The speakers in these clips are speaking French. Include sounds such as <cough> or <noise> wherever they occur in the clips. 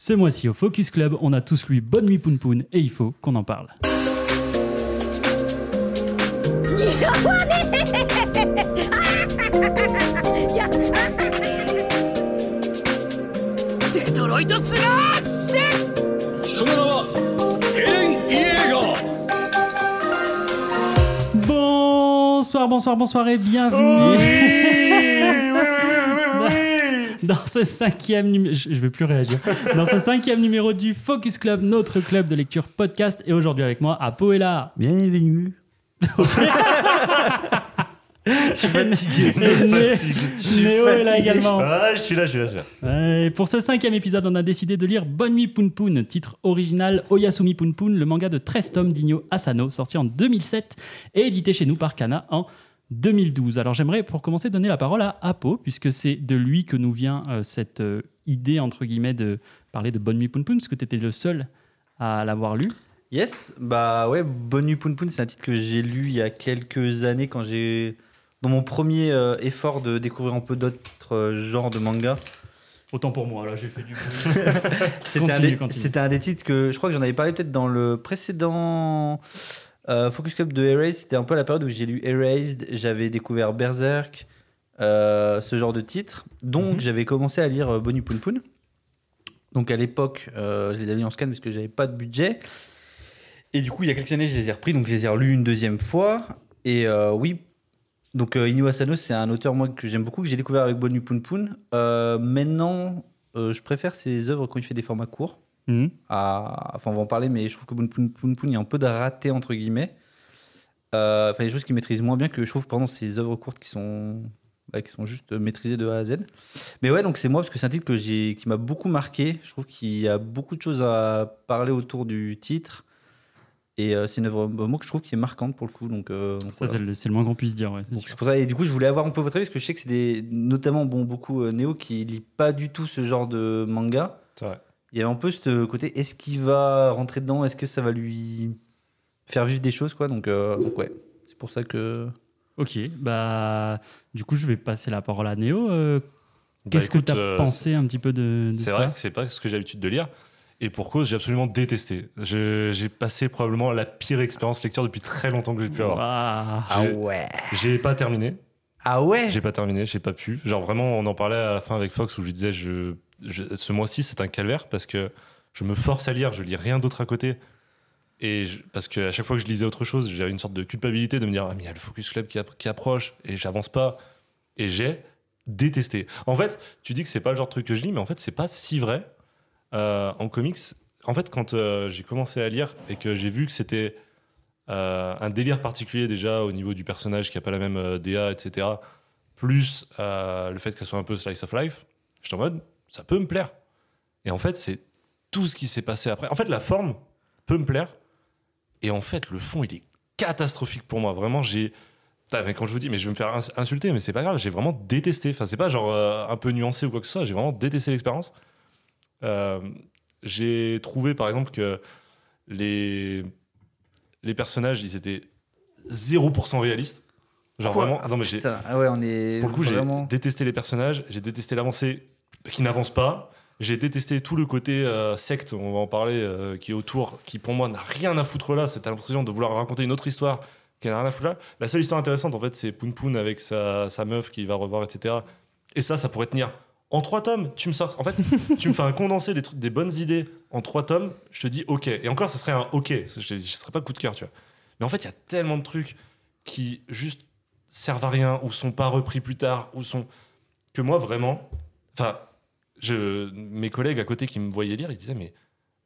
Ce mois-ci au Focus Club, on a tous lu Bonne nuit Poun Poun et il faut qu'on en parle. Bonsoir, bonsoir, bonsoir et bienvenue dans ce cinquième numéro, je je vais plus réagir, dans ce cinquième numéro du Focus Club, notre club de lecture podcast. Et aujourd'hui avec moi, Apo est là. Bienvenue. <laughs> Je suis fatigué. Je suis Néo est là fatigué. également. Ah, je suis là, je suis là, je suis là. Et pour ce cinquième épisode, on a décidé de lire Bonne nuit Poun Poun, titre original Oyasumi Poun Poun, le manga de 13 tomes d'Igno Asano, sorti en 2007 et édité chez nous par Kana en 2012. Alors j'aimerais pour commencer donner la parole à Apo, puisque c'est de lui que nous vient euh, cette euh, idée, entre guillemets, de parler de Bonne nuit Poun Poun, parce que tu étais le seul à l'avoir lu. Yes, bah ouais, Bonne nuit Poun Poun, c'est un titre que j'ai lu il y a quelques années quand j'ai. Dans mon premier euh, effort de découvrir un peu d'autres genres de manga. Autant pour moi, là j'ai fait du <laughs> C'était un, Continue, des- continue. c'était un des titres que je crois que j'en avais parlé peut-être dans le précédent euh, Focus Club de Erased. C'était un peu la période où j'ai lu Erased, j'avais découvert Berserk, euh, ce genre de titres. Donc Mhm. j'avais commencé à lire euh, Bonne nuit Poun Poun. Donc à l'époque, euh, je les avais mis en scan parce que j'avais pas de budget. Et du coup, il y a quelques années, je les ai repris, donc je les ai relus une deuxième fois. Et oui, donc Inu Asano, c'est un auteur moi que j'aime beaucoup, que j'ai découvert avec Bonne nuit Poun Poun. Euh, maintenant, je préfère ses œuvres quand il fait des formats courts. Mhm. À- Enfin, on va en parler, mais je trouve que Bonne Poun Poun Poun, il y a un peu de raté entre guillemets. Euh, Enfin, il y a des choses qu'il maîtrise moins bien que je trouve pendant ses œuvres courtes qui sont bah, qui sont juste maîtrisées de A à Z. Mais ouais, donc c'est moi parce que c'est un titre que qui m'a beaucoup marqué. Je trouve qu'il y a beaucoup de choses à parler autour du titre. Et euh, c'est une œuvre moi que je trouve qui est marquante pour le coup. Donc, euh, donc Ça voilà. c'est le, moins qu'on puisse dire. ouais, c'est pour ça. Et du coup, je voulais avoir un peu votre avis parce que je sais que c'est des, notamment bon, beaucoup euh, Néo qui lit pas du tout ce genre de manga. C'est vrai. Il y avait un peu ce côté est-ce qu'il va rentrer dedans? Est-ce que ça va lui faire vivre des choses quoi? Donc, euh, donc ouais, c'est pour ça que. Ok, bah du coup je vais passer la parole à Néo. Euh, Bah, Qu'est-ce que tu as euh, pensé un petit peu de, de C'est vrai que c'est pas ce que j'ai l'habitude de lire. Et pour cause, j'ai absolument détesté. J'ai passé probablement la pire expérience lecture depuis très longtemps que j'ai pu avoir. Ah ouais J'ai pas terminé. Ah ouais? J'ai pas terminé, j'ai pas pu. Genre vraiment, on en parlait à la fin avec Fox où je lui disais, je, ce mois-ci c'est un calvaire parce que je me force à lire, je lis rien d'autre à côté. Et parce qu'à chaque fois que je lisais autre chose, j'avais une sorte de culpabilité de me dire, ah mais il y a le Focus Club qui, app- qui approche et j'avance pas. Et j'ai détesté. En fait, tu dis que c'est pas le genre de truc que je lis, mais en fait c'est pas si vrai. Euh, en comics, en fait quand euh, j'ai commencé à lire et que j'ai vu que c'était euh, un délire particulier déjà au niveau du personnage qui a pas la même DA, etc. Plus le fait que ça soit un peu slice of life, j'étais en mode ça peut me plaire. Et en fait, c'est tout ce qui s'est passé après. En fait, la forme peut me plaire. Et en fait, le fond, il est catastrophique pour moi. Vraiment, j'ai. Mais quand je vous dis, mais je vais me faire ins- insulter, mais c'est pas grave, j'ai vraiment détesté. Enfin, c'est pas genre euh, un peu nuancé ou quoi que ce soit, j'ai vraiment détesté l'expérience. Euh, j'ai trouvé par exemple que les, les personnages, ils étaient 0% réalistes. Genre Quoi? vraiment. Non, mais j'ai- Putain, ah ouais, on est pour le coup, j'ai vraiment. détesté les personnages, j'ai détesté l'avancée qui n'avance pas, j'ai détesté tout le côté euh, secte, on va en parler, euh, qui est autour, qui pour moi n'a rien à foutre là. C'était l'impression de vouloir raconter une autre histoire qui n'a rien à foutre là. La seule histoire intéressante, en fait, c'est Poun Poun avec sa, sa meuf qui va revoir, etc. Et ça, ça pourrait tenir. En trois tomes, tu me sors. En fait, tu me fais un condensé des bonnes idées en trois tomes, je te dis OK. Et encore, ça serait un OK. Je ne serais pas coup de cœur, tu vois. Mais en fait, il y a tellement de trucs qui juste servent à rien ou sont pas repris plus tard ou sont que moi vraiment enfin je mes collègues à côté qui me voyaient lire ils disaient mais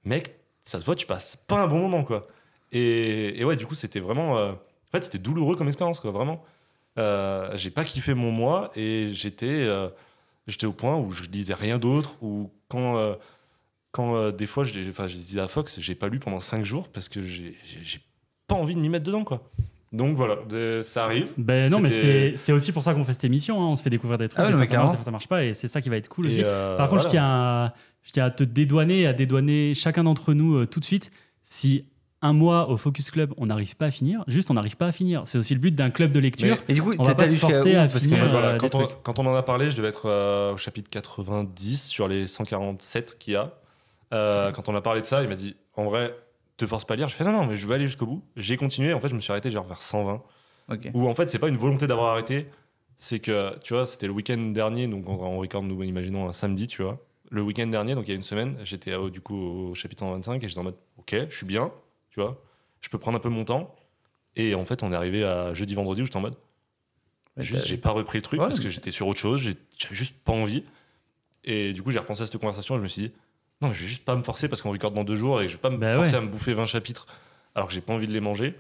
mec ça se voit tu passes pas un bon moment quoi. Et, et ouais du coup c'était vraiment euh, en fait c'était douloureux comme expérience quoi vraiment. Euh, j'ai pas kiffé mon mois et j'étais euh, j'étais au point où je lisais rien d'autre ou quand quand des fois je, enfin, je disais à Fox j'ai pas lu pendant 5 jours parce que j'ai pas envie de m'y mettre dedans quoi donc voilà de- ça arrive Ben non, mais c'est aussi pour ça qu'on fait cette émission. hein. On se fait découvrir des trucs. Ah ouais, des, fois ça marche, clairement. des fois ça marche pas, et c'est ça qui va être cool Et, aussi. euh, Par contre, je tiens, à, je tiens à te dédouaner, à dédouaner chacun d'entre nous euh, tout de suite. Si un mois au Focus Club, on n'arrive pas à finir, juste on n'arrive pas à finir. C'est aussi le but d'un club de lecture. Et du coup, On va pas se jusqu'à forcer où à Parce finir, En fait, euh, voilà, quand, on, trucs. quand on en a parlé, je devais être euh, au chapitre 90 sur les 147 qu'il y a. euh, quand on a parlé de ça, il m'a dit en vrai, te force pas à lire. Je fais non, non, mais je vais aller jusqu'au bout. J'ai continué. En fait, je me suis arrêté genre vers 120. Ok. Ou en fait, c'est pas une volonté d'avoir arrêté. C'est que, tu vois, c'était le week-end dernier. Donc, on, on record, nous, imaginons un samedi, tu vois. Le week-end dernier, donc il y a une semaine, j'étais euh, du coup au chapitre 125 et j'étais en mode ok, je suis bien, tu vois. Je peux prendre un peu mon temps. Et en fait, on est arrivé à jeudi, vendredi où j'étais en mode Juste, j'ai pas repris le truc Ouais, parce que j'étais sur autre chose, j'avais juste pas envie. Et du coup, j'ai repensé à cette conversation et je me suis dit, non, mais je vais juste pas me forcer parce qu'on record dans deux jours et je vais pas me Bah forcer ouais. à me bouffer 20 chapitres alors que j'ai pas envie de les manger.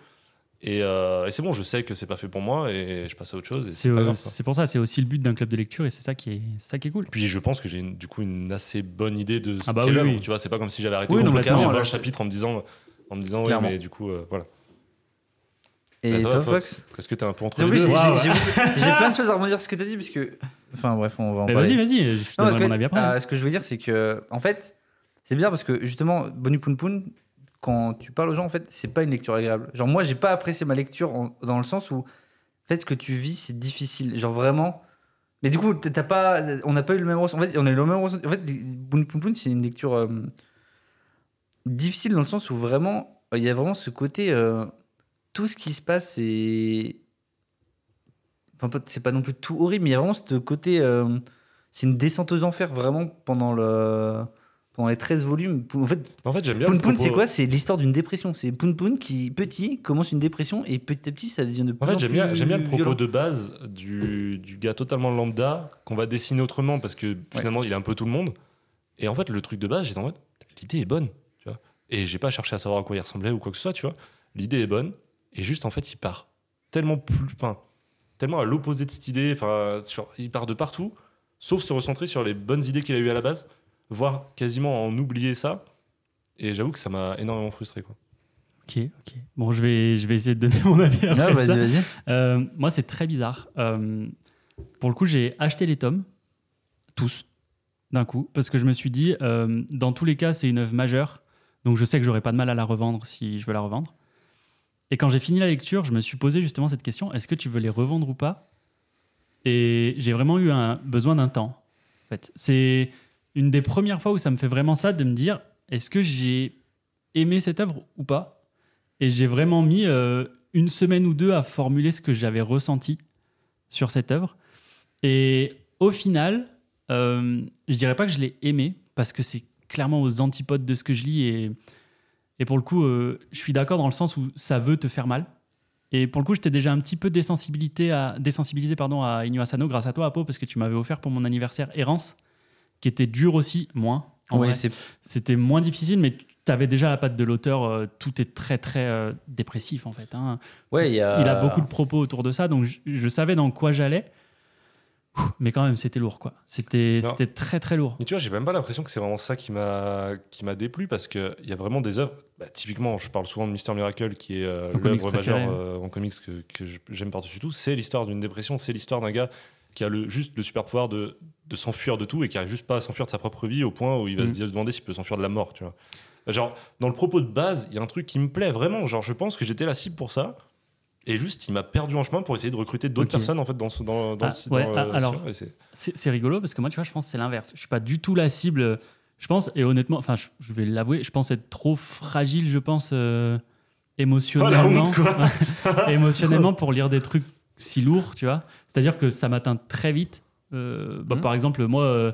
Et, euh, et c'est bon, je sais que c'est pas fait pour moi et je passe à autre chose. C'est euh, pour ça, c'est aussi le but d'un club de lecture et c'est ça qui est, ça qui est cool. Puis je pense que j'ai une- du coup une assez bonne idée de ce Ah bah qu'est oui, l'œuvre, oui. Tu vois, c'est pas comme si j'avais arrêté Oui, au non, bout mais de clairement, 20 là, chapitres en me disant, en me disant Clairement. mais du coup, euh, voilà. Et Bah, toi, Fox Est-ce que t'es un peu entre En les deux? j'ai plein de choses à rebondir sur ce que tu as dit, parce que. Enfin, bref, on va en Mais parler. vas-y, vas-y, je Non, donnerai parce que, mon avis après. ce que je veux dire, c'est que, en fait, c'est bizarre parce que justement, Poon Poon, quand tu parles aux gens, en fait, c'est pas une lecture agréable. Genre, moi, j'ai pas apprécié ma lecture dans le sens où, en fait, ce que tu vis, c'est difficile. Genre, vraiment. Mais du coup, t'as pas, on n'a pas eu le même ressenti. En fait, on a eu le même ressenti. En fait, c'est une lecture euh, difficile dans le sens où vraiment, il y a vraiment ce côté. euh, tout ce qui se passe, c'est. Enfin, c'est pas non plus tout horrible, mais il y a vraiment ce côté. euh, c'est une descente aux enfers vraiment pendant le pendant les 13 volumes. En fait, En fait, j'aime bien. Poon, propos- c'est quoi? C'est l'histoire d'une dépression. C'est Poon Poon qui, petit, commence une dépression et petit à petit, ça devient de plus En fait, en j'aime bien, j'aime bien le propos violent. de base du, du gars totalement lambda qu'on va dessiner autrement parce que finalement, il est un peu tout le monde. Et en fait, le truc de base, j'étais en mode, l'idée est bonne, tu vois. Et j'ai pas cherché à savoir à quoi il ressemblait ou quoi que ce soit, tu vois. L'idée est bonne. Et juste, en fait, il part tellement plus, enfin, tellement à l'opposé de cette idée. Enfin, il part de partout, sauf se recentrer sur les bonnes idées qu'il a eues à la base, voire quasiment en oublier ça. Et j'avoue que ça m'a énormément frustré, quoi. Ok, ok. Bon, je vais, je vais essayer de donner mon avis après Ah, vas-y, ça. vas-y. Euh, moi, c'est très bizarre. Euh, pour le coup, j'ai acheté les tomes, tous, d'un coup, parce que je me suis dit, euh, dans tous les cas, c'est une œuvre majeure, donc je sais que j'aurai pas de mal à la revendre si je veux la revendre. Et quand j'ai fini la lecture, je me suis posé justement cette question est-ce que tu veux les revendre ou pas? Et j'ai vraiment eu un besoin d'un temps. En fait, c'est une des premières fois où ça me fait vraiment ça de me dire est-ce que j'ai aimé cette œuvre ou pas? Et j'ai vraiment mis euh, une semaine ou deux à formuler ce que j'avais ressenti sur cette œuvre. Et au final, euh, je dirais pas que je l'ai aimé parce que c'est clairement aux antipodes de ce que je lis et, et pour le coup, euh, je suis d'accord dans le sens où ça veut te faire mal. Et pour le coup, j'étais déjà un petit peu désensibilisé à, désensibilisé pardon, à grâce à toi, Apo, parce que tu m'avais offert pour mon anniversaire Errance, qui était dur aussi, moins. c'est C'était moins difficile, mais tu avais déjà la patte de l'auteur. euh, tout est très, très euh, dépressif, en fait. hein. ouais, il y a. Il a beaucoup de propos autour de ça, donc je, je savais dans quoi j'allais. Mais quand même, c'était lourd, quoi. C'était très, très lourd. Mais tu vois, j'ai même pas l'impression que c'est vraiment ça qui m'a qui m'a déplu parce que il y a vraiment des œuvres. bah, typiquement, je parle souvent de Mister Miracle qui est euh, l'œuvre majeure euh, en comics que, que j'aime par-dessus tout. C'est l'histoire d'une dépression, c'est l'histoire d'un gars qui a le, juste le super pouvoir de, de s'enfuir de tout et qui arrive juste pas à s'enfuir de sa propre vie au point où il va Mhm. se demander s'il peut s'enfuir de la mort, tu vois. Genre, dans le propos de base, il y a un truc qui me plaît vraiment. Genre, je pense que j'étais la cible pour ça. Et juste, il m'a perdu en chemin pour essayer de recruter d'autres personnes en fait dans ce dans, dans Ah, le- ouais, dans, ah, euh, alors- c'est- rigolo parce que moi, tu vois, je pense que c'est l'inverse. Je suis pas du tout la cible. Je pense, et honnêtement, enfin, je, je vais l'avouer, je pense être trop fragile, je pense, euh, Oh, émotionnellement. honte, quoi. <laughs> émotionnellement pour lire des trucs si lourds, tu vois. C'est-à-dire que ça m'atteint très vite. Euh, bah, Mhm. Par exemple, moi, euh,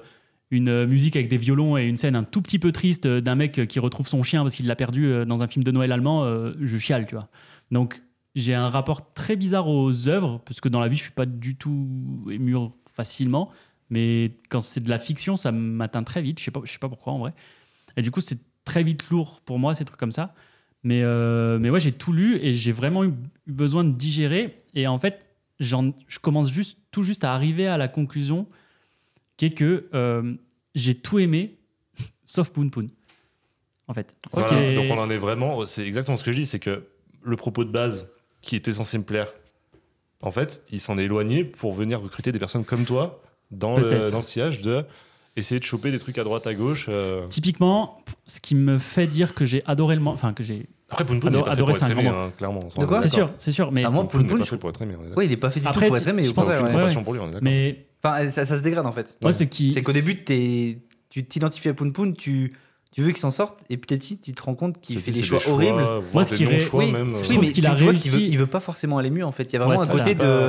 une euh, musique avec des violons et une scène un tout petit peu triste d'un mec qui retrouve son chien parce qu'il l'a perdu dans un film de Noël allemand, je chiale, tu vois. Donc, j'ai un rapport très bizarre aux œuvres, parce que dans la vie, je suis pas du tout ému facilement. Mais quand c'est de la fiction, ça m'atteint très vite. Je sais pas, je sais pas pourquoi en vrai. Et du coup, c'est très vite lourd pour moi, ces trucs comme ça. Mais, euh, mais ouais, j'ai tout lu et j'ai vraiment eu besoin de digérer. Et en fait, je commence juste, tout juste à arriver à la conclusion qui est que euh, j'ai tout aimé, <laughs> sauf Poon Poon. En fait. Voilà, Donc on en est vraiment, c'est exactement ce que je dis, c'est que le propos de base qui était censé me plaire, en fait, il s'en est éloigné pour venir recruter des personnes comme toi dans le, dans le sillage de essayer de choper des trucs à droite à gauche. euh. Typiquement, ce qui me fait dire que j'ai adoré le. Enfin, que j'ai. Après, Poon Poon Ador- n'est pas fait adoré, pour c'est être un grand hein, clairement. De quoi est C'est sûr, c'est sûr. Mais, Ah, moi, n'est Poon, pas je- fait pour être aimé. Ouais, il est pas fait du tout pour tu- être aimé. je pense ouais. passion pour lui, on est d'accord. mais Enfin, ça, ça se dégrade en fait. moi, ce qui. C'est qu'au début, t'es- tu t'identifies à Poon Poon, tu, tu veux qu'il s'en sorte, et petit à petit, tu te rends compte qu'il fait des c'est choix horribles. Moi, ce des qui ré- oui, même. je oui, mais qu'il tu a qu'il veut, réussi. il veut pas forcément aller mieux en fait. Il y a vraiment Ouais, un côté ça. Pas- pas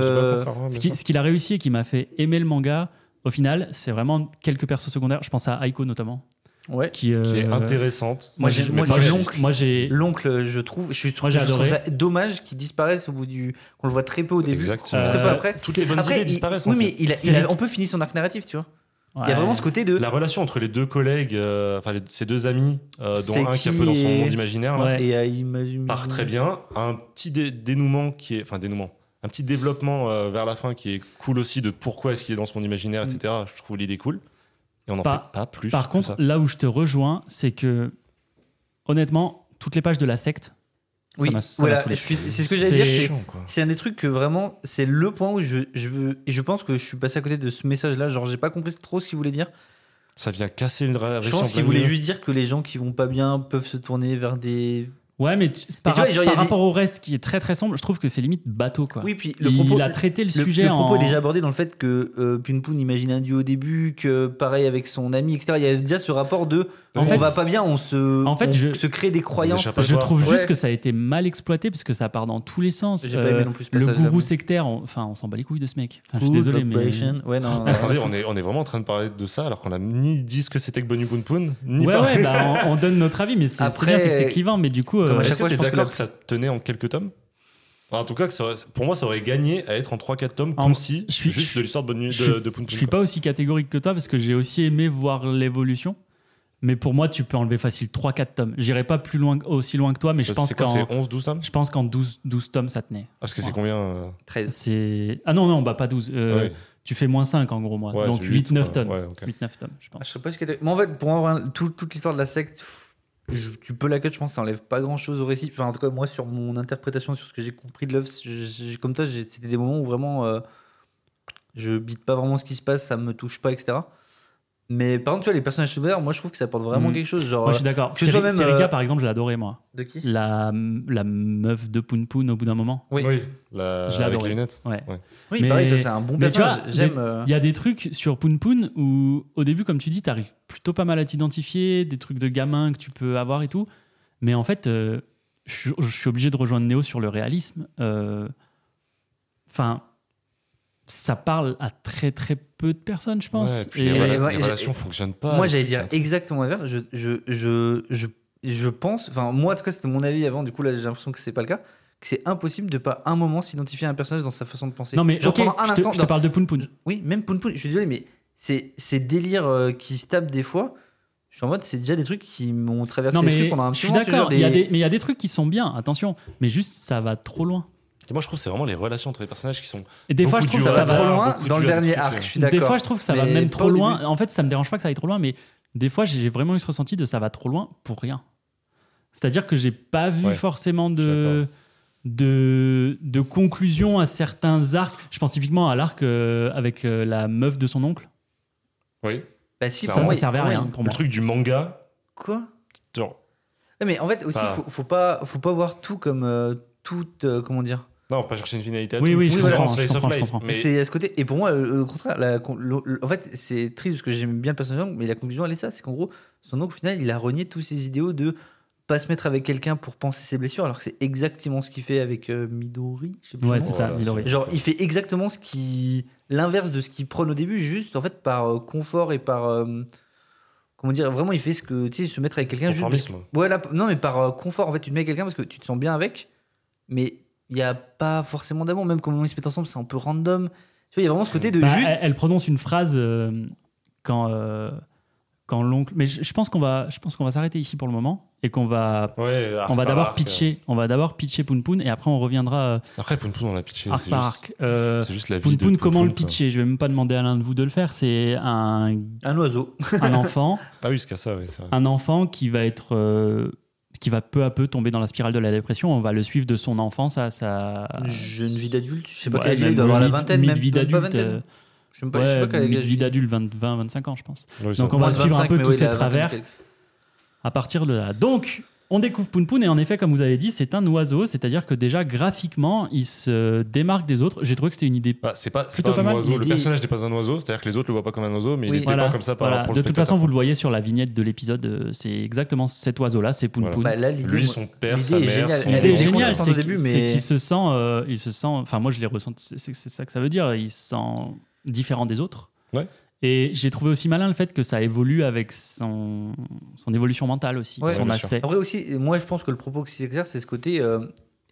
de. ouais, Ce qu'il a réussi et qui m'a fait aimer le manga, au final, c'est vraiment quelques persos secondaires. Je pense à Aiko notamment. Ouais. Qui, euh, Qui est intéressante. Moi, j'ai- moi, l'oncle. Moi, j'ai. L'oncle, je trouve, je, Moi, j'ai je trouve adoré. ça dommage qu'il disparaisse au bout du. qu'on le voit très peu au début. Exactement. Très peu Euh, après. Toutes les bonnes Après, idées il- disparaissent. Oui, en mais il a, il on peut finir son arc narratif, tu vois. Il y a vraiment ce côté de. La relation entre les deux collègues, euh, enfin les- ces deux amis, euh, dont un qui est un peu dans son monde imaginaire, là, Ouais. Et euh, imagine- part très bien. Un petit dé- dénouement qui est, enfin dénouement, un petit développement euh, vers la fin qui est cool aussi de pourquoi est-ce qu'il est dans son imaginaire, Mm. etc. Je trouve l'idée cool. Et on n'en Par- fait pas plus. Par contre, ça. là où je te rejoins, c'est que, honnêtement, toutes les pages de la secte, Oui, voilà, c'est ce que j'allais dire. C'est- un des trucs que vraiment, c'est le point où je, je, je pense que je suis passé à côté de ce message-là. Genre, j'ai pas compris trop ce qu'il voulait dire. Ça vient casser une Je pense qu'il voulait juste dire que les gens qui vont pas bien peuvent se tourner vers des. Ouais, mais tu- par, tu vois, genre, il y a par des- rapport au reste qui est très très sombre, je trouve que c'est limite bateau. Quoi. Oui, puis le il propos. a traité le, le, sujet le propos en. est déjà abordé dans le fait que euh, imagine un dieu au début, que pareil avec son ami, etc. Il y a déjà ce rapport de En on fait- va pas bien, on se, En fait, on je- se crée des croyances. Je trouve Ouais. juste que ça a été mal exploité parce que ça part dans tous les sens. J'ai pas Euh, aimé non plus ce le gourou sectaire, on- enfin, on s'en bat les couilles de ce mec. Enfin, je suis désolé, mais. Ouais, non. Attendez, on est, on est vraiment en train de parler de ça alors qu'on a ni dit ce que c'était que Bonnie Poon Poon, ni Ouais, ouais, bah, on, on donne notre avis, mais c'est bien, c'est que c'est clivant, mais du coup. Comme à euh, chaque fois, tu je es pense que la- que, ça tenait en quelques tomes? Enfin, En tout cas, que ça aurait- pour moi, ça aurait gagné à être en 3-4 tomes En- concis, je suis- juste je- de l'histoire de, Bonne je de, suis- de Poon Je suis quoi. pas aussi catégorique que toi parce que j'ai aussi aimé voir l'évolution. Mais pour moi, tu peux enlever facile 3-4 tomes. J'irai pas plus loin, aussi loin que toi, mais Ça, je pense qu'en c'est 11-12 tomes? je pense qu'en 12, 12 tomes, ça tenait. Parce que c'est combien euh, 13. C'est Ah non, non, bah pas 12. euh, ouais. Tu fais moins 5 en gros, moi. Ouais, Donc c'est 8-9 quoi. tomes. Ouais, ok. 8-9 tomes, je Ah, pense. Je sais pas ce que Mais en fait, pour avoir un- tout- toute l'histoire de la secte, tu peux la cut, je pense ça enlève pas grand chose au récit. Enfin, en tout cas, moi, sur mon interprétation, sur ce que j'ai compris de l'œuvre, comme toi, c'était des moments où vraiment euh, je bite pas vraiment ce qui se passe, ça me touche pas, etc. Mais par contre, tu vois, les personnages secondaires, moi, je trouve que ça apporte vraiment Mhm. quelque chose. Genre, Moi, je suis d'accord. que ce soit même, Serika, euh, par exemple, je l'ai adoré, moi. de qui? La, la meuf de Poon Poon au bout d'un moment. Oui. Oui, la, Je l'ai adoré. les lunettes. Ouais. Oui, Mais- pareil, ça, c'est un bon mais tu vois, personnage. J'aime. euh, Il y a des trucs sur Poon Poon où, au début, comme tu dis, tu arrives plutôt pas mal à t'identifier, des trucs de gamin que tu peux avoir et tout. Mais en fait, euh, je suis- je suis obligé de rejoindre Néo sur le réalisme. Euh, Enfin, ça parle à très très peu de personnes, je pense. Ouais, puis Et- les, rela- Et moi, les j'ai- relations fonctionnent pas. Moi, et j'allais dire exactement l'inverse. Je, je, je, je, je pense, enfin, moi, en tout cas, c'était mon avis avant. Du coup, là, j'ai l'impression que c'est pas le cas. Que c'est impossible de pas un moment s'identifier à un personnage dans sa façon de penser. Non, mais Genre ok, pendant un je te, instant. je te parle de Poon Poon. Oui, même Poun Poun, je suis désolé, mais c'est ces délires euh, qui se tapent des fois. Je suis en mode, c'est déjà des trucs qui m'ont traversé Non, l'esprit mais pendant un je petit suis moment. tu vois, d'accord, des- mais il y a des trucs qui sont bien, attention. Mais juste, ça va trop loin. Et moi, je trouve que c'est vraiment les relations entre les personnages qui sont. Et des fois, je trouve que ça va trop loin dans le dernier arc, euh. je suis d'accord. Des fois, je trouve que ça va même trop loin. En fait, ça me dérange pas que ça aille trop loin, mais des fois, j'ai vraiment eu ce ressenti de ça va trop loin pour rien. C'est-à-dire que j'ai pas vu Ouais, forcément de, de, de conclusion à certains arcs. Je pense typiquement à l'arc euh, avec euh, la meuf de son oncle. Oui. Bah, si, Ça, Ça, moi, ça il- servait à pour moi, rien pour Le moi. truc du manga, Quoi? Genre. Mais en fait, aussi, Enfin- faut, faut pas, faut pas voir tout comme euh, toute, euh, comment dire. Non, pas chercher une finalité à Oui, tout. oui, je C'est comprends, je comprends, je comprends. Mais C'est à ce côté. Et pour moi, le, le contraire, la con- le- le- en fait, c'est triste parce que j'aime bien le personnage, mais la conclusion, elle est ça c'est qu'en gros, son oncle, au final, il a renié tous ses idéaux de pas se mettre avec quelqu'un pour penser ses blessures, alors que c'est exactement ce qu'il fait avec euh, Midori. Je sais plus Ouais, c'est ça, Midori. Genre, il fait exactement ce qui. L'inverse de ce qu'il prône au début, juste en fait par euh, confort et par. euh, comment dire Vraiment, il fait ce que. Tu sais, se mettre avec quelqu'un juste. parce-. Ouais, là, non, mais par euh, confort, en fait, tu te mets avec quelqu'un parce que tu te sens bien avec, mais il n'y a pas forcément d'amour, même comment ils se mettent ensemble, c'est un peu random. Tu vois, il y a vraiment ce côté de Bah, juste. elle, elle prononce une phrase euh, quand, euh, quand l'oncle. Mais je, je pense qu'on va, je pense qu'on va s'arrêter ici pour le moment et qu'on va, Ouais, on va d'abord pitcher, on va d'abord pitcher Poon Poon et après on reviendra euh. Après, Poon Poon, on l'a pitché. arc c'est par juste- arc. Euh, C'est juste la vie Poon de Poon, comment le quoi. pitcher? Je vais même pas demander à l'un de vous de le faire. C'est un, Un oiseau. un enfant, <laughs> Ah oui, c'est ça, oui, c'est vrai. un enfant qui va être, euh, qui va peu à peu tomber dans la spirale de la dépression. On va le suivre de son enfance à sa Jeune vie d'adulte, je sais pas Ouais, quel âge il doit avoir la vingtaine, même pas d'adulte. euh, Je sais pas, je sais ouais, pas quel âge mid-vie il a. d'adulte, 20, 20, 25 ans, je pense. Oui, Donc on va suivre un 25, peu tous ouais, 20 travers. à partir de là. Donc, On découvre Poun Poun et en effet, comme vous avez dit, c'est un oiseau, c'est-à-dire que déjà graphiquement, il se démarque des autres. J'ai trouvé que c'était une idée. Bah, c'est pas, c'est Plutôt pas pas un mal. oiseau. Le personnage n'est pas un oiseau, c'est-à-dire que les autres le voient pas comme un oiseau, mais Oui. il est Voilà, comme ça par, voilà. pour De le toute façon, vous le voyez sur la vignette de l'épisode, euh, c'est exactement cet oiseau-là, c'est Poun Voilà. Poun. Bah, Lui, son père, sa est mère, géniale. son- L'idée est géniale, c'est qu'il mais se sent, euh, il se sent. Enfin, moi, je l'ai ressenti. C'est c'est ça que ça veut dire. Il se sent différent des autres. Ouais. Et j'ai trouvé aussi malin le fait que ça évolue avec son, son évolution mentale aussi, Ouais. son bien sûr. aspect. Après aussi, moi je pense que le propos qui s'exerce, c'est ce côté. euh,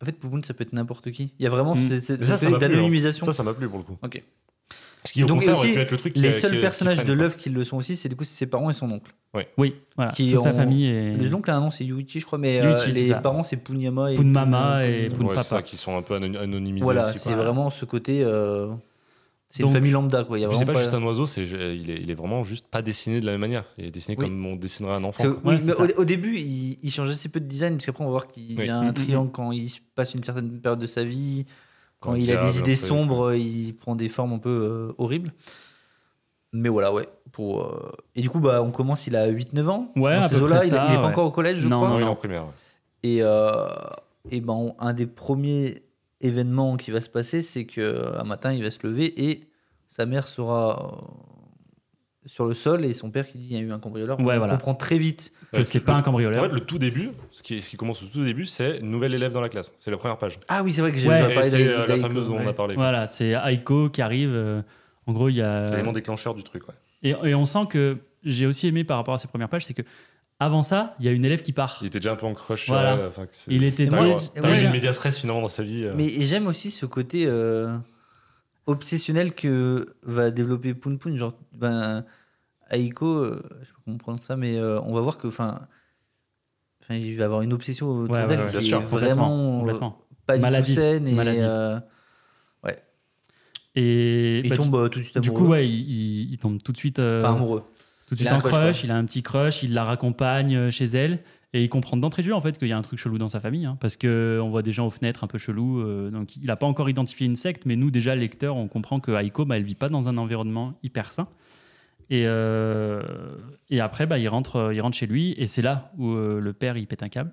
en fait, Poupoune, ça peut être n'importe qui. Il y a vraiment Mm. cette- hein. d'anonymisation. Ça, ça m'a plu pour le coup. Ok. Ce qui, au Donc, aussi, pu être le truc qui Les seuls qui personnages de l'œuvre qui le sont aussi, c'est du coup ses parents et son oncle. Oui, voilà. Qui Toute sa ont- famille est. L'oncle a un nom, c'est Yuichi, je crois, mais euh, Yuichi, les ça. parents c'est Punyama et Poun Mama Poun- et Poun Ouais, Papa. c'est ça, qui sont un peu anony- anonymisés Voilà, c'est vraiment ce côté. euh, c'est une famille lambda quoi. C'est pas pas- juste un oiseau, c'est, il, est, il est vraiment juste pas dessiné de la même manière. Il est dessiné Oui. comme on dessinerait un enfant. Ouais, mais au, au début, il, il change assez peu de design, parce qu'après, on va voir qu'il Oui. y a un mm, triangle quand il se passe une certaine période de sa vie. Quand il a des idées sombres, il prend des formes un peu euh, horribles. Mais voilà, ouais. Pour, euh, Et du coup, bah, on commence, il a 8-9 ans. Ouais, Dans à ces près il, ça, il est pas encore au collège, je Non, crois. Non, il est non. en primaire. ouais. Et, euh, et ben, un des premiers événements qui va se passer, c'est qu'un matin, il va se lever et sa mère sera euh, sur le sol et son père qui dit il y a eu un cambrioleur. Ouais, on voilà. comprend très vite. Que c'est pas un En cambrioleur. fait, le tout début, ce qui, ce qui commence au tout début, c'est nouvelle élève dans la classe. C'est la première page. Ah oui, c'est vrai que j'ai Ouais. parlé d'Aï- euh, la fameuse dont on a parlé. Voilà, c'est Aiko qui arrive. euh, en gros, il y a. L'élément déclencheur du truc. Ouais. Et, et on sent que j'ai aussi aimé par rapport à ces premières pages, c'est que avant ça, il y a une élève qui part. Il était déjà un peu en crush. Voilà. c'est- Il était T'as eu- une média stress finalement dans sa vie. euh. Mais j'aime aussi ce côté euh, obsessionnel que va développer Poun Poun. Genre, ben, Aiko, euh, je sais pas comment on prononce ça, mais euh, on va voir que, enfin, il va avoir une obsession autour Ouais, ouais, d'elle ouais, qui bien est sûr, vraiment euh, complètement. pas du tout saine et maladie. euh, Et il bah, tombe euh, tout de suite du amoureux. coup, ouais, il, il- il tombe tout de suite, euh, Pas amoureux. Tout de Il suite a un en crush. Il a un petit crush, il la raccompagne euh, chez elle. Et il comprend d'entrée de jeu en fait qu'il y a un truc chelou dans sa famille, hein, parce que on voit des gens aux fenêtres un peu chelous. euh, donc il n'a pas encore identifié une secte, mais nous déjà lecteurs, on comprend que Aiko, bah, elle vit pas dans un environnement hyper sain. Et, euh, et après, bah, il rentre, il rentre chez lui, et c'est là où euh, le père il pète un câble.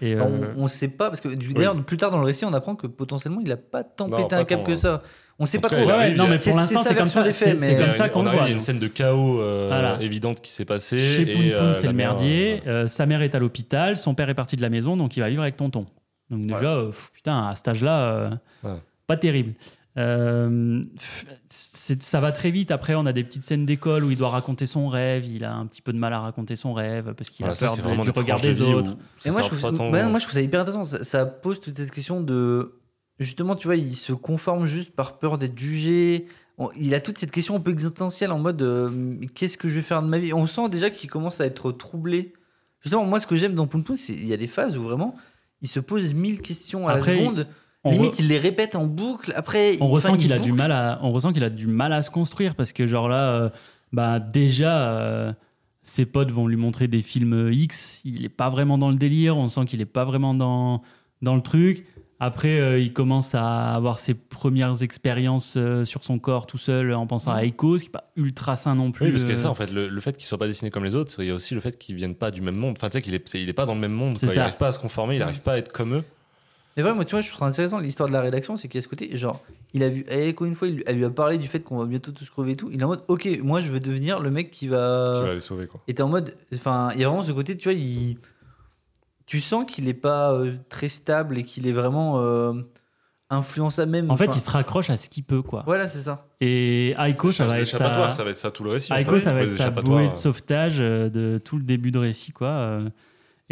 Et, Alors, euh, on, on sait pas, parce que d'ailleurs, plus tard dans le récit, on apprend que potentiellement, il a pas tant Non, pété pas un câble que hein. ça. On sait pas trop. ouais, non, mais C'est- pour l'instant, sa c'est comme version ça. des faits, C'est c'est mais- comme ça qu'on on voit. Il y a une scène de chaos euh, Voilà. évidente qui s'est passée. Chez Poun et, Poun, euh, c'est le merdier. euh, sa mère est à l'hôpital. Son père est parti de la maison, donc il va vivre avec tonton. Donc déjà, euh, pff, putain, à cet âge-là, euh, Ouais. pas terrible. Euh, ça va très vite. Après, on a des petites scènes d'école où il doit raconter son rêve. Il a un petit peu de mal à raconter son rêve parce qu'il voilà, a peur de- du des regard de des où autres. ça Et moi, je trouve, tant- bah, moi, je trouve ça hyper intéressant. Ça, ça pose toute cette question de. Justement, tu vois, il se conforme juste par peur d'être jugé. On- Il a toute cette question un peu existentielle en mode euh, qu'est-ce que je vais faire de ma vie? On sent déjà qu'il commence à être troublé. Justement, moi, ce que j'aime dans Poun Poun, c'est il y a des phases où vraiment il se pose mille questions à Après, la seconde. On Limite, re- il les répète en boucle. Après, on il- ressent enfin, qu'il il a du mal à on ressent qu'il a du mal à se construire parce que genre là euh, bah déjà euh, ses potes vont lui montrer des films X il est pas vraiment dans le délire on sent qu'il est pas vraiment dans dans le truc après euh, il commence à avoir ses premières expériences euh, sur son corps tout seul en pensant à Eiko ce qui est pas ultra sain non plus Oui, parce qu'il y a euh, ça, en fait, le, le fait qu'il soit pas dessiné comme les autres, il y a aussi le fait qu'ils viennent pas du même monde. Enfin, tu sais qu'il est, c'est- il est pas dans le même monde. C'est quoi. Il ça. arrive pas à se conformer, il arrive pas à être comme eux. Mais vrai, moi, tu vois, je trouve intéressant l'histoire de la rédaction, c'est qu'il y a ce côté, genre, il a vu Aiko une fois, il elle lui a parlé du fait qu'on va bientôt tous crever et tout. Il est en mode, ok, moi, je veux devenir le mec qui va. Qui va les sauver, quoi. Et t'es en mode. Enfin, il y a vraiment ce côté, tu vois, il. Tu sens qu'il est pas euh, très stable et qu'il est vraiment euh, influençable même. en fait il se raccroche à ce qu'il peut quoi Voilà, c'est ça. et Aiko ça va être sa ça va être ça tout le récit. en Aiko, fait. ça va être sa bouée de euh, sauvetage euh, de tout le début de récit, quoi.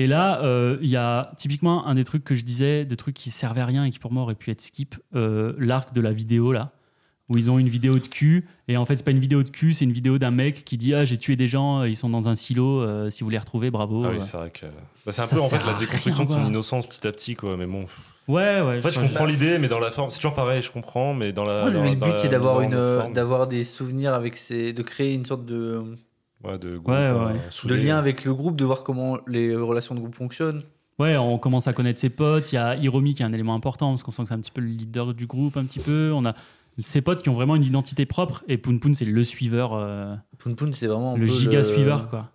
Euh. Et là, euh, il y a typiquement un des trucs que je disais, des trucs qui servaient à rien et qui pour moi auraient pu être skip, euh, l'arc de la vidéo là, où ils ont une vidéo de cul et en fait c'est pas une vidéo de cul, c'est une vidéo d'un mec qui dit ah j'ai tué des gens, ils sont dans un silo, euh, si vous les retrouvez, bravo. Ah oui, c'est vrai que. Bah, c'est un Ça peu en fait la déconstruction rien, de son innocence petit à petit, quoi. Mais bon. ouais, ouais. En fait, je comprends l'idée, mais dans la forme, c'est toujours pareil, je comprends, mais dans la. Ouais, dans- mais le dans but, c'est d'avoir une, euh, d'avoir des souvenirs avec ses, de créer une sorte de, ouais, de groupe, Ouais, euh, ouais. de lien avec le groupe, de voir comment les relations de groupe fonctionnent. Ouais, on commence à connaître ses potes. Il y a Hiromi qui est un élément important parce qu'on sent que c'est un petit peu le leader du groupe, un petit peu. On a ses potes qui ont vraiment une identité propre et Poun Poun c'est le suiveur, euh, Poun Poun, c'est vraiment un le peu giga suiveur quoi.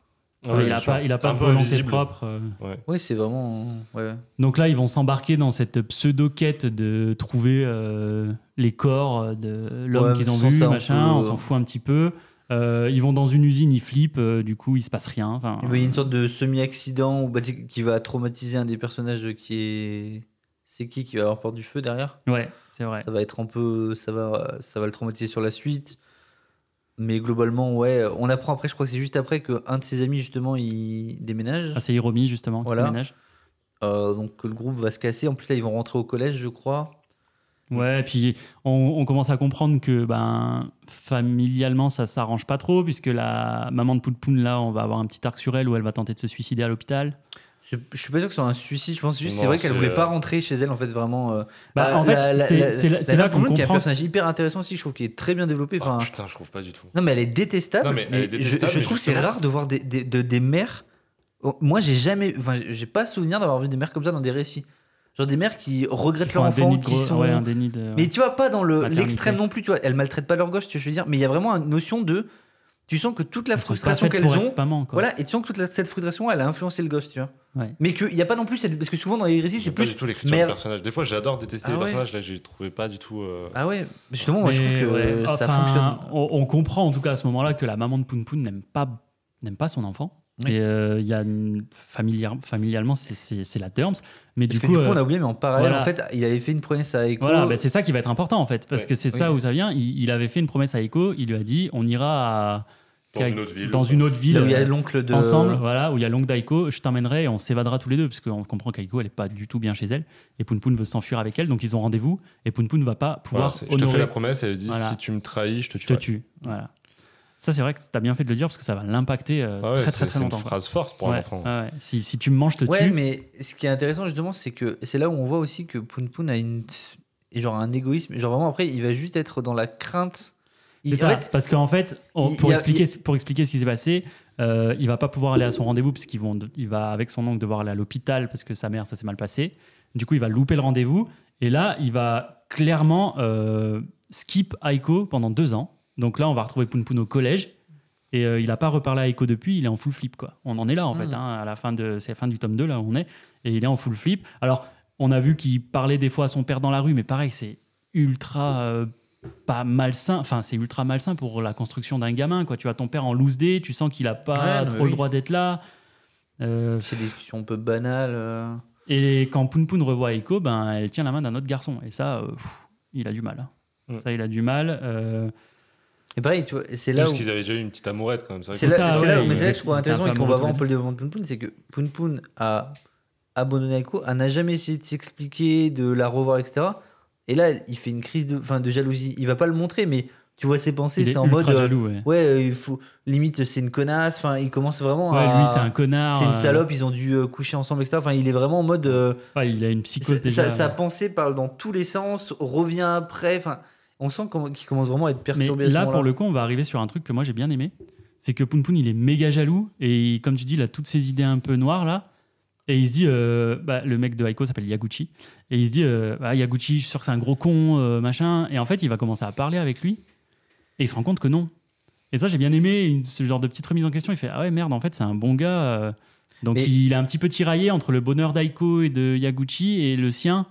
il a pas, il a pas un de peu volonté propre. euh. Oui, c'est vraiment. Ouais. Donc là, ils vont s'embarquer dans cette pseudo-quête de trouver euh, les corps de l'homme Ouais, qu'ils ont vu, machin. peu, On euh, s'en fout un petit peu. Euh, ils vont dans une usine, ils flippent, euh, du coup, il se passe rien. Enfin, Il y a une sorte de semi-accident bah, qui va traumatiser un des personnages qui est. C'est qui qui va avoir peur du feu derrière ouais, c'est vrai. Ça va être un peu. Ça va, ça va le traumatiser sur la suite. Mais globalement, ouais. On apprend après, je crois que c'est juste après qu'un de ses amis, justement, il déménage. Ah, c'est Hiromi, justement, qui Voilà. déménage. Euh, donc le groupe va se casser. En plus, là, ils vont rentrer au collège, je crois. Ouais, et puis on, on commence à comprendre que ben, familialement, ça s'arrange pas trop, puisque la maman de Poulpoun, là, on va avoir un petit arc sur elle où elle va tenter de se suicider à l'hôpital. Je, je suis pas sûr que ce soit un suicide. Je pense juste, c'est vrai qu'elle voulait euh, pas rentrer chez elle, en fait, vraiment. euh, Bah, la- en fait, c'est- là- qu'on qui est un comprend- personnage hyper intéressant aussi. Je trouve qu'il est très bien développé. Oh, Enfin, putain, je trouve pas du tout. Non, mais elle est détestable. Non, mais elle est mais je- je, trouve que c'est rare de voir des, des, de- des mères. Moi, j'ai jamais. Enfin, j'ai pas souvenir d'avoir vu des mères comme ça dans des récits. Genre des mères qui regrettent leur enfant, qui sont. ouais, un déni de- Mais tu vois, pas dans le- l'extrême non plus, tu vois. Elles maltraitent pas leur gosse, tu vois, je veux dire. Mais il y a vraiment une notion de. Tu sens que toute la Elles frustration qu'elles ont. maman. Voilà, et tu sens que toute la- cette frustration, elle a influencé le gosse, tu vois. Ouais. Mais qu'il n'y a pas non plus cette. Parce que souvent dans les récits, c'est J'aime pas plus. du tout l'écriture mère- du personnage. Des fois, j'adore détester Ah les ouais. personnages. Là, j'ai trouvé pas du tout. euh, Ah ouais, justement, moi je Mais, trouve que ouais, ça enfin, fonctionne. On, on comprend en tout cas à ce moment-là que la maman de Poun Poun n'aime pas, n'aime pas son enfant. Oui. Et euh, il y a familiar- familialement, c'est- la terms. Mais Parce du que coup, du coup, euh, on a oublié, mais en parallèle, voilà. en fait, il avait fait une promesse à Echo. voilà, bah, c'est ça qui va être important en fait, parce Ouais. que c'est ça où ça vient. Il, il avait fait une promesse à Echo. Il lui a dit, on ira à- Dans une autre ville. dans une autre ville, là où il y a euh, l'oncle de. ensemble, voilà, où il y a l'oncle d'Aiko, je t'emmènerai et on s'évadera tous les deux, parce qu'on comprend qu'Aiko, elle est pas du tout bien chez elle, et Poun Poun veut s'enfuir avec elle, donc ils ont rendez-vous, et Poun Poun va pas Voilà, pouvoir c'est- je te fais honorer la promesse elle dit Voilà. si tu me trahis, je te je te tue. tue. Voilà. Ça, c'est vrai que tu as bien fait de le dire parce que ça va l'impacter euh, Ah ouais, très c'est- très très c'est longtemps. une quoi. phrase forte pour Ouais, un enfant. ouais, ouais. Si, si tu me manges, je te Ouais, tue. mais ce qui est intéressant justement, c'est que c'est là où on voit aussi que Poun Poun a une. genre un égoïsme. Genre vraiment, après, il va juste être dans la crainte. Il, C'est en ça, fait, parce qu'en fait, on- il pour, a- expliquer, pour expliquer ce qui s'est passé, euh, il va pas pouvoir aller à son rendez-vous parce qu'il vont, il va avec son oncle devoir aller à l'hôpital parce que sa mère ça s'est mal passé. Du coup, il va louper le rendez-vous et là, il va clairement euh, skip Aiko pendant deux ans. Donc là, on va retrouver Poun Poun au collège et euh, il a pas reparlé à Aiko depuis. Il est en full flip quoi. On en est là en fait. Mhm. hein, à la fin de, c'est la fin du tome 2 là où on est et il est en full flip. Alors, on a vu qu'il parlait des fois à son père dans la rue, mais pareil, c'est ultra euh, pas malsain. Enfin, c'est ultra malsain pour la construction d'un gamin. Quoi. Tu as ton père en loose day, tu sens qu'il a pas Ouais, trop le droit d'être là. Euh, c'est des discussions un peu banales. euh. et quand Poun Poun revoit Eiko, ben, elle tient la main d'un autre garçon. Et ça, euh, pff, il a du mal. hein. Mm. Ça, il a du mal. Et pareil, tu vois, c'est là parce où. qu'ils avaient déjà eu une petite amourette quand même. C'est là, ça, c'est là- ouais, mais il- c'est là que je trouve intéressant et qu'on va voir un peu le développement de Poun c'est que Poun Poun a abandonné Aiko, n'a jamais essayé de s'expliquer, de la revoir, etc. Et là, il fait une crise de, enfin, de jalousie. Il va pas le montrer, mais tu vois ses pensées, il est c'est en mode. ultra euh, jaloux. Ouais, Ouais, euh, il faut. Limite, c'est une connasse. Enfin, il commence vraiment Ouais, à. lui, c'est un connard. C'est une euh, salope, ils ont dû coucher ensemble, etc. Enfin, il est vraiment en mode. euh, ouais, il a une psychose sa, déjà. sa pensée parle dans tous les sens, revient après. Enfin, on sent qu'il commence vraiment à être Mais perturbé à ce là, pour le coup, on va arriver sur un truc que moi j'ai bien aimé. C'est que Poun Poun, il est méga jaloux. Et comme tu dis, il a toutes ces idées un peu noires là. Et il se dit, euh, bah, le mec de Aiko s'appelle Yaguchi. Et il se dit, euh, ah, Yaguchi, je suis sûr que c'est un gros con, euh, machin. Et en fait, il va commencer à parler avec lui. Et il se rend compte que non. Et ça, j'ai bien aimé une- ce genre de petite remise en question. Il fait, ah ouais, merde, en fait, c'est un bon gars. Donc Mais- il est un petit peu tiraillé entre le bonheur d'Aiko et de Yaguchi et le sien.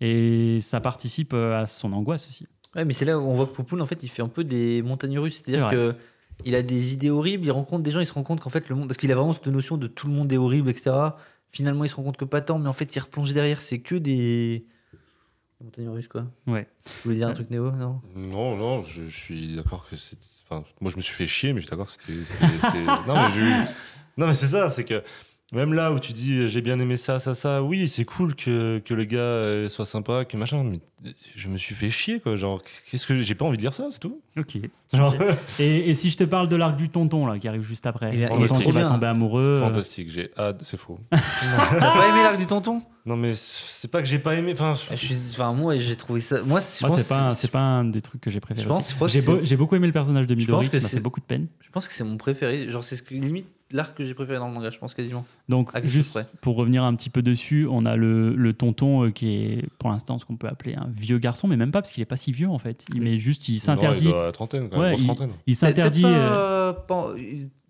Et ça participe à son angoisse aussi. Ouais, mais c'est là où on voit que Poupoune, en fait, il fait un peu des montagnes russes. C'est-à-dire C'est que il a des idées horribles, il rencontre des gens, il se rend compte qu'en fait, le monde. Parce qu'il a vraiment cette notion de tout le monde est horrible, etc. Finalement, il se rend compte que pas tant, mais en fait, il replonge derrière, c'est que des. montagnes russes, quoi. Ouais. Tu voulais dire un Ouais. truc néo, non? Non, non, je, je suis d'accord que c'est. Enfin, moi, je me suis fait chier, mais je suis d'accord que c'était. c'était- c'était- <laughs> non, mais j'ai eu- non, mais c'est ça, c'est que même là où tu dis euh, j'ai bien aimé ça, ça, ça, oui, c'est cool que, que le gars euh, soit sympa, que machin, mais je me suis fait chier, quoi. Genre, qu'est-ce que j'ai pas envie de lire ça, c'est tout. Ok. Genre, <laughs> Et, et si je te parle de l'arc du tonton là, qui arrive juste après, Il il est tonton trop qui va bien. tomber amoureux. euh, fantastique, j'ai hâte, c'est faux. <laughs> T'as pas aimé l'arc du tonton? Non, mais c'est pas que j'ai pas aimé, enfin. je suis... Enfin, moi, j'ai trouvé ça. Moi, je Moi, pense, c'est pas, un- c'est pas un des trucs que j'ai préféré. Je pense- je j'ai, c'est- beau- j'ai beaucoup aimé le personnage de Je Midori pense que c'est- fait beaucoup de peine. je pense que c'est mon préféré. Genre, c'est ce que limite. L'arc que j'ai préféré dans le manga, je pense quasiment. Donc, juste pour revenir un petit peu dessus, on a le, le tonton euh, qui est pour l'instant ce qu'on peut appeler un vieux garçon, mais même pas parce qu'il est pas si vieux en fait. Il, mais juste, il s'interdit. il doit à la trentaine, quand Ouais, même, grosse trentaine. Il s'interdit. Euh, pas-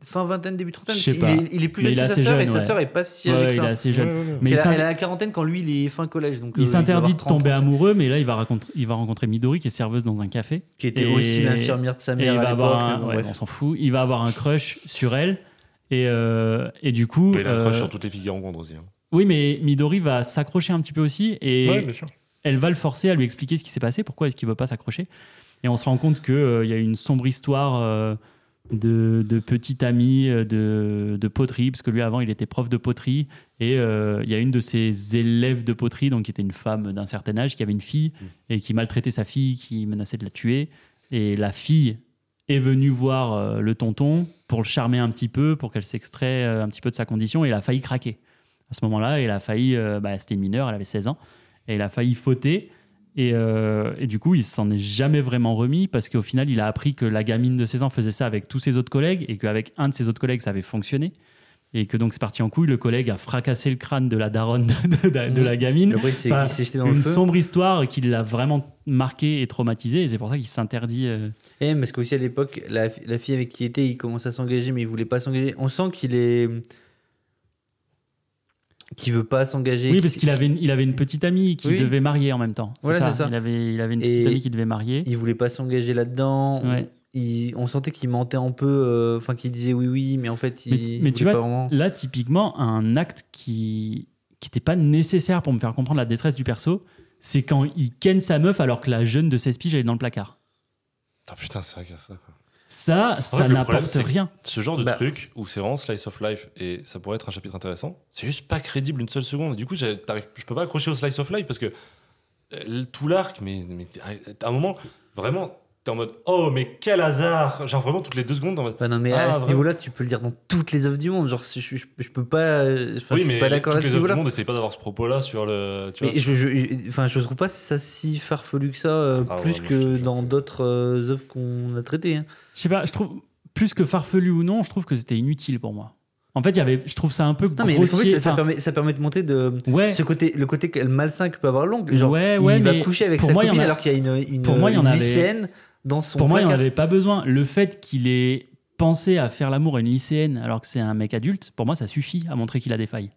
fin vingtaine, début trentaine. Je sais il. Est, il est plus jeune il est que sa assez sœur et sa ouais. sœur est pas si ouais, âgée que il est ça. assez jeune. Ouais, ouais, ouais. Mais s'in- elle a la quarantaine quand lui il est fin collège. Donc, euh, il s'interdit de tomber 30, amoureux, mais là, il va, rencontrer, il va rencontrer Midori, qui est serveuse dans un café. Qui était Et- aussi l'infirmière de sa Et mère il à va l'époque. avoir un, mais bon, ouais, bref. on s'en fout. Il va avoir un crush sur elle. Et, euh, et du coup, Il a un crush euh, sur toutes les filles qu'il rencontre aussi. hein. oui, mais Midori va s'accrocher un petit peu aussi. Et Ouais, bien sûr. elle va le forcer à lui expliquer ce qui s'est passé, pourquoi est-ce qu'il veut pas s'accrocher. Et on se rend compte qu'il y a une sombre histoire euh, de, de petit ami euh, de, de poterie, parce que lui avant il était prof de poterie, et euh, il y a une de ses élèves de poterie, donc qui était une femme d'un certain âge, qui avait une fille, et qui maltraitait sa fille, qui menaçait de la tuer. Et la fille est venue voir euh, le tonton pour le charmer un petit peu, pour qu'elle s'extrait euh, un petit peu de sa condition, et elle a failli craquer. À ce moment-là, elle a failli, euh, bah, c'était une mineure, elle avait 16 ans, et elle a failli fauter. Et, et du coup, il s'en est jamais vraiment remis parce qu'au final, il a appris que la gamine de 16 ans faisait ça avec tous ses autres collègues et qu'avec un de ses autres collègues, ça avait fonctionné. Et que donc c'est parti en couille. Le collègue a fracassé le crâne de la daronne de, de- de la gamine. Après, c'est Enfin, qui s'est jeté dans Une le feu. sombre histoire qui l'a vraiment marqué et traumatisé. Et c'est pour ça qu'il s'interdit. euh, Et parce qu'aussi à l'époque, la, la fille avec qui il était, il commence à s'engager, mais il voulait pas s'engager. On sent qu'il est. qu'il veut pas s'engager. Oui, parce qu'il avait, une- il avait une petite amie qui Oui. devait marier en même temps. Voilà, c'est ça. Il avait, il avait une petite Et- amie qui devait marier. Il voulait pas s'engager là-dedans. Ouais. Il- on sentait qu'il mentait un peu, euh, enfin qu'il disait oui, oui, mais en fait, il. Mais mais tu vois, pas vraiment. Là, typiquement, un acte qui qui n'était pas nécessaire pour me faire comprendre la détresse du perso, c'est quand il ken sa meuf alors que la jeune de 16 piges elle est dans le placard. Ah, putain, c'est vrai qu'il y a ça. Quoi. Ça, ça n'apporte rien. Ce genre de Bah. truc où c'est vraiment slice of life et ça pourrait être un chapitre intéressant, c'est juste pas crédible une seule seconde. Et du coup, je peux pas accrocher au slice of life parce que euh, tout l'arc, mais, mais à un moment, vraiment, t'es en mode oh, mais quel hasard Genre vraiment toutes les deux secondes en mode. Bah non, mais Ah, à ce vraiment. niveau-là, tu peux le dire dans toutes les œuvres du monde. Genre, je, je, je peux pas. euh, Enfin, oui, je suis mais pas d'accord toutes ce les œuvres du monde essayent pas d'avoir ce propos-là sur le. Tu vois, je, je, enfin, je trouve pas ça si farfelu que ça, euh, Ah plus que dans d'autres euh, œuvres qu'on a traitées. hein. Je sais pas, je trouve plus que farfelu ou non, je trouve que c'était inutile pour moi. En fait, il y avait, je trouve ça un peu Non, mais, mais en fait, grossier. ça, ça permet, ça permet de monter de ouais, ce côté, le côté malsain que peut avoir l'oncle. Genre, Ouais, ouais, il va coucher avec sa moi, copine a- alors qu'il y a une, une, pour moi, il y en avait- dans son pour moi, il n'y en placard. avait pas besoin. Le fait qu'il ait pensé à faire l'amour à une lycéenne alors que c'est un mec adulte, pour moi, ça suffit à montrer qu'il a des failles.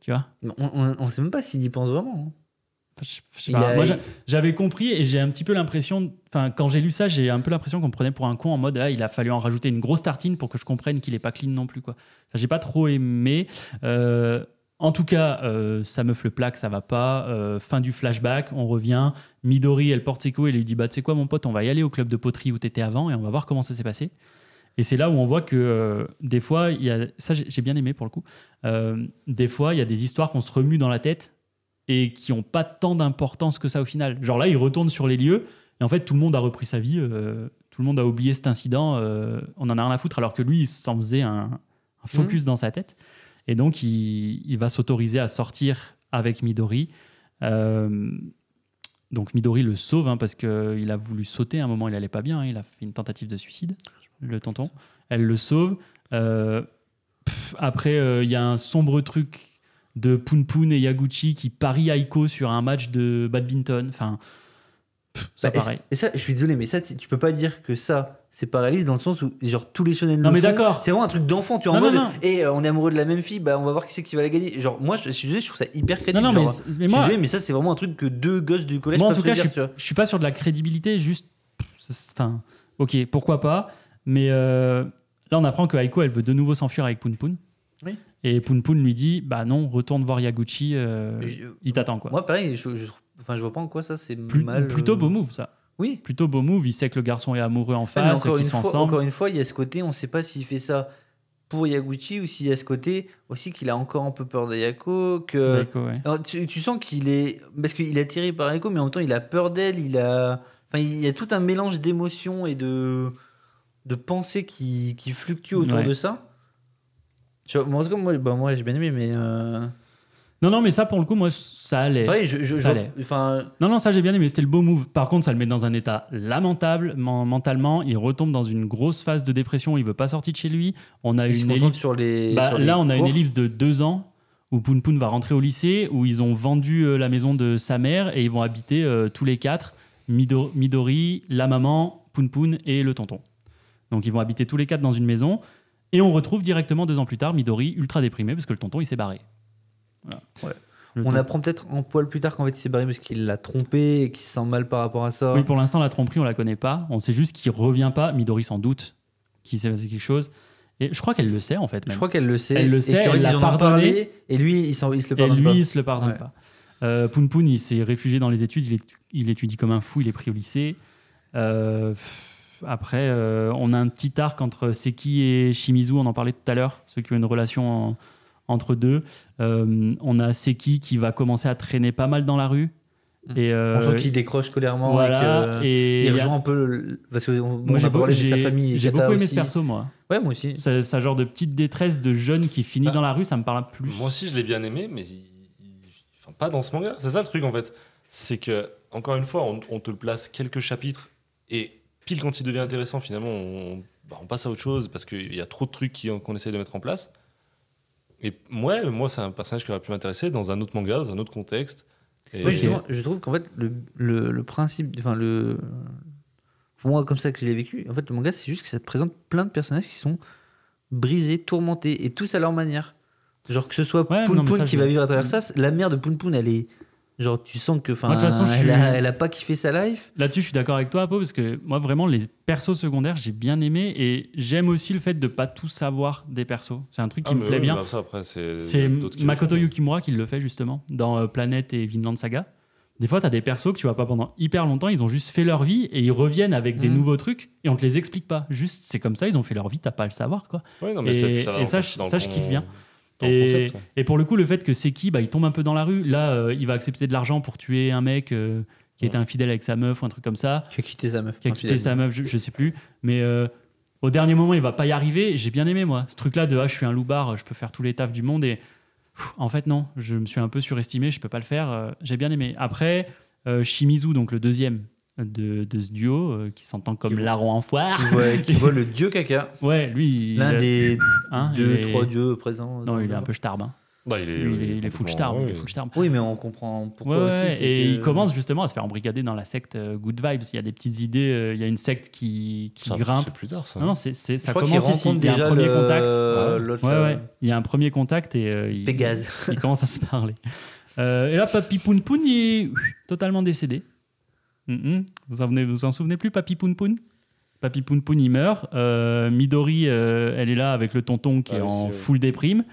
Tu vois? On, on sait même pas s'il y pense vraiment. hein. J'avais compris et j'ai un petit peu l'impression, enfin, quand j'ai lu ça, j'ai un peu l'impression qu'on me prenait pour un con en mode, ah, il a fallu en rajouter une grosse tartine pour que je comprenne qu'il est pas clean non plus, quoi. Enfin, j'ai pas trop aimé. Euh, en tout cas, euh, sa meuf le plaque, ça va pas. Euh, fin du flashback, on revient. Midori, elle porte ses coups et lui dit, bah, tu sais quoi, mon pote, on va y aller au club de poterie où t'étais avant et on va voir comment ça s'est passé. Et c'est là où on voit que euh, des fois, il y a, ça j'ai bien aimé pour le coup, Euh, des fois, il y a des histoires qu'on se remue dans la tête et qui n'ont pas tant d'importance que ça au final. Genre là, il retourne sur les lieux et en fait, tout le monde a repris sa vie, euh, tout le monde a oublié cet incident, on en a rien à foutre, alors que lui, il s'en faisait un, un focus dans sa tête. Et donc, il, il va s'autoriser à sortir avec Midori. Euh, donc Midori le sauve hein, parce qu'il a voulu sauter à un moment, il allait pas bien, hein, il a fait une tentative de suicide, le tonton. Elle le sauve. Euh, après, euh, il y a un sombre truc de Poon et Yaguchi qui parient Aiko sur un match de badminton. Enfin, ça Bah, pareil. Et ça, je suis désolé, mais ça, tu peux pas dire que ça, c'est pas réaliste dans le sens où, genre, tous les shonen Non, le mais d'accord. C'est vraiment un truc d'enfant, tu vois, en Non, mode, non. et euh, on est amoureux de la même fille, bah, on va voir qui c'est qui va la gagner. Genre, moi, je, je suis désolé, je trouve ça hyper crédible. Non, non, mais, genre, c'est- mais je suis moi, désolé, mais ça, c'est vraiment un truc que deux gosses du collège moi en tout cas, je suis, je pas sur de la crédibilité, juste. Enfin, ok, pourquoi pas. Mais euh, là, on apprend que Aiko, elle veut de nouveau s'enfuir avec Poon Poon. Oui. Et Poon Poon lui dit Bah non, retourne voir Yaguchi, euh, Je- il t'attend quoi. Moi, pareil, je, je, enfin, je vois pas en quoi ça, c'est Plus- mal. plutôt euh, beau move, ça. Oui. Plutôt beau move. Il sait que le garçon est amoureux en mais face, encore, qu'ils une sont fois, ensemble. encore une fois, il y a ce côté, on sait pas s'il fait ça pour Yaguchi ou s'il y a ce côté aussi qu'il a encore un peu peur d'Ayako, que. Ouais. Alors, tu, tu sens qu'il est. Parce qu'il est attiré par Aiko, mais en même temps, il a peur d'elle, il a. Enfin, il y a tout un mélange d'émotions et de, de pensées qui, qui fluctuent autour Ouais. de ça. Moi, en tout cas, moi, bah, moi j'ai bien aimé, mais. euh, Non, non, mais ça, pour le coup, moi, ça allait. Ouais, je, je, Ça allait. enfin, Non, non, ça j'ai bien aimé, c'était le beau move. Par contre, ça le met dans un état lamentable men- mentalement. Il retombe dans une grosse phase de dépression. Il veut pas sortir de chez lui. On a une ellipse. sur les. Bah, sur les là, on a une ellipse de deux ans où Poun Poun va rentrer au lycée, où ils ont vendu euh, la maison de sa mère et ils vont habiter euh, tous les quatre Mido- Midori, la maman, Poun Poun et le tonton. Donc ils vont habiter tous les quatre dans une maison. Et on retrouve directement deux ans plus tard Midori ultra déprimé parce que le tonton il s'est barré. Voilà. Ouais. Le On apprend peut-être un poil plus tard qu'en fait il s'est barré parce qu'il l'a trompé et qu'il se sent mal par rapport à ça. Oui, pour l'instant, la tromperie, on la connaît pas. On sait juste qu'il revient pas. Midori s'en doute qu'il s'est passé quelque chose. Et je crois qu'elle le sait, en fait. Je crois qu'elle le sait. Elle le et sait, elle l'a ils en ont pardonné. parlé et lui il, s'en- il se le Et pardonne lui, pas. il se le pardonne Ouais. pas. Euh, Poun Poun, il s'est réfugié dans les études. Il, est- il étudie comme un fou. Il est pris au lycée. Euh, après, euh, on a un petit arc entre Seki et Shimizu. On en parlait tout à l'heure. Ceux qui ont une relation en- entre deux. Euh, on a Seki qui va commencer à traîner pas mal dans la rue. Mm. Et, euh, On sent qu'il décroche scolairement voilà, et que- et il a- rejoint un peu le- parce que on, Moi, on j'ai a beau- parlé de sa j'ai- famille. j'ai Kata beaucoup aimé aussi. ce perso, moi. Ouais, moi aussi. Ça, ça genre de petite détresse de jeune qui finit Ah. dans la rue, ça me parle plus. Moi aussi, je l'ai bien aimé, mais il- il- enfin, pas dans ce manga. C'est ça le truc en fait. C'est que, encore une fois, on, on te le place quelques chapitres et pile quand il devient intéressant, finalement, on, bah, on passe à autre chose parce qu'il y a trop de trucs qui- qu'on essaye de mettre en place. Et moi, moi c'est un personnage qui aurait pu m'intéresser dans un autre manga, dans un autre contexte. Et- Oui, justement, je trouve qu'en fait, le, le, le principe, enfin, le. Pour moi, comme ça que je l'ai vécu, en fait, le manga, c'est juste que ça te présente plein de personnages qui sont brisés, tourmentés, et tous à leur manière. Genre que ce soit Ouais, Poun Poun qui va vivre à travers ça, c'est- la mère de Poun Poun, elle est. Genre, tu sens que. Enfin, Moi, de toute façon, je elle, suis- a, elle a pas kiffé sa life. Là-dessus, je suis d'accord avec toi, Apo, parce que moi, vraiment, les persos secondaires, j'ai bien aimé et j'aime aussi le fait de pas tout savoir des persos. C'est un truc qui Ah, me plaît bien. bah, ça, après, c'est C'est Makoto. Yukimura qui le fait justement dans euh, Planète et Vinland Saga. Des fois, tu as des persos que tu vois pas pendant hyper longtemps, ils ont juste fait leur vie et ils reviennent avec des Mhm. nouveaux trucs et on te les explique pas. Juste, c'est comme ça, ils ont fait leur vie, t'as pas à le savoir quoi. Ouais, non, mais Et- ça et ça, le ça, je kiffe bien. Dans le Et, concept, ouais. et pour le coup, le fait que Seki, bah, il tombe un peu dans la rue, là, euh, il va accepter de l'argent pour tuer un mec euh, qui était infidèle avec sa meuf ou un truc comme ça, Qui a quitté sa meuf. qui a quitté sa meuf, je, je sais plus. Mais euh, au dernier moment, il va pas y arriver. J'ai bien aimé, moi, ce truc-là de ah, je suis un loupard, je peux faire tous les tafs du monde. Et pff, en fait, non, je me suis un peu surestimé, je peux pas le faire. euh, J'ai bien aimé. Après, euh, Shimizu, donc le deuxième de, de ce duo, euh, qui s'entend comme larron en foire. Qui voit, qui voit le <laughs> dieu caca. Ouais, lui, il, L'un des hein, deux, est- trois dieux présents. Non, il est un peu starbe. hein. Bah, il est, il est, il est full il est ouais. full starbe. Oui, mais on comprend pourquoi Ouais, aussi. ouais, et que- il commence justement à se faire embrigader dans la secte euh, Good Vibes. Il y a des petites idées, euh, il y a une secte qui, qui Ça, grimpe. C'est plus tard, ça. Non, non, c'est, Je ça commence ici. Il y a déjà un premier le- contact. Il y a un premier contact et euh, il, Pégase. il commence à se parler. Euh, et là, Papy Poun Poun il est totalement décédé. Vous en venez, vous en souvenez plus, Papy Poun Poun? Papy Poun Poun, il meurt. Euh, Midori, euh, elle est là avec le tonton qui Ah est oui, en full déprime.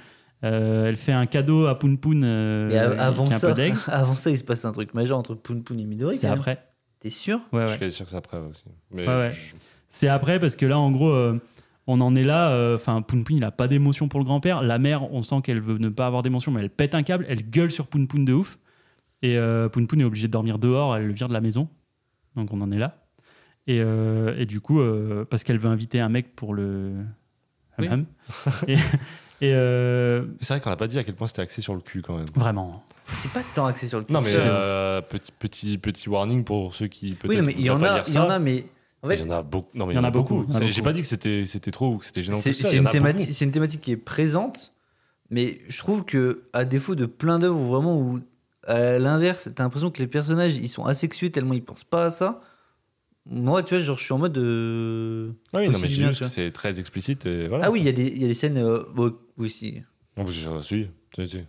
Euh, elle fait un cadeau à Poun Poun euh, a- avant qui est un ça, peu <laughs> avant ça, il se passe un truc majeur entre Poun Poun et Midori. C'est après. T'es sûr? Ouais, Je suis sûr que c'est après aussi. Mais Ouais, ouais. je- C'est après parce que là, en gros, euh, on en est là. euh, Enfin, Poun Poun, il a pas d'émotion pour le grand-père. La mère, on sent qu'elle veut ne pas avoir d'émotion, mais elle pète un câble, elle gueule sur Poun Poun de ouf. Et euh, Poun Poun est obligé de dormir dehors, elle le vire de la maison. Donc on en est là. Et, euh, et du coup, euh, parce qu'elle veut inviter un mec pour le. Oui. <laughs> Et et, euh, C'est vrai qu'on n'a pas dit à quel point c'était axé sur le cul quand même. vraiment. C'est pas tant axé sur le Non, mais euh, petit, petit, petit warning pour ceux qui peut-être. Oui, mais il y en a, il y en a, mais en Il y en a beaucoup. Non, mais Il y en a beaucoup, J'ai pas dit que c'était c'était trop ou que c'était gênant. c'est une thématique, c'est une thématique qui est présente, mais je trouve que à défaut de plein d'œuvres vraiment où à l'inverse, t'as l'impression que les personnages ils sont asexués tellement ils pensent pas à ça. Moi, tu vois, genre je suis en mode. euh, Ah oui, non, mais bien, juste c'est très explicite. Et voilà. Ah oui, il y a des, il y a des scènes euh, bon, aussi. Non, mais je suis. tu- tu-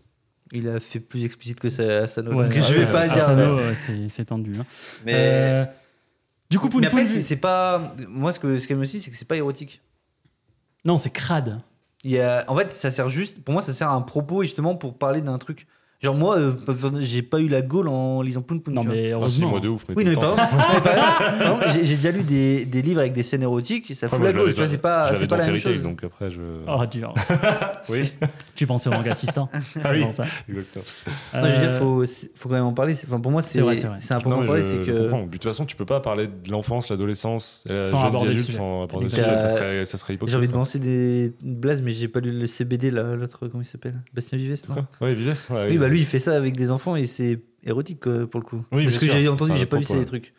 Il a fait plus explicite que ça, Asano. Ouais, donc ouais, je vais ouais, pas dire. Asano, mais- euh, c'est c'est tendu. hein. mais Euh, du coup, Poun mais après, Poun. c'est c'est pas. Moi, ce que ce qu'elle me dit, c'est que c'est pas érotique. Non, c'est crade. Il y a- En fait, ça sert juste. Pour moi, ça sert à un propos justement pour parler d'un truc. Genre, moi, euh, j'ai pas eu la gaule en lisant Poun Poun. Non, tu vois. mais Ah, heureusement. moi de ouf. Mais Oui, non, mais non, exemple, j'ai j'ai déjà lu des, des livres avec des scènes érotiques, et ça Ouais, fout moi, la je gaule. Tu vois, c'est pas, c'est pas dans la même chose. donc après, je. Oh, dur. <laughs> Oui, tu pensais au manga assistant. Ah oui. Ça. exactement. Non, je veux dire, Euh, faut, faut quand même en parler. C'est- Enfin, pour moi, C'est vrai, c'est vrai. c'est important d'en mais parler. C'est que. De toute façon, tu peux pas parler de l'enfance, l'adolescence, et la Sans jeune aborder sans aborder sujet. euh, Ça serait, ça serait hypocrite. J'ai envie de lancer des blazes, mais j'ai pas lu le CBD, là, l'autre, comment il s'appelle? Bastien Vives, non? Ouais, Vives. Oui, bah lui, il fait ça avec des enfants et c'est érotique quoi, pour le coup. Oui, Parce que j'ai entendu, j'ai pas vu ces trucs.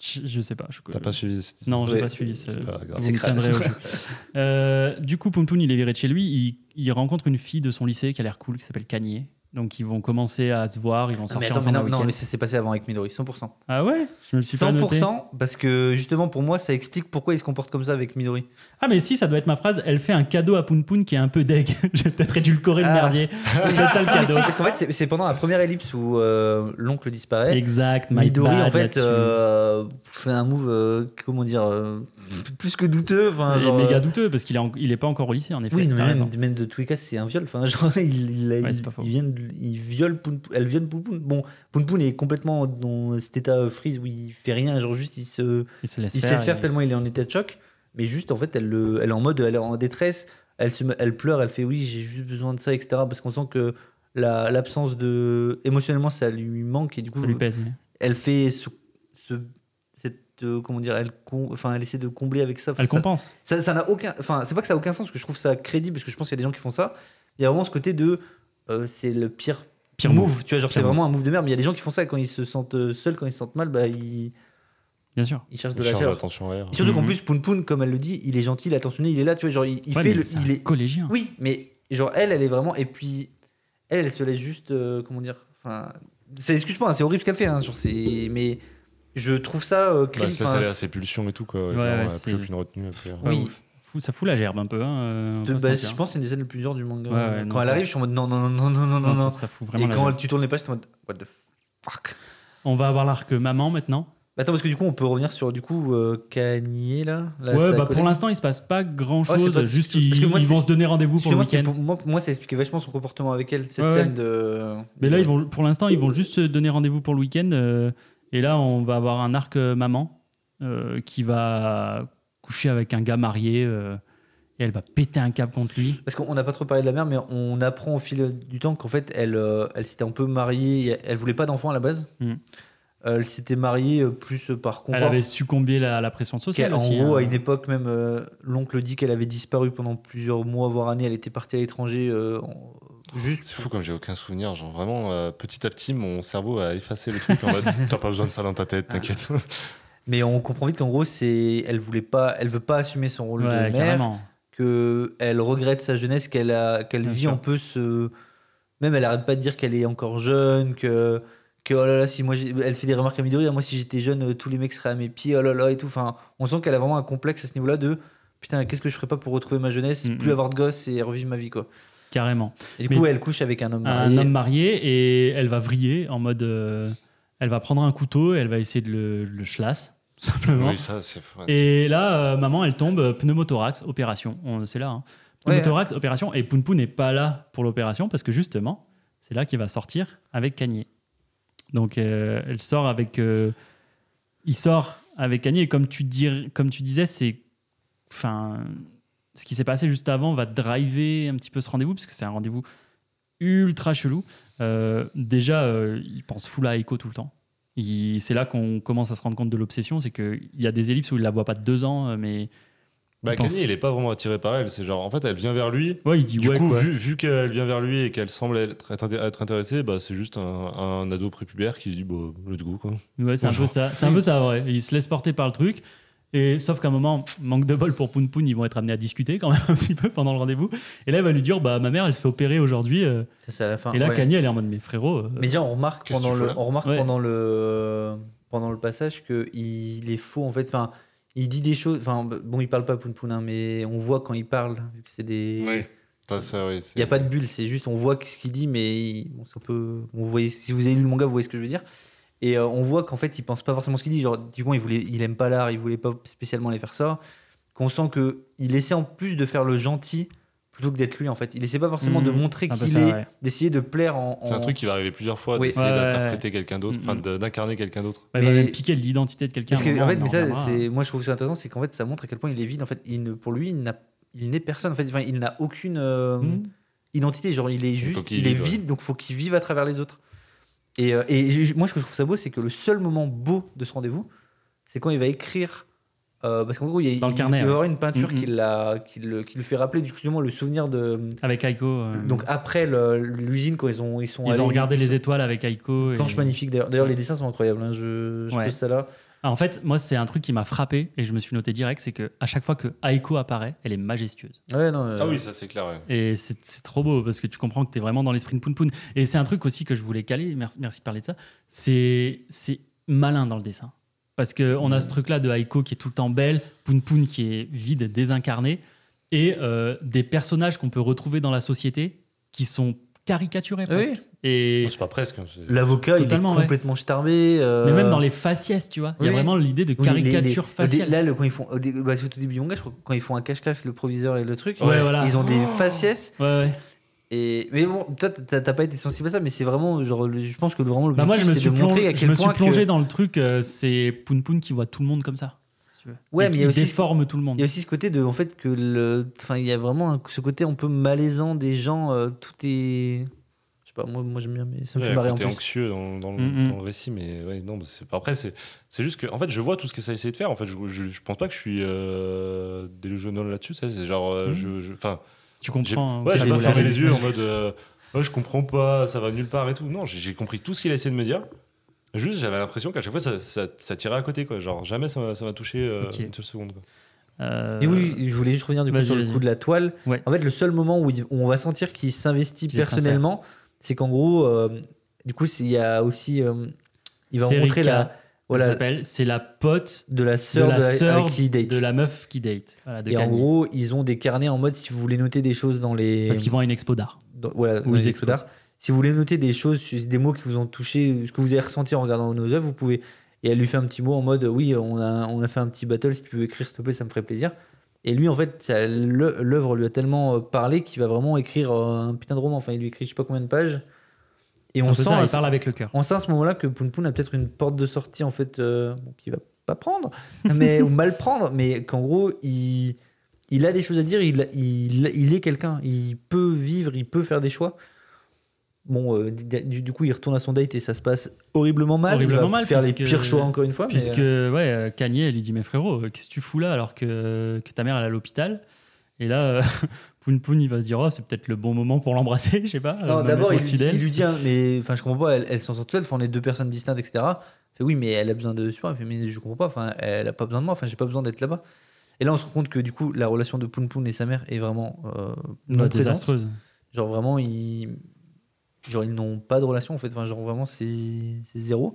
Je, je sais pas. Je, T'as pas suivi cette- Non, j'ai Ouais. pas suivi ce. C'est pas au jus. <laughs> Euh, du coup, Poun Poun, il est viré de chez lui. Il, il rencontre une fille de son lycée qui a l'air cool, qui s'appelle Kanye. Donc, ils vont commencer à se voir. Ils vont Ah, mais sortir attends, mais non, mais ça s'est passé avant avec Midori, 100%. Ah ouais? Je me le suis pas noté. 100% parce que justement pour moi ça explique pourquoi il se comporte comme ça avec Midori. Ah, mais si, ça doit être ma phrase. Elle fait un cadeau à Poun Poun qui est un peu deg. <laughs> J'ai peut-être édulcoré le Ah. merdier. C'est peut-être ça le Ah, mais si, cadeau. parce qu'en fait c'est- c'est pendant la première ellipse où euh, l'oncle disparaît. Exact. Midori en fait euh, fait un move euh, comment dire euh, plus que douteux. Enfin, Il est genre, méga euh, douteux parce qu'il est, en- il est pas encore au lycée, en effet. Oui, mais T'as raison. même de tous les cas, c'est un viol. Enfin, <laughs> genre, il, il, Ouais, c'est pas faux. Il viole Poun elle viole Poun Poun. Bon, Poun Poun est complètement dans cet état euh, freeze où il fait rien, genre juste il se, Il se laisse il se faire. laisse faire et- tellement il est en état de choc. Mais juste, en fait, elle, le- elle est en mode, elle est en détresse, elle, se, met- elle pleure, elle fait oui, j'ai juste besoin de ça, etc. Parce qu'on sent que la- l'absence de. émotionnellement, ça lui manque et du coup, Ça lui pèse. oui. elle fait ce. ce- cette, euh, comment dire, elle, com- enfin, elle essaie de combler avec ça. Enfin, Elle ça- compense. ça n'a aucun enfin c'est pas que ça a aucun sens parce que je trouve ça crédible parce que je pense qu'il y a des gens qui font ça il y a vraiment ce côté de euh, c'est le pire, Pire move, move. tu vois genre c'est vraiment un move de merde mais il y a des gens qui font ça quand ils se sentent euh, seuls quand ils se sentent mal bah ils, Bien sûr. ils cherchent de Il la charge. Et surtout qu'en Mhm. plus Poun Poun comme elle le dit il est gentil il est attentionné il est là tu vois genre il, il Ouais, fait le c'est un il est collégien. oui mais genre elle elle est vraiment et puis elle elle se laisse juste euh, comment dire enfin c'est excuse-moi hein, c'est horrible ce qu'elle fait hein, genre c'est mais je trouve ça euh, Bah, ça, ça à ses pulsions et tout, quoi. Ouais, Genre, ouais, a plus aucune retenue. Ouais, Oui. ouf. Ça fout la gerbe un peu. Hein, euh, bah, je pense que c'est une des scènes les plus dures du manga Ouais, ouais, non, quand elle ça- arrive je suis en mode non non non non non non Non, non ça, ça fout vraiment Et quand tu tournes les pages, t'es en mode What the fuck On va avoir l'arc maman maintenant. Bah Attends, parce que du coup, on peut revenir sur du coup euh, Kanye là. là, ouais, bah pour l'instant, il se passe pas grand chose. juste, parce ils, vont se donner rendez-vous pour le week-end. pour moi, moi, ça expliquait vachement son comportement avec elle, cette Ouais, scène ouais. de. Mais là, ils vont, pour l'instant, ils vont juste se donner rendez-vous pour le week-end. euh, et là, on va avoir un arc maman euh, qui va coucher avec un gars marié. euh, et elle va péter un câble contre lui. Parce qu'on n'a pas trop parlé de la mère, mais on apprend au fil du temps qu'en fait, elle, euh, elle s'était un peu mariée. Elle voulait pas d'enfant à la base. Mm. Elle s'était mariée euh, plus par confort. Elle avait succombé à la pression sociale. Qu'elle- en aussi, gros, hein. à une époque même, euh, l'oncle dit qu'elle avait disparu pendant plusieurs mois, voire années. Elle était partie à l'étranger euh, en- juste. C'est fou comme j'ai aucun souvenir. Genre vraiment, euh, petit à petit, mon cerveau a effacé le truc en mode <laughs> T'as pas besoin de ça dans ta tête, t'inquiète. Mais on comprend vite qu'en gros, c'est, elle voulait pas, elle veut pas assumer son rôle Ouais, de mère. carrément. que elle regrette sa jeunesse, qu'elle a, qu'elle vit sûr. un peu ce. Même elle arrête pas de dire qu'elle est encore jeune, que que oh là là si moi elle fait des remarques à Midori, ah, moi si j'étais jeune, euh, tous les mecs seraient à mes pieds, oh là là et tout. Enfin, on sent qu'elle a vraiment un complexe à ce niveau-là de putain qu'est-ce que je ferais pas pour retrouver ma jeunesse, Mm, plus mm. avoir de gosses et revivre ma vie quoi. Carrément. Et du Mais- coup elle couche avec un homme un marié. homme marié et elle va vriller en mode. euh, elle va prendre un couteau et elle va essayer de le, le chlasse, tout simplement. oui, ça, c'est fou. Et là, euh, maman, elle tombe, euh, pneumothorax, opération. On- C'est là. Hein. Ouais. Pneumothorax, opération. Et Poun Poun n'est pas là pour l'opération parce que justement, c'est là qu'il va sortir avec Kanye. Donc, euh, elle sort avec. euh, il sort avec Kanye et comme tu, dir- comme tu disais, c'est. Enfin. Ce qui s'est passé juste avant va driver un petit peu ce rendez-vous parce que c'est un rendez-vous ultra chelou. Euh, déjà, euh, il pense full à Echo tout le temps. C'est là qu'on commence à se rendre compte de l'obsession, c'est qu'il y a des ellipses où il la voit pas de deux ans, euh, mais Bah, il Kanye, il est pas vraiment attiré par elle. C'est genre, en fait, elle vient vers lui. ouais, il dit Du ouais coup, quoi. vu, vu qu'elle vient vers lui et qu'elle semble être, intéressée, bah, c'est juste un, un ado prépubère qui se dit bah, let's go. Quoi. Ouais, c'est un peu ça. C'est un peu ça, ouais. Il se laisse porter par le truc. Et sauf qu'à un moment, manque de bol pour Poun Poun, ils vont être amenés à discuter quand même <laughs> un petit peu pendant le rendez-vous. Et là, il va lui dire, bah ma mère, elle se fait opérer aujourd'hui. euh. C'est à la fin. et là, ouais. Kanye, elle est en mode, mais frérot. euh, Mais déjà, on remarque pendant le, fous là on remarque Ouais. pendant le, pendant le passage que il est faux en fait. Enfin, il dit des choses. Enfin, bon, il parle pas Poun Poun, hein, mais on voit quand il parle vu que c'est des. Oui, Il n'y a pas de bulle, c'est juste on voit ce qu'il dit, mais il- bon, c'est un peu. On voyez, si vous avez lu le manga, vous voyez ce que je veux dire. Et euh, on voit qu'en fait, il pense pas forcément ce qu'il dit. Genre, typiquement, il, voulait, il aime pas l'art, il voulait pas spécialement aller faire ça. Qu'on sent que il essaie en plus de faire le gentil plutôt que d'être lui en fait. Il essaie pas forcément de Mhm, montrer qu'il est, ouais. d'essayer de plaire en. C'est un truc qui va arriver plusieurs fois, Oui. d'essayer Ouais, ouais, d'interpréter quelqu'un d'autre, enfin Mm, de- d'incarner quelqu'un d'autre. bah, il va même piquer l'identité de quelqu'un. Parce que, en fait, mais ça, reviendra. c'est, moi je trouve ça intéressant, c'est qu'en fait, ça montre à quel point il est vide. En fait, il ne- pour lui, il n'a, il n'est personne. En fait, Enfin, il n'a aucune euh, Mhm. identité. Genre, il est juste, qu'il il est vide, donc faut qu'il vive à travers les autres. Et, euh, et moi, ce que je trouve ça beau, c'est que le seul moment beau de ce rendez-vous, c'est quand il va écrire Euh, parce qu'en gros, il y a, Dans le il carnet, peut y ouais. avoir une peinture Mhm. qui, l'a- qui, le, qui lui fait rappeler justement le souvenir de. Avec Aiko. euh, Donc après l'usine, quand ils, ont, ils sont ils allés. ont regardé ils les sont- étoiles avec Aiko. et- Planche magnifique d'ailleurs. D'ailleurs, les dessins sont incroyables. hein. Je, je Ouais. pose ça là. Ah, en fait, moi, c'est un truc qui m'a frappé et je me suis noté direct, c'est que à chaque fois que Aiko apparaît, elle est majestueuse. Ouais, non. euh, Ah oui, ça c'est clair. ouais. Et c'est trop beau parce que tu comprends que tu es vraiment dans l'esprit de Poun Poun. Et c'est un truc aussi que je voulais caler, merci, merci de parler de ça, c'est c'est malin dans le dessin. Parce qu'on a ce truc-là de Aiko qui est tout le temps belle, Poun Poun qui est vide, désincarné, et euh, des personnages qu'on peut retrouver dans la société qui sont caricaturés Oui. Et, Non, c'est pas presque. hein, c'est- L'avocat, il est Totalement, ouais. complètement starbé. euh, mais même dans les faciès, tu vois, il y a oui. vraiment l'idée de oui, les- les- caricature faciale. Là, le- quand ils font. Au, dé- bah, c'est au début du manga, je crois, quand ils font un cache-cache, le proviseur et le truc. Ouais, voilà. Ils ont des faciès. Ouais, ouais. Et, mais bon, toi, t'as t'as pas été sensible à ça, mais c'est vraiment. Genre, le- je pense que vraiment Bah moi, l'objectif, je me c'est suis, de plongé, montrer à je quel me suis point. plongé que- dans le truc, euh, c'est Poun Poun qui voit tout le monde comme ça. Veux. Ouais, Et mais il y a aussi- déforme tout le monde. Il y a aussi ce côté de, en fait, que le. Enfin, il y a vraiment un- ce côté un peu malaisant des gens. euh, tout est. Je sais pas, moi, moi j'aime bien, mais ça me Ouais, fait un marrer en côté plus. anxieux dans, dans le, Mhm. dans le récit, mais ouais, non, c'est après c'est c'est juste que en fait je vois tout ce que ça essaie de faire. En fait, je, je, je pense pas que je suis euh, délusionnel là-dessus. ça, C'est genre, euh, Mhm. je, je- enfin, Tu comprends. hein, ouais, j'ai pas fermé les yeux en mode, euh, Ouais, je comprends pas, ça va nulle part et tout. Non, j'ai j'ai compris tout ce qu'il a essayé de me dire. Juste, j'avais l'impression qu'à chaque fois ça, ça, ça tirait à côté, quoi. Genre jamais ça m'a touché euh, une seule seconde. Quoi. Euh, Et oui, je voulais juste revenir du coup sur le coup de la toile. Ouais. En fait, le seul moment où, il- où on va sentir qu'il s'investit personnellement, c'est qu'en gros, euh, du coup, il y a aussi. euh, il va rencontrer la. elle Voilà, s'appelle, c'est la pote de la sœur de la la- sœur avec qui il date. de la meuf qui date. Voilà, de Et en gros, ils ont des carnets en mode si vous voulez noter des choses dans les. parce qu'ils vont à une expo d'art. voilà, dans Où les expos d'art. Si vous voulez noter des choses, des mots qui vous ont touché, ce que vous avez ressenti en regardant nos œuvres, vous pouvez. Et elle lui fait un petit mot en mode oui, on a, on a fait un petit battle, si tu veux écrire, s'il te plaît, ça me ferait plaisir. Et lui, en fait, l'œuvre lui a tellement euh, parlé qu'il va vraiment écrire euh, un putain de roman. Enfin, il lui écrit je sais pas combien de pages. Et on sent, ça, il parle avec le cœur. on sent à ce moment-là que Poun Poun a peut-être une porte de sortie, en fait, euh, qu'il va pas prendre, mais, <laughs> ou mal prendre, mais qu'en gros, il, il a des choses à dire, il, il, il est quelqu'un, il peut vivre, il peut faire des choix. Bon, euh, du, du coup, il retourne à son date et ça se passe horriblement mal. Horriblement il va mal, faire les pires choix encore une fois. mais, Puisque, euh, ouais, euh, Kanye, elle lui dit Mais frérot, qu'est-ce que tu fous là alors que, que ta mère elle est à l'hôpital? Et là, euh, <laughs> Poun Poun, il va se dire Oh, c'est peut-être le bon moment pour l'embrasser, <laughs> je sais pas. non, d'abord, il, lui- il dit, hein, mais enfin, je comprends pas, elle, elle s'en sort toute seule, enfin, on est deux personnes distinctes, etc. Il fait, oui, mais elle a besoin de support. Il fait, mais je comprends pas, enfin, elle a pas besoin de moi, enfin, j'ai pas besoin d'être là-bas. Et là, on se rend compte que du coup, la relation de Poun Poun et sa mère est vraiment non Ouais, désastreuse. Genre vraiment, ils, genre, ils n'ont pas de relation en fait. Enfin, genre vraiment, c'est zéro.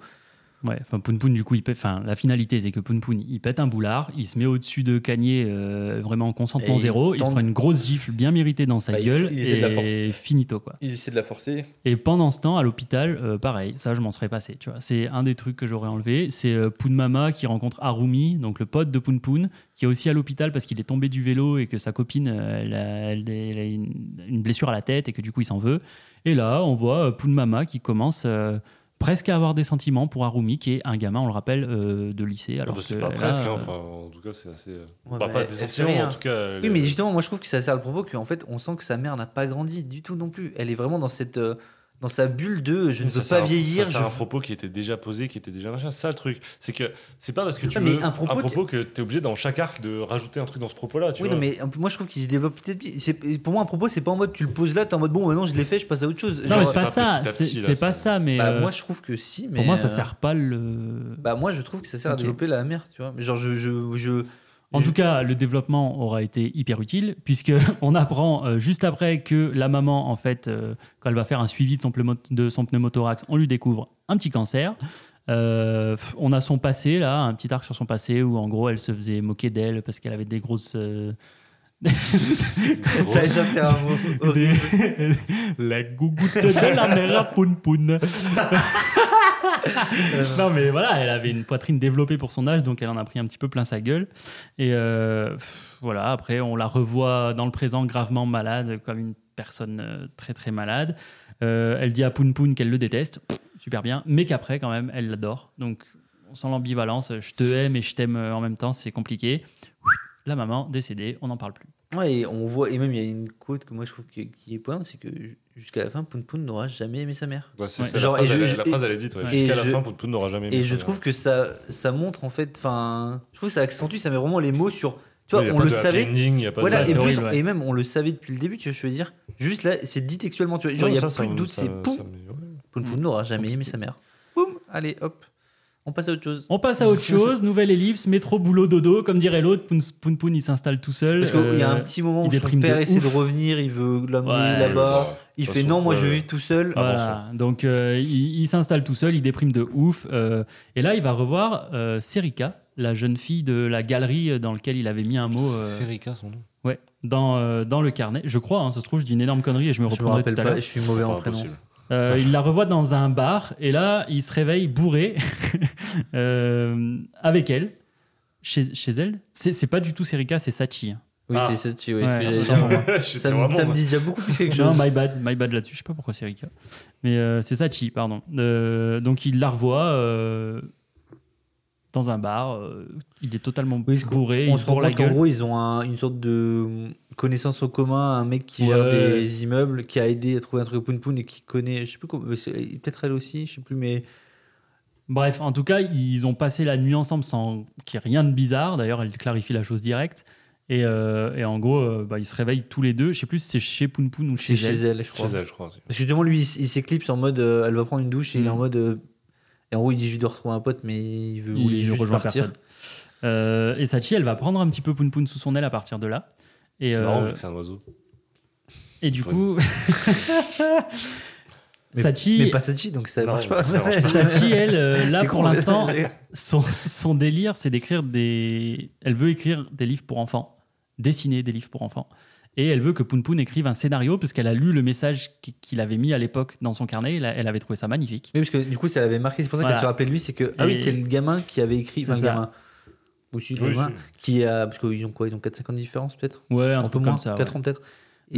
Ouais, enfin Poun Poun, du coup, il pète, enfin, la finalité, c'est que Poun Poun, il pète un boulard, il se met au-dessus de Kanye, euh, vraiment en consentement Et il zéro, il se prend une grosse gifle bien méritée dans sa Bah, il gueule, il essaie de la et finito, quoi. Ils essaient de la forcer. Et pendant ce temps, à l'hôpital, euh, pareil, ça, je m'en serais passé, tu vois. C'est un des trucs que j'aurais enlevé. C'est euh, Poun Mama qui rencontre Harumi, donc le pote de Poun Poun, qui est aussi à l'hôpital parce qu'il est tombé du vélo et que sa copine, euh, elle a, elle a- une blessure à la tête et que du coup, il s'en veut. Et là, on voit euh, Poun Mama qui commence euh, presque à avoir des sentiments pour Harumi, qui est un gamin, on le rappelle, euh, de lycée. Ah Alors bah, c'est pas presque, hein, enfin, en tout cas, c'est assez. Ouais, pas, mais pas des sentiments, en tout cas. Oui, mais justement, moi je trouve que ça sert le propos qu'en fait, on sent que sa mère n'a pas grandi du tout non plus. Elle est vraiment dans cette, euh, dans sa bulle de je ne Ça, veux pas un- vieillir. je C'est un propos qui était déjà posé, qui était déjà machin. C'est ça le truc. C'est que c'est pas parce que tu mais veux un propos, que tu es obligé dans chaque arc de rajouter un truc dans ce propos-là. Tu Oui, vois. non, mais moi je trouve qu'il se développe peut-être. Pour moi, un propos, c'est pas en mode tu le poses là, t'es en mode bon, maintenant je l'ai fait, je passe à autre chose. Non, Genre, mais c'est pas pas ça. C'est pas ça, mais bah, euh, moi je trouve que si, mais. pour moi, ça euh, sert pas le. Bah, moi je trouve que ça sert à développer la mère, tu vois. Genre, je. je, je En tout cas, le développement aura été hyper utile puisque <laughs> on apprend euh, juste après que la maman, en fait, euh, quand elle va faire un suivi de son, de son pneumothorax, on lui découvre un petit cancer. Euh, on a son passé là, un petit arc sur son passé où en gros elle se faisait moquer d'elle parce qu'elle avait des grosses. <laughs> Ça, ça sert à mot. des- <laughs> la gougoute de la mère à Poun Poun. <laughs> non mais voilà, elle avait une poitrine développée pour son âge, donc elle en a pris un petit peu plein sa gueule. Et euh, voilà, après on la revoit dans le présent gravement malade, comme une personne euh, très très malade. Euh, elle dit à Poun Poun qu'elle le déteste, super bien, mais qu'après quand même elle l'adore. Donc on sent l'ambivalence, je te hais mais je t'aime en même temps, c'est compliqué. La maman décédée, on n'en parle plus. Ouais, et on voit, et même il y a une quote que moi je trouve qui, qui est pointe, c'est que ju- jusqu'à la fin, Poun Poun n'aura jamais aimé sa mère. Ouais, c'est Ouais. ça, Genre, la, phrase, et je- elle, je- la phrase, elle est dite. ouais. Jusqu'à la je- fin, Poun Poun n'aura jamais aimé Et sa je mère. trouve que ça, ça montre en fait, enfin, je trouve que ça accentue, ça met vraiment les mots sur. Tu vois, on pas le savait. ending, y a pas de- Voilà, et, c'est plus, horrible, ouais. et même on le savait depuis le début, tu vois, je veux dire. Juste là, c'est dit textuellement, tu vois. Genre, il n'y a ça, plus ça- de doute, c'est poum, ça- ouais. Poun Poun n'aura jamais aimé sa mère. Boum, allez, hop, on passe à autre chose. On passe à autre chose, <laughs> nouvelle ellipse, métro, boulot, dodo, comme dirait l'autre, Poun Poun, Poun, il s'installe tout seul. Parce qu'il y a euh, un petit moment il où son père essaie de revenir, il veut l'amener Ouais, là-bas. Il fait non, moi je veux vivre tout seul. Voilà, donc euh, il, il s'installe tout seul, il déprime de ouf. euh, et là, il va revoir euh, Serika, la jeune fille de la galerie dans laquelle il avait mis un mot euh, C'est Rika son nom. ouais, dans, euh, dans le carnet. Je crois, hein, ça se trouve, je dis une énorme connerie et je me Je me reprendrai rappelle tout à l'heure. je suis mauvais en prénom. Euh, il la revoit dans un bar et là, il se réveille bourré <laughs> euh, avec elle, chez, chez elle. C'est c'est pas du tout Serika, c'est Sachi. hein. Oui, Ah. c'est ça, tu vois, ce Ouais, que j'allais c'est ça. J'étais Ça me, vraiment- ça me dit déjà beaucoup plus quelque Non, chose. my bad, my bad là-dessus. Je sais pas pourquoi c'est Rika. Mais euh, c'est Sachi, pardon. Euh, donc il la revoit euh, dans un bar. euh, il est totalement Oui, parce qu'on- bourré. On il se se rend bourre la compte qu'en gueule. gros, ils ont un- une sorte de connaissance au commun, un mec qui Ouais. gère des immeubles, qui a aidé à trouver un truc Poun Poun et qui connaît, je sais plus comment, peut-être elle aussi, je sais plus, mais Bref, en tout cas, ils ont passé la nuit ensemble sans qu'il y ait rien de bizarre. D'ailleurs, elle clarifie la chose directe. Et, euh, et en gros, euh, bah, ils se réveillent tous les deux. Je sais plus si c'est chez Poun Poun ou chez, chez elle. elle, je crois. Chez elle, je crois. aussi. Parce que justement, lui, il, il s'éclipse en mode, euh, elle va prendre une douche et il est Mm. en mode, euh, et en gros, il dit, je dois retrouver un pote, mais il veut Il ne juste rejoint partir. personne. Euh, et Sachi, elle va prendre un petit peu Poun Poun sous son aile à partir de là. Et, C'est marrant euh, vu que c'est un oiseau. et du coup, <laughs> Mais- Sachi, Mais pas Sachi, donc ça Non, marche pas. ça marche pas. Sachi, elle, euh, là pour l'instant, <laughs> son, son délire, c'est d'écrire des. Elle veut écrire des livres pour enfants, dessiner des livres pour enfants. Et elle veut que Poun Poun écrive un scénario, parce qu'elle a lu le message qui- qu'il avait mis à l'époque dans son carnet. Elle, avait trouvé ça magnifique. Oui, parce que du coup, ça l'avait marqué. C'est pour ça Voilà. qu'elle se rappelait de lui. C'est que, ah oui, t'es le gamin qui avait écrit. C'est Enfin, gamin. Aussi, Oui, Qui a. Parce qu'ils ont quoi Ils ont 4-5 ans de différence, peut-être Ouais, un, Un peu moins, comme ça. 4 ouais. ans, peut-être. Et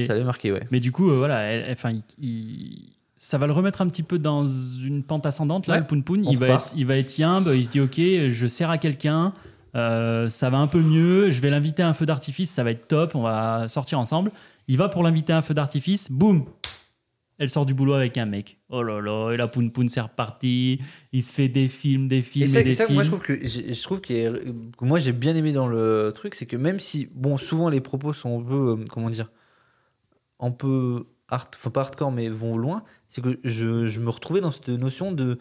Mais- ça l'avait marqué, ouais. Mais du coup, euh, voilà, elle- enfin, il- il- ça va le remettre un petit peu dans une pente ascendante, là, Ouais, le Poun Poun. Il va, être, il va être yimbe, il se dit, ok, je sers à quelqu'un, euh, ça va un peu mieux, je vais l'inviter à un feu d'artifice, ça va être top, on va sortir ensemble. Il va pour l'inviter à un feu d'artifice, boum Elle sort du boulot avec un mec. Oh là là, et la Poun Poun, c'est reparti. Il se fait des films, des films, Et et, ça, des ça, films. moi, je trouve que, je trouve que moi, j'ai bien aimé dans le truc, c'est que même si, bon, souvent les propos sont un peu, euh, comment dire, un peu, hard, enfin pas hardcore, mais vont loin, c'est que je, je me retrouvais dans cette notion de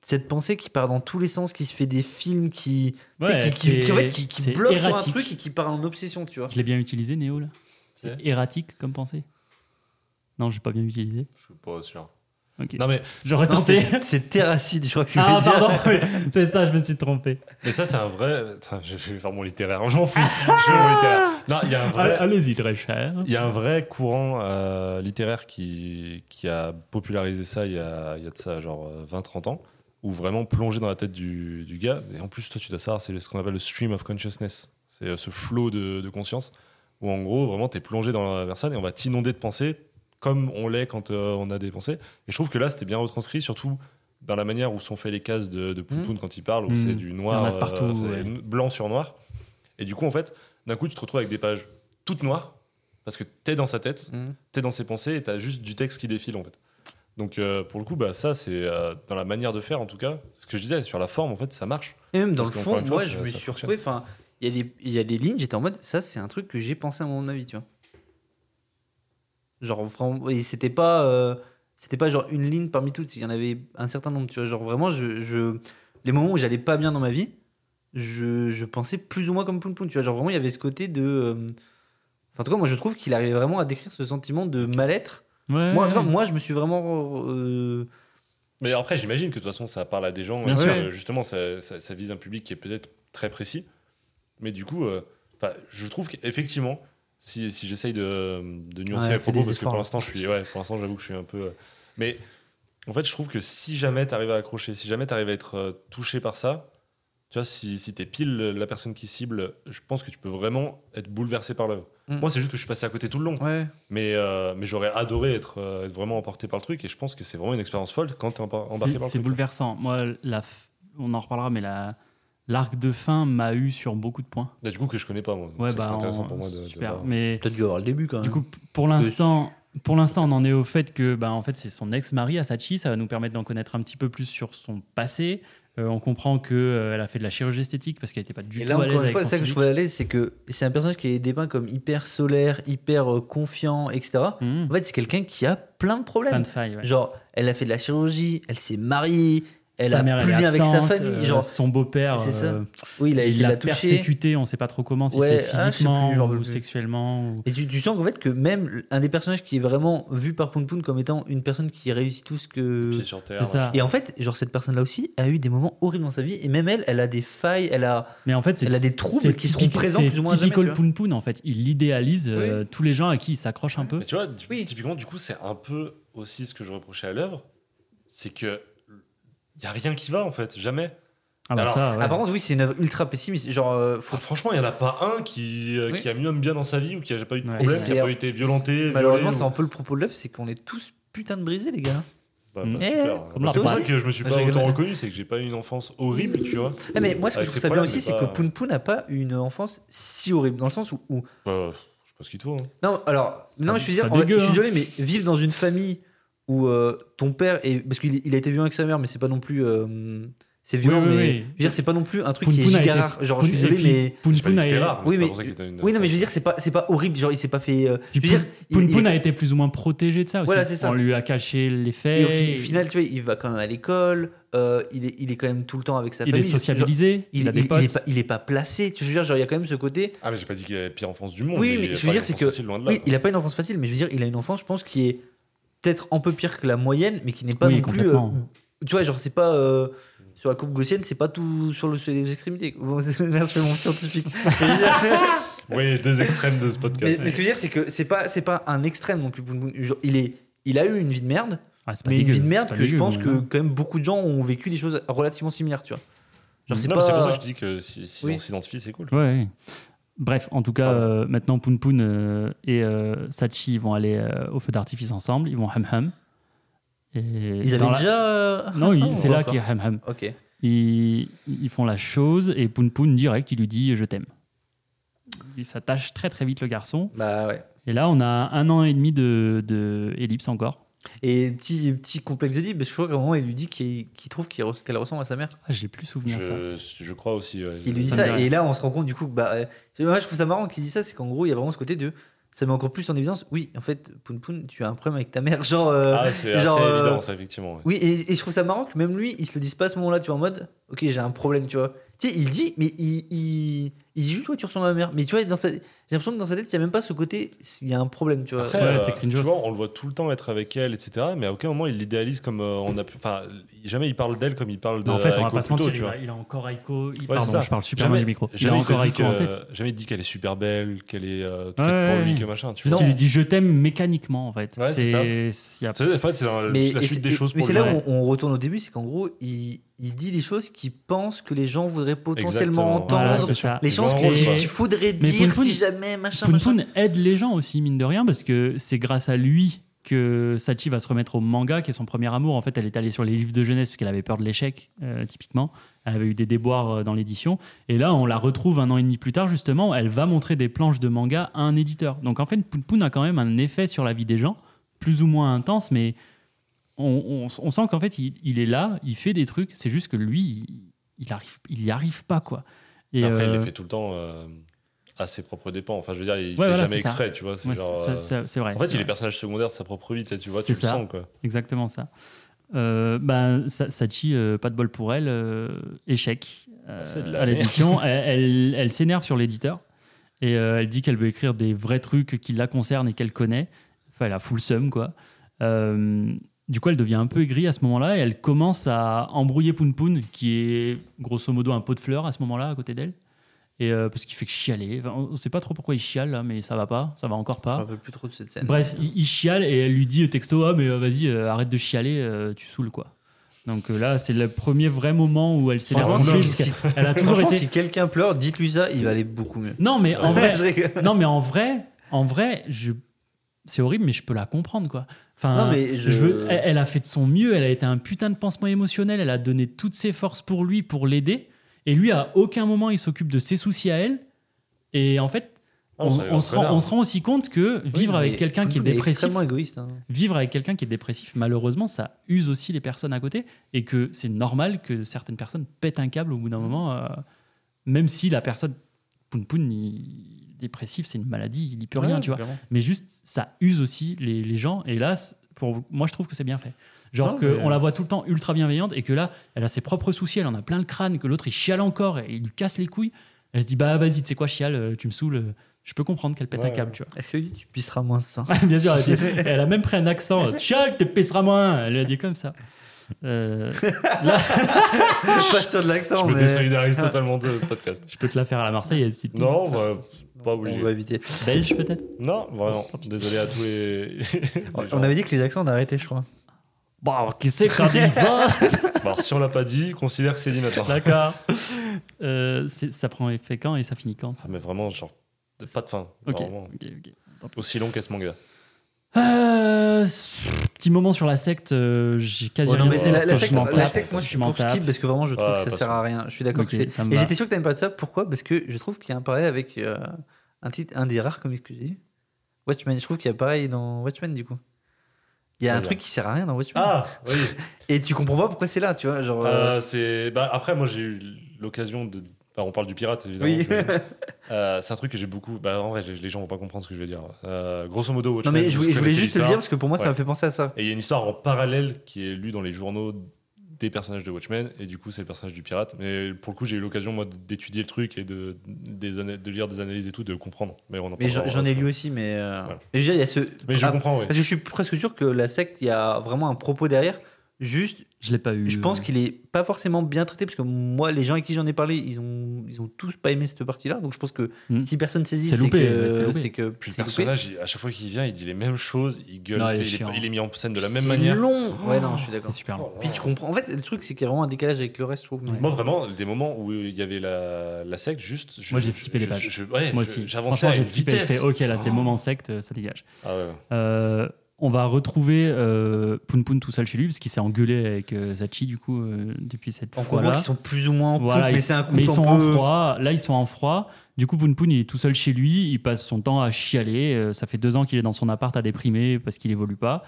cette pensée qui part dans tous les sens, qui se fait des films, qui, Ouais, qui, qui, qui, en fait, c'est- qui, qui c'est bloque sur un truc et qui part en obsession, tu vois. Je l'ai bien utilisé, Néo, là C'est- erratique comme pensée Non, j'ai pas bien utilisé. Je suis pas sûr. Ok. Non, mais, J'aurais Non, tenté. c'est c'est terracide, je crois que c'est Ah, veux dire. pardon, oui, c'est ça, je me suis trompé. mais ça, c'est un vrai. Je vais faire mon littéraire. Je m'en fous. je fais mon littéraire. Non, il y a un vrai. Allez-y, très cher. Il y a un vrai courant euh, littéraire qui, qui a popularisé ça il y a, il y a de ça genre euh, 20-30 ans, où vraiment plongé dans la tête du, du gars. Et en plus, toi, tu dois savoir, c'est ce qu'on appelle le stream of consciousness. C'est euh, ce flot de, de conscience, où en gros, vraiment, tu es plongé dans la personne et on va t'inonder de pensées comme on l'est quand euh, on a des pensées. Et je trouve que là, c'était bien retranscrit, surtout dans la manière où sont fait les cases de, de Poun Poun quand il parle, où c'est du noir, partout, euh, ouais. blanc sur noir. Et du coup, en fait, d'un coup, tu te retrouves avec des pages toutes noires, parce que t'es dans sa tête, Mhm. t'es dans ses pensées et t'as juste du texte qui défile en fait. Donc euh, pour le coup, bah, ça c'est dans la manière de faire en tout cas. Ce que je disais, sur la forme en fait, ça marche. Et même dans Parce le fond, fois, moi, ça- je me suis retrouvé. Enfin, il y, y a des lignes, j'étais en mode, ça, c'est un truc que j'ai pensé à mon avis, tu vois. Genre, vraiment, et c'était pas, euh, c'était pas genre une ligne parmi toutes, il y en avait un certain nombre, tu vois. Genre, vraiment, je, je- les moments où j'allais pas bien dans ma vie, je, je pensais plus ou moins comme Poun Poun, tu vois. Genre, vraiment, il y avait ce côté de. euh, Enfin, en tout cas, moi, je trouve qu'il arrivait vraiment à décrire ce sentiment de mal-être. Ouais, Moi, en tout cas, ouais. moi, je me suis vraiment. euh, Mais après, j'imagine que de toute façon, ça parle à des gens. Bien que, sûr. euh, justement, ça, ça- ça vise un public qui est peut-être très précis. Mais du coup, euh, je trouve qu'effectivement, si, si j'essaye de, de nuancer Ouais, fais propos, parce que pour l'instant, je suis, ouais, pour l'instant, j'avoue que je suis un peu. euh, mais en fait, je trouve que si jamais tu arrives à accrocher, si jamais tu arrives à être euh, touché par ça, tu vois, si, si tu es pile la personne qui cible, je pense que tu peux vraiment être bouleversé par l'œuvre. Mm. Moi, c'est juste que je suis passé à côté tout le long. Ouais. Mais, euh, mais j'aurais adoré être, euh, être vraiment emporté par le truc et je pense que c'est vraiment une expérience folle quand t'es embar- embarqué C'est par le c'est truc. bouleversant. Moi, la f- on en reparlera, mais la, l'arc de fin m'a eu sur beaucoup de points. Bah, du coup, que je connais pas, moi. Ouais, bah, intéressant en- pour moi de, super. Mais Peut-être dû avoir le début quand même. du coup, pour l'instant, pour l'instant, on en est au fait que, bah, en fait, c'est son ex-mari Asachi. Ça va nous permettre d'en connaître un petit peu plus sur son passé. Euh, on comprend que euh, elle a fait de la chirurgie esthétique parce qu'elle n'était pas du Et tout là, à l'aise encore une avec fois, son ça que je trouvais à l'aise, c'est que c'est un personnage qui est dépeint comme hyper solaire, hyper euh, confiant, etc. Mhm. En fait, c'est quelqu'un qui a plein de problèmes. Plein de failles. ouais. Genre, elle a fait de la chirurgie, elle s'est mariée, elle Sa a mère, plus elle de est lien avec sa famille. euh, genre, son beau-père, C'est ça. euh, oui, il a il la toucher. persécuté. On ne sait pas trop comment, si Ouais, c'est ah, physiquement plus, ou plus. sexuellement. ou- Et tu, tu sens qu'en fait que même un des personnages qui est vraiment vu par Poun Poun comme étant une personne qui réussit tout ce que. Pied sur terre. C'est ça. Et en fait, genre cette personne-là aussi a eu des moments horribles dans sa vie et même elle, elle a des failles, elle a. Mais en fait, Elle a des troubles qui seront présents plus ou moins jamais. Poun Poun, en fait. Il idéalise euh, tous les gens à qui il s'accroche un peu. Mais tu vois, typiquement, du coup, c'est un peu aussi ce que je reprochais à l'œuvre, c'est que il a rien qui va en fait, jamais. Ah bah Alors, ça, ouais. Ah, par contre, oui, c'est une œuvre ultra pessimiste. Genre, euh, faut Enfin, franchement, il y en a pas un qui, euh, Oui. qui a mis homme bien dans sa vie ou qui a pas eu de Ouais. problème, qui c'est- a pas été violenté. Malheureusement, c'est un peu le propos de l'œuvre, c'est qu'on est tous putain de brisés, les gars. Bah, bah, Eh, Bah, c'est pour ça que je me suis Ah, pas autant reconnu, c'est que j'ai pas eu une enfance horrible, tu vois. Ah, mais moi, ce que je trouve ça bien aussi, c'est que Poun Poun n'a pas une enfance si horrible. Dans le sens où. où- Bah, je ce qu'il te faut. hein. Non, alors, non, je suis hein. désolé, mais vivre dans une famille où euh, ton père est. Parce qu'il il a été violent avec sa mère, mais c'est pas non plus. euh, c'est violent, Oui, oui, mais. oui. Je veux dire, c'est pas non plus un truc Poun qui est a giga rare. Genre, je suis désolé, mais. Poun Poun a été- rare, Oui, mais- Oui, non, mais je veux dire, c'est pas, c'est pas horrible. Genre, il s'est pas fait. euh, je veux dire, il- Poun il Poun est- a été plus ou moins protégé de ça aussi. Voilà, c'est ça. On lui a caché les faits. Et au fi- final, tu vois, il va quand même à l'école. euh, il, est, il est quand même tout le temps avec sa il famille. est Genre, sociabilisé. il, il a il- il est pas, il est pas placé. Tu veux dire, genre, il y a quand même ce côté. Ah, mais j'ai pas dit qu'il avait la pire enfance du monde. Oui, il mais a je veux dire, c'est que- là, Oui, il a pas une enfance facile, mais je veux dire, il a une enfance, je pense, qui est peut-être un peu pire que la moyenne, mais qui n'est pas Oui, non plus. euh, tu vois, genre, c'est pas. euh, sur la coupe gaussienne, c'est pas tout sur, le, sur les extrémités. Bon, <laughs> Merci, mon scientifique. <laughs> Oui, deux extrêmes de ce podcast. mais ce que je veux dire, c'est que c'est pas, c'est pas un extrême non plus. Il, est, il a eu une vie de merde, Ah, c'est pas mais une vie de merde que je pense que quand même beaucoup de gens ont vécu des choses relativement similaires, tu vois. Genre, c'est Non, pas. c'est pour ça que je dis que si, si Oui. on s'identifie, c'est cool. Ouais, ouais. Bref, en tout cas, euh, maintenant Poun Poun euh, et euh, Sachi vont aller euh, au feu d'artifice ensemble. Ils vont ham ham. Et Ils avaient la- déjà. <laughs> Non, <laughs> c'est là qu'il y a ham ham. Ok. Ils, ils font la chose et Poun Poun direct, il lui dit je t'aime. Il s'attache très très vite le garçon. Bah ouais. Et là, on a un an et demi de, de ellipse encore. Et petit, petit complexe de dit, parce que je crois qu'à un moment, il lui dit qu'il trouve qu'elle ressemble à sa mère. Ah, j'ai plus souvenir de ça. Je, je crois aussi. ouais. Il lui dit Ça dit et là, on se rend compte du coup que. Bah, euh, moi, je trouve ça marrant qu'il dise ça, c'est qu'en gros, il y a vraiment ce côté de. Ça met encore plus en évidence. Oui, en fait, Poun Poun, tu as un problème avec ta mère. Genre. euh, Ah, c'est euh, évident, ça, effectivement. ouais. Oui, et, et je trouve ça marrant que même lui, il se le dise pas à ce moment-là, tu vois, en mode, ok, j'ai un problème, tu vois. Tu sais, il dit, mais il, il, il dit juste, ouais, tu ressembles à ma mère. Mais tu vois, dans sa- j'ai l'impression que dans sa tête, il y a même pas ce côté, il y a un problème, tu vois. Après, Ouais, euh, c'est cringe tu vois, on le voit tout le temps être avec elle, etc. Mais à aucun moment il l'idéalise comme euh, on a pu. Enfin, jamais il parle d'elle comme il parle de. Mais en fait, on va pas se mentir, tu il vois. a, il a encore Aiko. il- Ouais, Pardon, c'est ça. je parle super Jamais- mal du micro. Il a Jamais il te encore Aiko en tête. Jamais il dit qu'elle est super belle, qu'elle est euh, toute Ouais, faite pour lui, que machin. Tu vois. il lui dit je t'aime mécaniquement en fait. Ouais, c'est c'est y a- C'est c'est la, Mais, suite c'est- des choses mais pour c'est lui. là où on retourne au début, c'est qu'en gros, il, il dit des choses qu'il pense que les gens voudraient potentiellement Exactement. Entendre. les choses qu'il qu'il faudrait Mais dire Poun si jamais, machin, Poun machin. Poun aide les gens aussi, mine de rien, parce que c'est grâce à lui que Sachi va se remettre au manga, qui est son premier amour. En fait, elle est allée sur les livres de jeunesse parce qu'elle avait peur de l'échec, euh, typiquement. Elle avait eu des déboires euh, dans l'édition. Et là, on la retrouve un an et demi plus tard, justement. Elle va montrer des planches de manga à un éditeur. Donc, en fait, Poun Poun a quand même un effet sur la vie des gens, plus ou moins intense, mais on, on- on sent qu'en fait, il, il est là, il fait des trucs. C'est juste que lui, il, il arrive, il y arrive pas, quoi. Et, Après, il euh, les fait tout le temps euh, à ses propres dépens. Enfin, je veux dire, il Ouais, fait voilà, jamais ça. exprès, tu vois. C'est ouais, euh, vrai. En fait, il vrai. est personnage secondaire de sa propre vie, tu vois, tu le ça. sens, quoi. Exactement ça. Euh, ben, Sa- Sachi, euh, pas de bol pour elle, euh, échec euh, la à l'édition. <laughs> elle elle, elle s'énerve sur l'éditeur et euh, elle dit qu'elle veut écrire des vrais trucs qui la concernent et qu'elle connaît. Enfin, elle a full seum, quoi. Du coup, elle devient un peu aigrie à ce moment-là et elle commence à embrouiller Poun Poun, qui est grosso modo un pot de fleurs à ce moment-là à côté d'elle. Et euh, parce qu'il fait que chialer. Enfin, on ne sait pas trop pourquoi il chiale là, mais ça va pas, ça va encore Je me pas. rappelle plus trop de cette scène. Bref, il, il chiale et elle lui dit au texto Ah, mais euh, vas-y, euh, arrête de chialer, euh, tu saoules quoi. Donc euh, là, c'est le premier vrai moment où elle s'est revenue, si- a <laughs> toujours été. si quelqu'un pleure, dites-lui ça, il va aller beaucoup mieux. Non, mais en <laughs> vrai, non, mais en vrai, en vrai, je... c'est horrible, mais je peux la comprendre quoi. Enfin, Non, mais je- veux- elle, elle a fait de son mieux, elle a été un putain de pansement émotionnel, elle a donné toutes ses forces pour lui, pour l'aider. Et lui, à aucun moment, il s'occupe de ses soucis à elle. Et en fait, on, se rend, bien. on se rend aussi compte que vivre Oui, avec quelqu'un qui est dépressif, égoïste. hein. vivre avec quelqu'un qui est dépressif, malheureusement, ça use aussi les personnes à côté et que c'est normal que certaines personnes pètent un câble au bout d'un moment, euh, même si la personne poun poun il- dépressif, c'est une maladie, il n'y peut rien, Ouais, tu vois. clairement. Mais juste, ça use aussi les, les gens. Et là, pour moi, je trouve que c'est bien fait. Genre Non, que mais- on la voit tout le temps ultra bienveillante et que là, elle a ses propres soucis, elle en a plein le crâne, que l'autre il chiale encore et il lui casse les couilles. Elle se dit bah vas-y, tu sais quoi, chiale, euh, tu me saoules. euh, Je peux comprendre qu'elle pète un câble, tu vois. Est-ce que lui, tu pisseras moins ce soir <laughs> Bien sûr, elle a, dit- <laughs> elle a même pris un accent. Chiale, te pèsera moins. Elle lui a dit comme ça. Euh, là, <laughs> Je suis pas sûr de l'accent, Je me mais désolidarise totalement de ce podcast. je peux te la faire à la Marseillaise si tu. Non, bah, pas on obligé. va éviter. Belge peut-être? Non, vraiment. Désolé à tous les. <laughs> les On gens. avait dit que les accents on a arrêté, je crois. Bon, qui c'est qui a dit ça? <laughs> Bon, alors, si on l'a pas dit, considère que c'est dit maintenant. D'accord. <laughs> Euh, ça prend effet quand et ça finit quand ça? Ça met vraiment, genre, pas de fin. Ok. Vraiment. ok, ok. Aussi long qu'est ce manga. Euh, petit moment sur la secte, euh, j'ai quasi Ouais, non, rien mais dit la, secte, la moi je suis pour tape. skip parce que vraiment je trouve Ouais, que ça sert à rien. Je suis d'accord Ok, que c'est. ça me Et j'étais sûr que t'aimes pas de ça. Pourquoi? Parce que je trouve qu'il y a un parallèle avec euh, un, titre, un des rares comics que j'ai lu. Watchmen. Je trouve qu'il y a pareil dans Watchmen du coup. Il y a un truc qui sert à rien dans Watchmen. Ah, oui. <laughs> Et tu comprends pas pourquoi c'est là, tu vois. Genre, euh, Euh, c'est bah, après moi j'ai eu l'occasion de on parle du pirate évidemment Oui. <laughs> Euh, c'est un truc que j'ai beaucoup bah en vrai les gens vont pas comprendre ce que je vais dire Euh, grosso modo non Watchmen, mais je, voulais- je voulais connaissez juste te le dire parce que pour moi ça m'a fait penser à ça. et il y a une histoire en parallèle qui est lue dans les journaux des personnages de Watchmen et du coup c'est le personnage du pirate mais pour le coup j'ai eu l'occasion moi d'étudier le truc et de, lire des analyses et tout de comprendre mais Mais j'en ai lu aussi, mais. euh, Voilà. mais je veux dire, il y a ce. mais je Ah, comprends oui. Parce que je suis presque sûr que la secte, il y a vraiment un propos derrière. Juste, Je l'ai pas eu. je pense qu'il est pas forcément bien traité parce que moi, les gens avec qui j'en ai parlé, ils ont, ils ont tous pas aimé cette partie-là. Donc je pense que Mm. si personne saisit, C'est c'est loupé, c'est que c'est que puis le c'est loupé. personnage il- à chaque fois qu'il vient il dit les mêmes choses il gueule Non, il est il, est, chiant. il est mis en scène de la même C'est manière long. Ouais, non, je suis d'accord. C'est super long. Puis tu comprends. En fait, le truc, c'est qu'il y a vraiment un décalage avec le reste, je trouve. Moi, vraiment, des moments où il y avait la, la secte, juste. je- Moi, j'ai je- skippé les pages. je- ouais, Moi aussi. J'avançais à j'ai une vitesse. ok, là, c'est Oh. moment secte, euh, ça dégage. Ah ouais, ouais. Euh, on va retrouver euh, Poun Poun tout seul chez lui parce qu'il s'est engueulé avec euh, Zachi du coup euh, depuis cette On comprend fois-là. qu'ils sont plus ou moins en couple, Voilà, mais ils- c'est un couple mais ils sont peu. en froid. Là, ils sont en froid. Du coup, Poun Poun, il est tout seul chez lui. Il passe son temps à chialer. Euh, ça fait deux ans qu'il est dans son appart à déprimer parce qu'il évolue pas.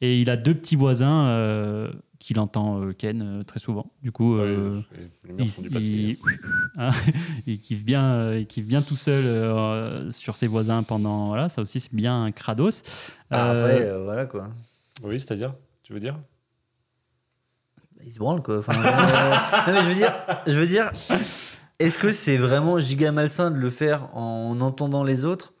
Et il a deux petits voisins qu'il entend euh, Ken euh, très souvent. Du coup, euh, Ouais, il, il- <laughs> hein, il kiffe bien, euh, il kiffe bien tout seul euh, sur ses voisins pendant. Voilà, ça aussi, c'est bien un crados. Ah, Euh, Après, euh, voilà quoi. Oui, c'est-à-dire Tu veux dire? Il se branle quoi. Enfin, euh, <laughs> non, mais je veux dire, je veux dire, est-ce que c'est vraiment giga malsain de le faire en entendant les autres?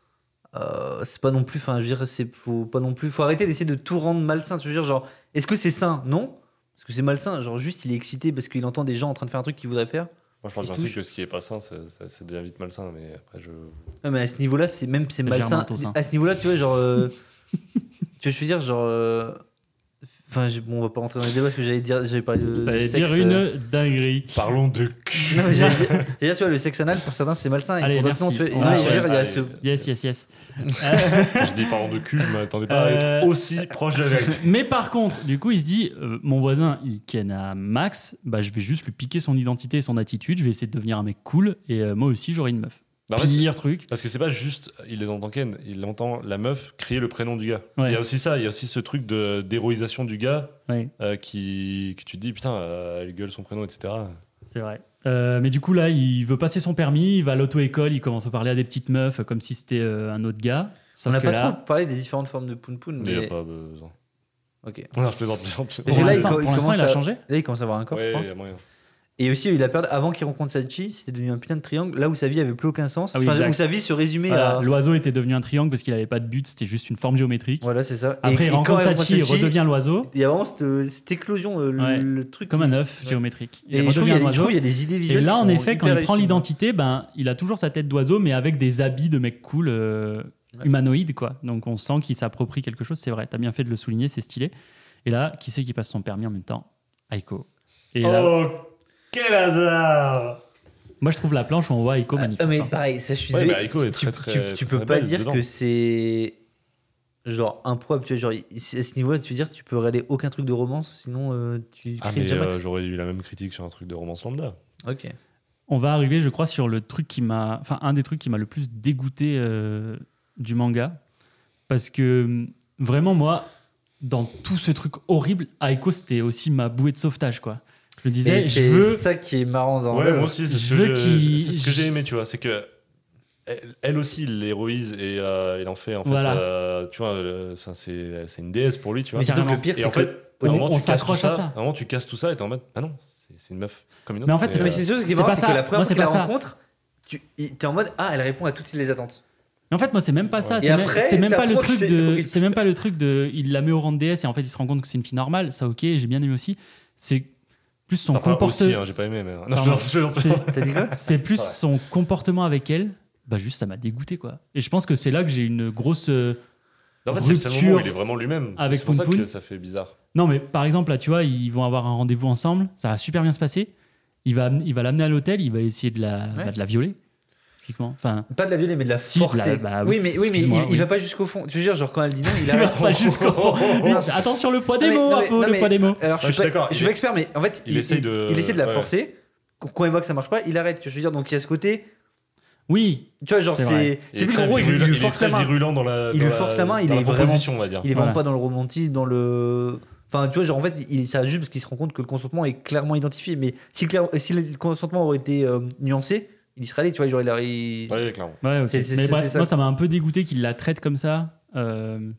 Euh, C'est pas non plus. Enfin, je veux dire, c'est faut pas non plus. Faut arrêter d'essayer de tout rendre malsain. Je veux dire, genre, est-ce que c'est sain? Non. Parce que c'est malsain. Genre, juste, il est excité parce qu'il entend des gens en train de faire un truc qu'il voudrait faire. Moi, je parle Il du se principe touche. que ce qui est pas sain, c'est- devient vite malsain, mais après, je. Ouais, mais à ce niveau-là, c'est même c'est malsain. À ce niveau-là, tu vois, genre. euh, <laughs> tu vois, je veux dire, genre. euh, Enfin, bon, on va pas rentrer dans les débats parce que j'allais dire, j'allais parler de. Fallait sexe, dire euh, une dinguerie. Parlons de cul. <laughs> Non, mais j'allais dire, <laughs> j'allais dire, tu vois, le sexe anal, pour certains, c'est malsain, et Allez, pour d'autres, non, tu vois. Ah, non, ouais, dire, il y a allez. ce. Yes, yes, yes. je dis parlons de cul, je m'attendais pas à Euh, être aussi proche de la vérité. <laughs> Mais par contre, du coup, il se dit euh, mon voisin, il ken à Max, bah, je vais juste lui piquer son identité et son attitude. Je vais essayer de devenir un mec cool et euh, moi aussi, j'aurai une meuf. Bah, en fait, Pire truc. Parce que c'est pas juste, il les entend Ken, il entend la meuf crier le prénom du gars. Ouais. Il y a aussi ça, il y a aussi ce truc de d'héroïsation du gars Ouais, euh, qui que tu te dis putain, euh, elle gueule son prénom, etc. c'est vrai. Euh, mais du coup, là, il veut passer son permis, il va à l'auto-école, il commence à parler à des petites meufs comme si c'était euh, un autre gars. Sauf On n'a pas là, trop parlé des différentes formes de poun poun, Mais il mais. n'y a pas besoin. Ok. <laughs> Non, je plaisante, je plaisante. Et pour là, il il il a à- changé. Là, il commence à avoir un corps, je Ouais, crois. il y a moyen. Et aussi, il a perdu, avant qu'il rencontre Sachi, c'était devenu un putain de triangle, là où sa vie avait plus aucun sens. Ah oui, Enfin, où sa vie se résumait Voilà, à. L'oiseau était devenu un triangle parce qu'il avait pas de but, c'était juste une forme géométrique. Voilà, c'est ça. Après, et, il et rencontre Sachi, il redevient l'oiseau, Il y a vraiment cette, cette éclosion, euh, le- Ouais. le truc. comme un œuf Ouais. géométrique. Il Et je trouve qu'il y, redevient a un des- je oiseau. trouve qu'il y a des idées Et visuelles. là, qui en sont effet, quand il prend l'identité, ben, il a toujours sa tête d'oiseau, mais avec des habits de mec cool, euh, Ouais. humanoïde, quoi. Donc on sent qu'il s'approprie quelque chose, c'est vrai. T'as bien fait de le souligner, c'est stylé. Et là, qui c'est qui passe son permis en même temps? Aiko. Et là, Oh, quel hasard moi je trouve la planche où on voit Aiko Ah, magnifique. mais hein. pareil, ça je suis Ouais, désolé. mais Aiko est tu, très, tu- très, tu très, peux très pas dire dedans. que c'est genre improbable. Tu vois, genre, à ce niveau-là, tu veux dire, tu peux regarder aucun truc de romance, sinon euh, tu Ah, crées mais euh, j'aurais eu la même critique sur un truc de romance lambda. Ok. on va arriver, je crois, sur le truc qui m'a. Enfin, un des trucs qui m'a le plus dégoûté euh, du manga. Parce que vraiment, moi, dans tout ce truc horrible, Aiko, c'était aussi ma bouée de sauvetage, quoi. Je me disais, c'est veux. ça qui est marrant dans Ouais, moi aussi, c'est ce ce que j'ai aimé, tu vois. C'est que elle, elle aussi, il l'héroïse et euh, il en fait, en fait, Voilà. euh, tu vois, c'est c'est une déesse pour lui, tu vois. Mais Carrément. le pire, Et c'est en fait, On- moment, on s'accroche à ça. À un moment, tu casses tout ça et t'es en mode, ah non, c'est une meuf comme une autre. Mais en fait, c'est euh, c'est sûr, ce qui est C'est marrant, que la première fois c'est que tu la pas ça. rencontres, tu es en mode Ah, elle répond à toutes les attentes. Mais en fait, moi, c'est même pas ça. C'est même, pas le truc c'est de. C'est même pas le truc de. Il la met au rang de DS et en fait, il se rend compte que c'est une fille normale. Ça, ok, j'ai bien aimé aussi. C'est plus son enfin, comportement. hein, j'ai pas aimé, mais. Non, je- C'est- T'as dit quoi <laughs> C'est plus Ouais. son comportement avec elle. Bah, juste, ça m'a dégoûté, quoi. Et je pense que c'est là que j'ai une grosse. euh, En fait, c'est le seul moment où il est vraiment lui-même. avec C'est pour ça que ça fait bizarre. Non, mais par exemple, là, tu vois, ils vont avoir un rendez-vous ensemble. Ça va super bien se passer. Il va, il va l'amener à l'hôtel. Il va essayer de la, Ouais. bah, de la violer. Typiquement. Enfin. Pas de la violer, mais de la Si, de la- forcer. bah oui, mais, oui, mais il, oui. va pas jusqu'au fond. Tu veux dire, genre quand elle dit <laughs> <laughs> non, il arrête. pas jusqu'au. Oui, Attention, le poids des mots, un mais- peu, le poids des mots. Alors, je suis je d'accord, je suis pas expert, mais en fait, il essaye de- il essaie de la forcer. Quand il voit que ça marche pas, il arrête. Je veux dire, donc il y a ce côté. Oui, Tu vois, genre, C'est c'est. plus très en gros, il lui- force très la main. virulent dans la. Il lui force la main, il est vraiment- proposition, on va dire. Il est Voilà. vraiment pas dans le romantisme, dans le. Enfin, tu vois, genre en fait, il ça juste parce qu'il se rend compte que le consentement est clairement identifié. Mais si, clair- si le consentement aurait été euh, nuancé, il y serait allé, tu vois, genre il a. il- Ouais, clairement. Ouais, ok. C'est- c'est- mais c'est- bref, c'est ça. moi, ça m'a un peu dégoûté qu'il la traite comme ça. Euh...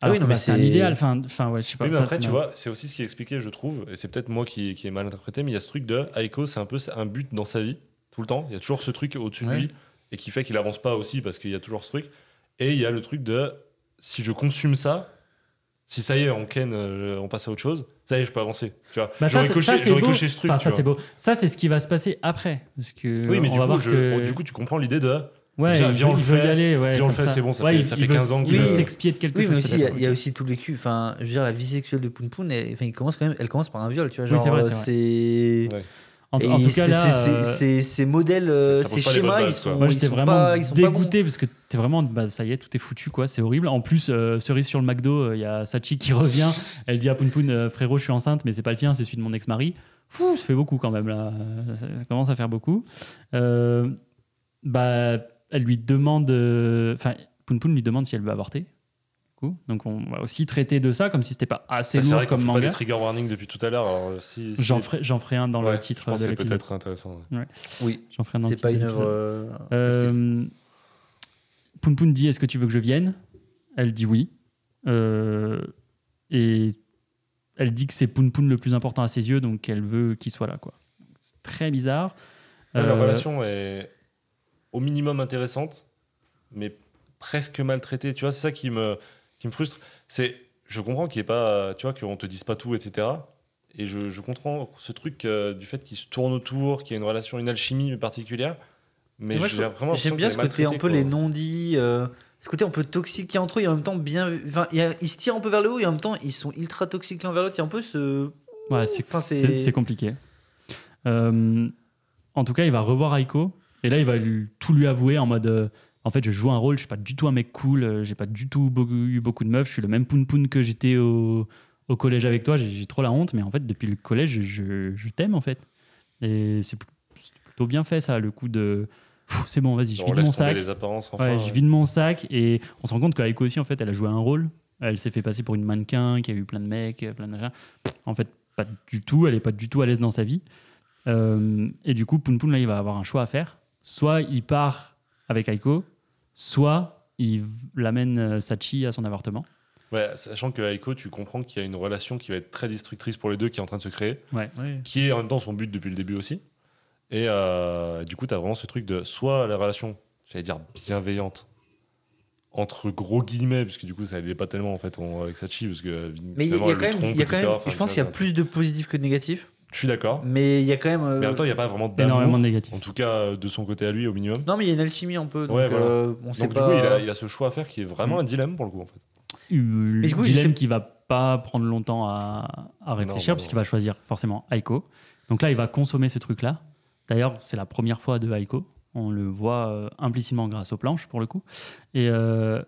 Alors oui, que, non, bah, mais c'est un c'est- idéal. Enfin, enfin, ouais, je sais pas. Oui, mais ça, après, ça tu m'a- vois, c'est aussi ce qui est expliqué, je trouve, et c'est peut-être moi qui, qui ai mal interprété, mais il y a ce truc de Aiko, c'est un peu un but dans sa vie, tout le temps. Il y a toujours ce truc au-dessus de lui, et qui fait qu'il avance pas aussi, parce qu'il y a toujours ce truc. Et il y a le truc de si je consume ça, si ça y est, on ken, euh, on passe à autre chose, ça y est, je peux avancer. Tu vois, Bah, ça, coché, ça, coché ce truc. Enfin, tu ça, vois. c'est beau. Ça, c'est ce qui va se passer après. Parce que Oui, mais on du va coup, voir je- que. du coup, tu comprends l'idée de. ouais, viens- il, viens, on veut, le veut y fait. aller. Ouais, Viens, on le fait, ça. c'est bon, ça Ouais, fait- il- ça il fait veut 15 ans que- Lui, il s'expier de quelque Oui, chose. mais aussi, il y, a- y aussi tout le vécu. Enfin, je veux dire, la vie sexuelle de Poun Poun, elle, enfin, il commence quand même, elle commence par un viol, tu vois. Oui, Genre, c'est vrai, euh, c'est. Ouais. En, tout cas, là. c'est- euh, ces modèles, euh, Ça ces schémas, ils bases, sont, Moi, ils sont vraiment pas, ils sont pas bons. dégoûté parce que t'es vraiment, bah, ça y est, tout est foutu, quoi. C'est horrible. En plus, euh, cerise sur le McDo, euh, il y a Sachi qui <laughs> revient. Elle dit à Poun Poun, euh, frérot, je suis enceinte, mais c'est pas le tien, c'est celui de mon ex-mari. Fou, ça fait beaucoup quand même là. Ça commence à faire beaucoup. Euh, bah, elle lui demande, euh, enfin, Poun Poun lui demande si elle veut avorter. Coup. Donc, on va aussi traiter de ça comme si c'était pas assez Ça, C'est lourd vrai comme fait pas manga. des trigger warnings depuis tout à l'heure. Alors, euh, si, si- J'en ferai, j'en ferai un dans Ouais, le titre je pense de que c'est l'épisode. peut-être intéressant. ouais. Oui, J'en ferai un dans le c'est pas titre une de œuvre. l'épisode. euh. Euh, Poun Poun dit Est-ce que tu veux que je vienne? Elle dit oui. Euh, et elle dit que c'est Poun Poun le plus important à ses yeux, donc elle veut qu'il soit là. quoi. C'est très bizarre. La relation est au minimum intéressante, mais presque maltraitée. Tu vois, c'est ça qui me, qui me frustre. C'est, je comprends qu'il n'y ait pas, tu vois, qu'on te dise pas tout, etc. Et je, je comprends ce truc euh, du fait qu'il se tourne autour, qu'il y a une relation, une alchimie particulière. Mais Moi, j'ai je- vraiment J'aime bien ce côté un peu quoi. les non-dits, euh, ce côté un peu toxique qu'il y a entre eux, et en même temps bien. Enfin, il a- ils se tirent un peu vers le haut, et en même temps, ils sont ultra toxiques l'un vers l'autre. Il y a un peu ce. Ouais, c'est Enfin, c'est- c'est- c'est compliqué. Euh, en tout cas, il va revoir Aiko et là, il va lui- tout lui avouer en mode euh, en fait, je joue un rôle, je suis pas du tout un mec cool, euh, j'ai pas du tout beaucoup- eu beaucoup de meufs, je suis le même poun poun que j'étais au, au collège avec toi, j'ai trop la honte, mais en fait, depuis le collège, je, je t'aime en fait. Et c'est pl- c'est plutôt bien fait ça, le coup de c'est bon, vas-y, je vide mon sac. les apparences, enfin. Ouais, je vide mon sac et on se rend compte qu'Aiko aussi, en fait, elle a joué un rôle. Elle s'est fait passer pour une mannequin qui a eu plein de mecs, plein de machins. En fait, pas du tout. Elle est pas du tout à l'aise dans sa vie. Euh, et du coup, Poun Poun, là, il va avoir un choix à faire. Soit il part avec Aiko, soit il l'amène euh, Sachi à son avortement. Ouais, sachant que Aiko, tu comprends qu'il y a une relation qui va être très destructrice pour les deux, qui est en train de se créer. Ouais. qui est en même temps son but depuis le début aussi. Et euh, du coup, tu as vraiment ce truc de soit la relation, j'allais dire bienveillante, entre gros guillemets, parce que du coup, ça l'est pas tellement en fait on- avec Sachi, parce que Mais il y a, quand même, il y a quand même- je pense qu'il y a plus de positifs que de négatifs, Je suis d'accord. mais il y a quand même. euh, Mais en même temps, il n'y a pas vraiment Énormément de négatifs. en tout cas euh, de son côté à lui au minimum. Non, mais il y a une alchimie un peu, donc Ouais, voilà. euh, on sait Donc du pas. coup, il a, il a ce choix à faire qui est vraiment Mm. un dilemme pour le coup en fait. Le du coup, dilemme sais- qui va pas prendre longtemps à, à réfléchir, Non, parce qu'il va choisir forcément Aiko. Donc là, il va consommer ce truc-là. D'ailleurs, c'est la première fois de Aiko. On le voit euh, implicitement grâce aux planches, pour le coup. Et, euh,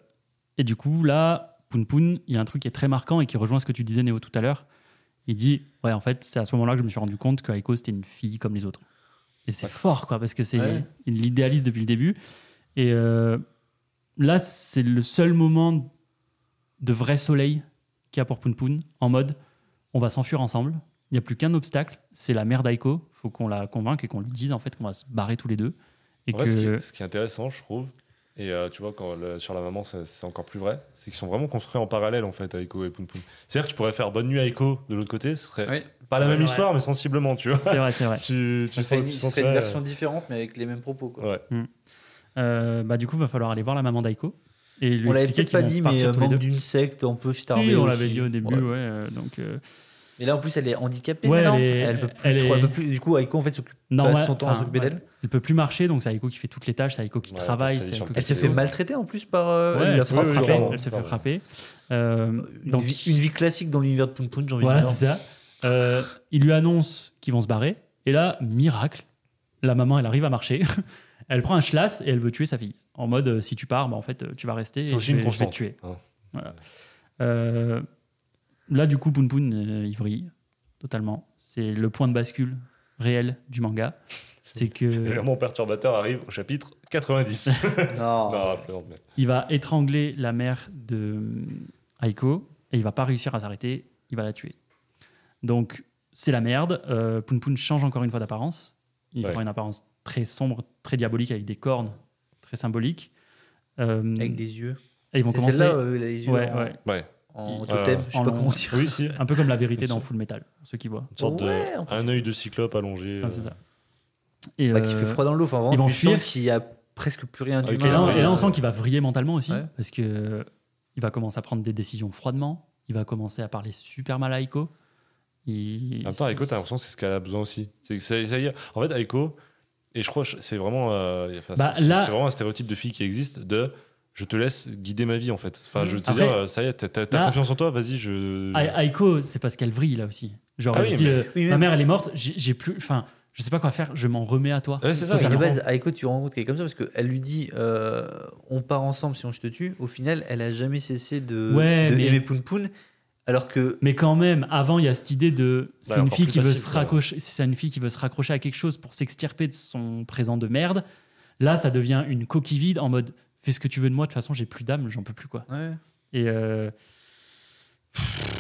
et du coup, là, Poun Poun, il y a un truc qui est très marquant et qui rejoint ce que tu disais, Néo, tout à l'heure. Il dit Ouais, en fait, c'est à ce moment-là que je me suis rendu compte que Aiko, c'était une fille comme les autres. Et c'est fort, quoi, parce que c'est Ouais. il l'idéalise depuis le début. Et euh, là, c'est le seul moment de vrai soleil qu'il y a pour Poun Poun, en mode on va s'enfuir ensemble. Il n'y a plus qu'un obstacle, c'est la mère d'Aiko. Il faut qu'on la convainque et qu'on lui dise en fait qu'on va se barrer tous les deux. Et ce, qui que est, ce qui est intéressant, je trouve, et euh, tu vois, quand le- sur la maman, c'est encore plus vrai, c'est qu'ils sont vraiment construits en parallèle, en fait, Aiko et Poun Poun. C'est-à-dire que tu pourrais faire Bonne nuit Aiko de l'autre côté, ce serait Oui. pas la même histoire, mais sensiblement, tu vois. c'est vrai, c'est vrai. <laughs> tu, tu Ce serait sens, une, tu une ça, version différente, mais avec les mêmes propos. Quoi. Ouais. Euh, bah, du coup, il va falloir aller voir la maman d'Aiko. Et lui On l'avait peut-être pas dit, mais euh, membre d'une secte un peu starvée. Oui, on l'avait dit au début, Ouais. ouais. euh, donc, euh, Et là, en plus, elle est handicapée Ouais, maintenant. elle est- Elle peut plus elle trop- elle est- peut plus- Du coup, Aiko, en fait, s'occupe passe son temps à s'occuper d'elle. Elle peut plus marcher, donc c'est Aiko qui fait toutes les tâches, c'est Aiko qui Ouais, travaille. qui Elle se fait maltraiter en plus par. euh, Ouais, elle se fait frapper. Elle se fait frapper. Euh, Une, donc, vie, une vie classique dans l'univers de Poun Poun, j'ai envie voilà, de dire. c'est ça. Euh, il lui annonce qu'ils vont se barrer. Et là, miracle, la maman, elle arrive à marcher. <laughs> elle prend un schlass et elle veut tuer sa fille. En mode, euh, si tu pars, bah, en fait, euh, tu vas rester C'est et aussi je une vais, je vais te tuer. Voilà. Euh, là, du coup, Poun Poun, euh, il vrille totalement. C'est le point de bascule réel du manga. C'est que L'élément perturbateur arrive au chapitre 90. <laughs> Non. non, mais- il va étrangler la mère de euh, Aiko et il va pas réussir à s'arrêter. Il va la tuer. Donc, c'est la merde. Euh, Poun Poun change encore une fois d'apparence. Il Ouais. prend une apparence très sombre, très diabolique, avec des cornes très symboliques. Euh, Avec des yeux. et ils vont C'est commencer celle-là, euh, les yeux Ouais, en, ouais. Ouais, en Euh, totem, je sais en pas long. comment dire. oui, si. un peu comme la vérité dans. Full Metal, ceux qui voient. Une sorte Ouais, de. Un œil de cyclope allongé. Ça, c'est euh, ça. Et, Bah, qui euh, fait froid dans l'eau. Enfin, ils vont tu sens fuir. qu'il y a presque plus rien Avec Et d'humain. Ouais, et là, on sent qu'il va vriller mentalement aussi, Ouais. parce que euh, il va commencer à prendre des décisions froidement. Il va commencer à parler super mal à Aiko. Il... En même temps, Aiko, t'as l'impression que c'est ce qu'elle a besoin aussi. C'est que c'est- ça y est. En fait, Aiko, et je crois que c'est vraiment, euh, enfin, Bah, c'est là- c'est vraiment un stéréotype de fille qui existe de je te laisse guider ma vie en fait. Enfin, je veux te Après- dire, euh, ça y est, t'as Là- confiance en toi, vas-y, je. Aiko, c'est parce qu'elle vrille là aussi. Genre, Ah elle oui, se dit, mais- euh, Oui, ma mère, elle est morte, j'ai j'ai plus. Enfin, je sais pas quoi faire, je m'en remets à toi. Ouais, c'est ça. Mais de base, Aiko, tu qu'elle est comme ça parce qu'elle lui dit euh, on part ensemble si on je te tue. Au final, elle a jamais cessé de, Ouais, de mais- aimer Poun Poun. Alors que Mais quand même, avant, il y a cette idée de. C'est Bah, une encore fille qui veut se raccrocher. C'est une fille qui veut se raccrocher à quelque chose pour s'extirper de son présent de merde. Là, ça devient une coquille vide en mode fais ce que tu veux de moi. De toute façon, j'ai plus d'âme, j'en peux plus quoi. Ouais. Et euh,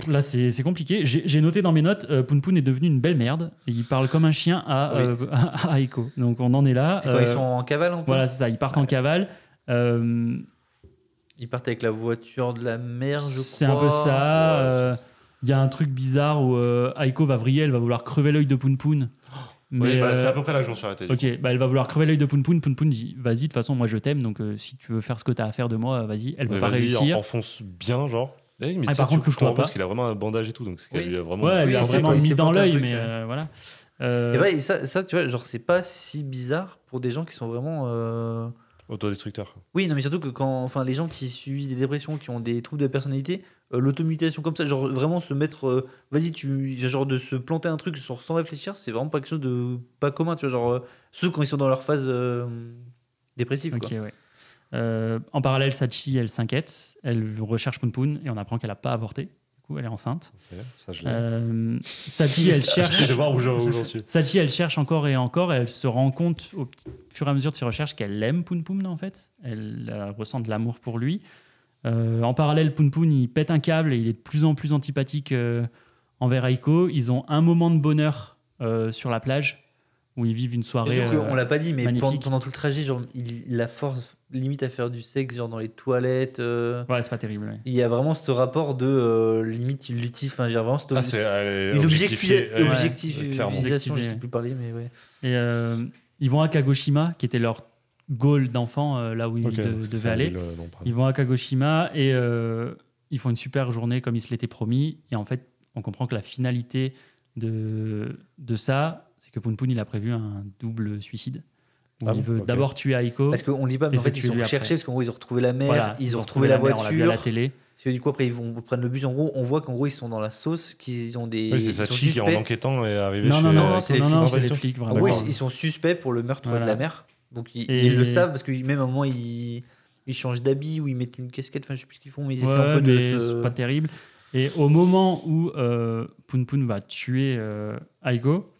là, c'est compliqué. J'ai noté dans mes notes, euh, Poun Poun est devenu une belle merde. Et il parle comme un chien à, Oui. euh, <laughs> à, à Aiko. Donc on en est là. c'est quand Euh, ils sont en cavale peu. Voilà, c'est ça. Ils partent en cavale. Euh, Ils partent avec la voiture de la mère, je crois. c'est un peu ça. Ouais, euh, Il y a un truc bizarre où euh, Aiko va vriller, elle va vouloir crever l'œil de Poun Poun. Mais, Oui, bah, c'est euh, à peu près là que je m'en suis arrêté. Ok, bah elle va vouloir crever l'œil de Poun Poun. Poun Poun dit Vas-y, de toute façon, moi je t'aime, donc euh, si tu veux faire ce que tu as à faire de moi, euh, vas-y. Elle va pas réussir. en- enfonce bien, genre. Eh, mais tu sais, par contre, je comprends pas. Parce qu'il a vraiment un bandage et tout, donc c'est qu'elle Oui. lui a vraiment. Ouais, elle lui a Oui, vraiment il mis dans l'œil, mais euh, voilà. Euh, Et bah, et ça, ça, tu vois, genre, c'est pas si bizarre pour des gens qui sont vraiment. euh, Autodestructeur. Oui, non, mais surtout que quand. Enfin, les gens qui subissent des dépressions, qui ont des troubles de personnalité, euh, l'automutation comme ça, genre vraiment se mettre. euh, Vas-y, tu. Genre de se planter un truc genre, sans réfléchir, c'est vraiment pas quelque chose de pas commun, tu vois. Genre, euh, surtout quand ils sont dans leur phase euh, dépressive, ok, quoi. ouais. Euh, en parallèle, Sachi, elle s'inquiète. Elle recherche Poun Poun et on apprend qu'elle a pas avorté. Du coup, elle est enceinte. Ok, Ça, je. Euh, Sachi, <laughs> elle cherche. De voir où j'en suis. Sachi, elle cherche encore et encore, et elle se rend compte au fur et à mesure de ses recherches qu'elle aime Poun Poun en fait. Elle, euh, ressent de l'amour pour lui. Euh, en parallèle, Poun Poun, il pète un câble et il est de plus en plus antipathique euh, envers Aiko. Ils ont un moment de bonheur euh, sur la plage où ils vivent une soirée. euh, qu'on l'a pas dit, mais pendant, magnifique. pendant tout le trajet, genre, il, il la force limite à faire du sexe, genre dans les toilettes. euh, Ouais, c'est pas terrible. ouais. Il y a vraiment ce rapport de euh, limite, il l'utilise. Enfin, j'ai vraiment cette Ah, est une objectifiée, objecti- ouais, je sais plus parler, mais ouais. Et euh, ils vont à Kagoshima, qui était leur goal d'enfant, euh, là où ils de- devaient aller. euh. Ils vont à Kagoshima et euh, ils font une super journée comme ils se l'étaient promis. Et en fait, on comprend que la finalité de, de ça, c'est que Poun Poun, il a prévu un double suicide. Ah il bon veut Ok. d'abord tuer Aiko. Parce qu'on lit pas, mais en fait, ils sont recherchés parce qu'en gros, ils ont retrouvé la mer, Voilà, ils, ont retrouvé la, mer, On l'a vu à la voiture. télé. Parce que du coup, après, ils vont prendre le bus. En gros, on voit qu'en gros, ils sont dans la sauce, qu'ils ont des. Oui, c'est Sachi qui, en enquêtant, est arrivé Non, chez. non, non, non, c'est les non, flics, les flics, En gros, ils, ils sont suspects pour le meurtre Voilà. de la mer. Donc, ils, Et- ils le savent parce que même à un moment, ils, ils changent d'habit ou ils mettent une casquette. Enfin, je sais plus ce qu'ils font, mais ils essaient un Ouais, peu de. c'est pas terrible. Et au moment où euh, Poun Poun va tuer euh, Aiko,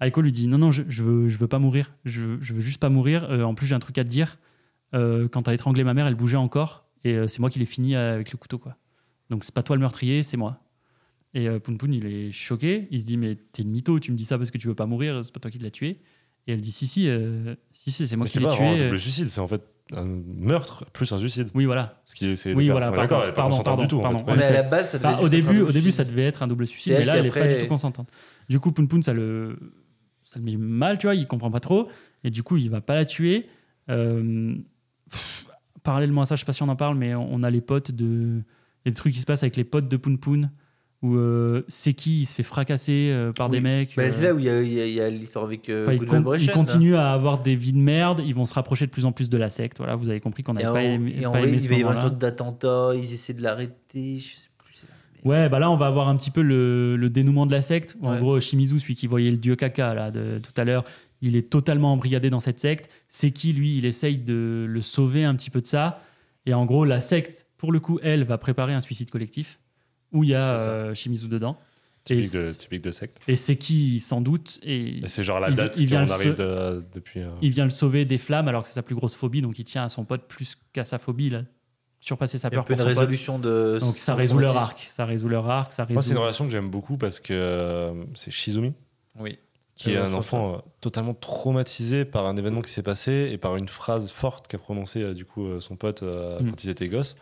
Aiko lui dit non, non, je, je, veux, je veux pas mourir. Je, veux- je veux juste pas mourir. Euh, en plus, j'ai un truc à te dire. Euh, quand t'as étranglé ma mère, elle bougeait encore. Et euh, c'est moi qui l'ai fini euh, avec le couteau, quoi. Donc c'est pas toi le meurtrier, c'est moi. Et euh, Poun Poun, il est choqué. Il se dit mais t'es une mytho, tu me dis ça parce que tu veux pas mourir, c'est pas toi qui l'as tué. Et elle dit si, si, euh, si, si, c'est moi Mais qui c'est l'ai pas vraiment un tué. double suicide, c'est en fait un meurtre plus un suicide. Oui, voilà. Ce qui est, Oui, faire- voilà, D'accord, elle est pas consentante du tout. en pardon, fait. pardon. mais à fait- la base, ça devait juste au être un début, double au début, ça suicide. devait être un double suicide, mais là, elle est pas du tout consentante. Du coup, Poun Poun, ça le, ça le met mal, tu vois, il comprend pas trop, et du coup, il va pas la tuer. Euh, pff, parallèlement à ça, je sais pas si on en parle, mais on a les potes de, il y a des trucs qui se passent avec les potes de Poun Poun, où euh, Seki, il se fait fracasser euh, par des mecs. Bah, euh, c'est là où il y a, l'histoire avec euh, enfin, ils, continuent à avoir des vies de merde, ils vont se rapprocher de plus en plus de la secte. Voilà, vous avez compris qu'on n'avait pas aimé, et en pas aimé il va y avoir une sorte d'attentat, ils essaient de l'arrêter, je sais plus. c'est la merde. Ouais, bah là, on va avoir un petit peu le, le dénouement de la secte. En Ouais. gros, Shimizu, celui qui voyait le dieu caca là, de, tout à l'heure, il est totalement embrigadé dans cette secte. Seki, lui, il essaye de le sauver un petit peu de ça. Et en gros, la secte, pour le coup, elle, va préparer un suicide collectif où il y a C'est euh, Shimizu dedans. Typique Et de, typique de secte. Et Seki, sans doute, et Et c'est genre la il- date il vient qu'on le arrive de- depuis. euh, il vient le sauver des flammes alors que c'est sa plus grosse phobie. Donc il tient à son pote plus qu'à sa phobie. Il a surpassé sa Il y a un peur peu une pote. résolution de. Donc ça résout leur arc. Ça résout leur arc. Ça résout... Moi, c'est une relation que j'aime beaucoup parce que euh, c'est Shizumi, Oui. qui Ouais, est je un enfant euh, totalement traumatisé par un événement qui s'est passé et par une phrase forte qu'a prononcée euh, du coup euh, son pote euh, Mm. quand ils étaient gosses.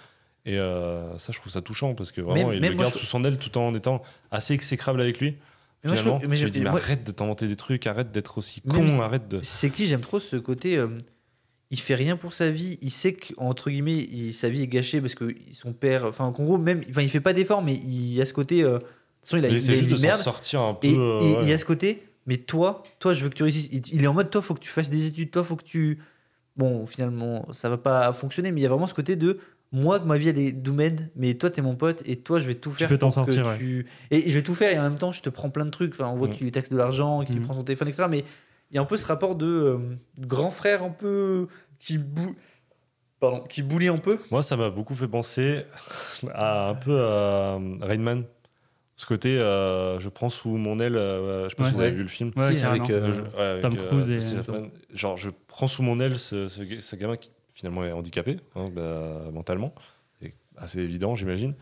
Et euh, ça, je trouve ça touchant parce que vraiment, il même le moi, garde je- sous son aile tout en étant assez exécrable avec lui. Mais moi, je Finalement, mais tu lui dis, mais moi- arrête de t'inventer des trucs, arrête d'être aussi con, arrête de. C'est qui? J'aime trop ce côté. euh, il fait rien pour sa vie. Il sait qu'entre guillemets, il- sa vie est gâchée parce que son père. Enfin, qu'en gros, même. Enfin, il fait pas d'efforts, mais il y a ce côté. euh, de toute façon, il a, Il il a une de merde. sortir un peu. Et, euh, et ouais. il y a ce côté. Mais toi, toi, je veux que tu réussisses. Il, il est en mode, toi, faut que tu fasses des études. Toi, faut que tu. Bon, finalement, ça va pas fonctionner, mais il y a vraiment ce côté de. Moi, ma vie, elle est doumède, mais toi, t'es mon pote, et toi, je vais tout faire peux t'en pour que sortir, ouais. tu... Et je vais tout faire, et en même temps, je te prends plein de trucs. Enfin, on voit Mm. qu'il lui taxe de l'argent, qu'il lui Mm. prend son téléphone, etc. Mais il y a un peu ce rapport de euh, grand frère un peu qui bou... Pardon, qui boulie un peu. Moi, ça m'a beaucoup fait penser <laughs> à un peu à Rainman. Ce côté, euh, je prends sous mon aile. euh, je sais pas Ouais. si vous avez vu le film. Ouais, Si, carrément. avec, euh, Euh, je- ouais, avec, Tom euh, Cruise et- Hoffman. Genre, je prends sous mon aile ce, ce, ga- ce gamin qui finalement est handicapé hein, bah, mentalement. C'est assez évident, j'imagine.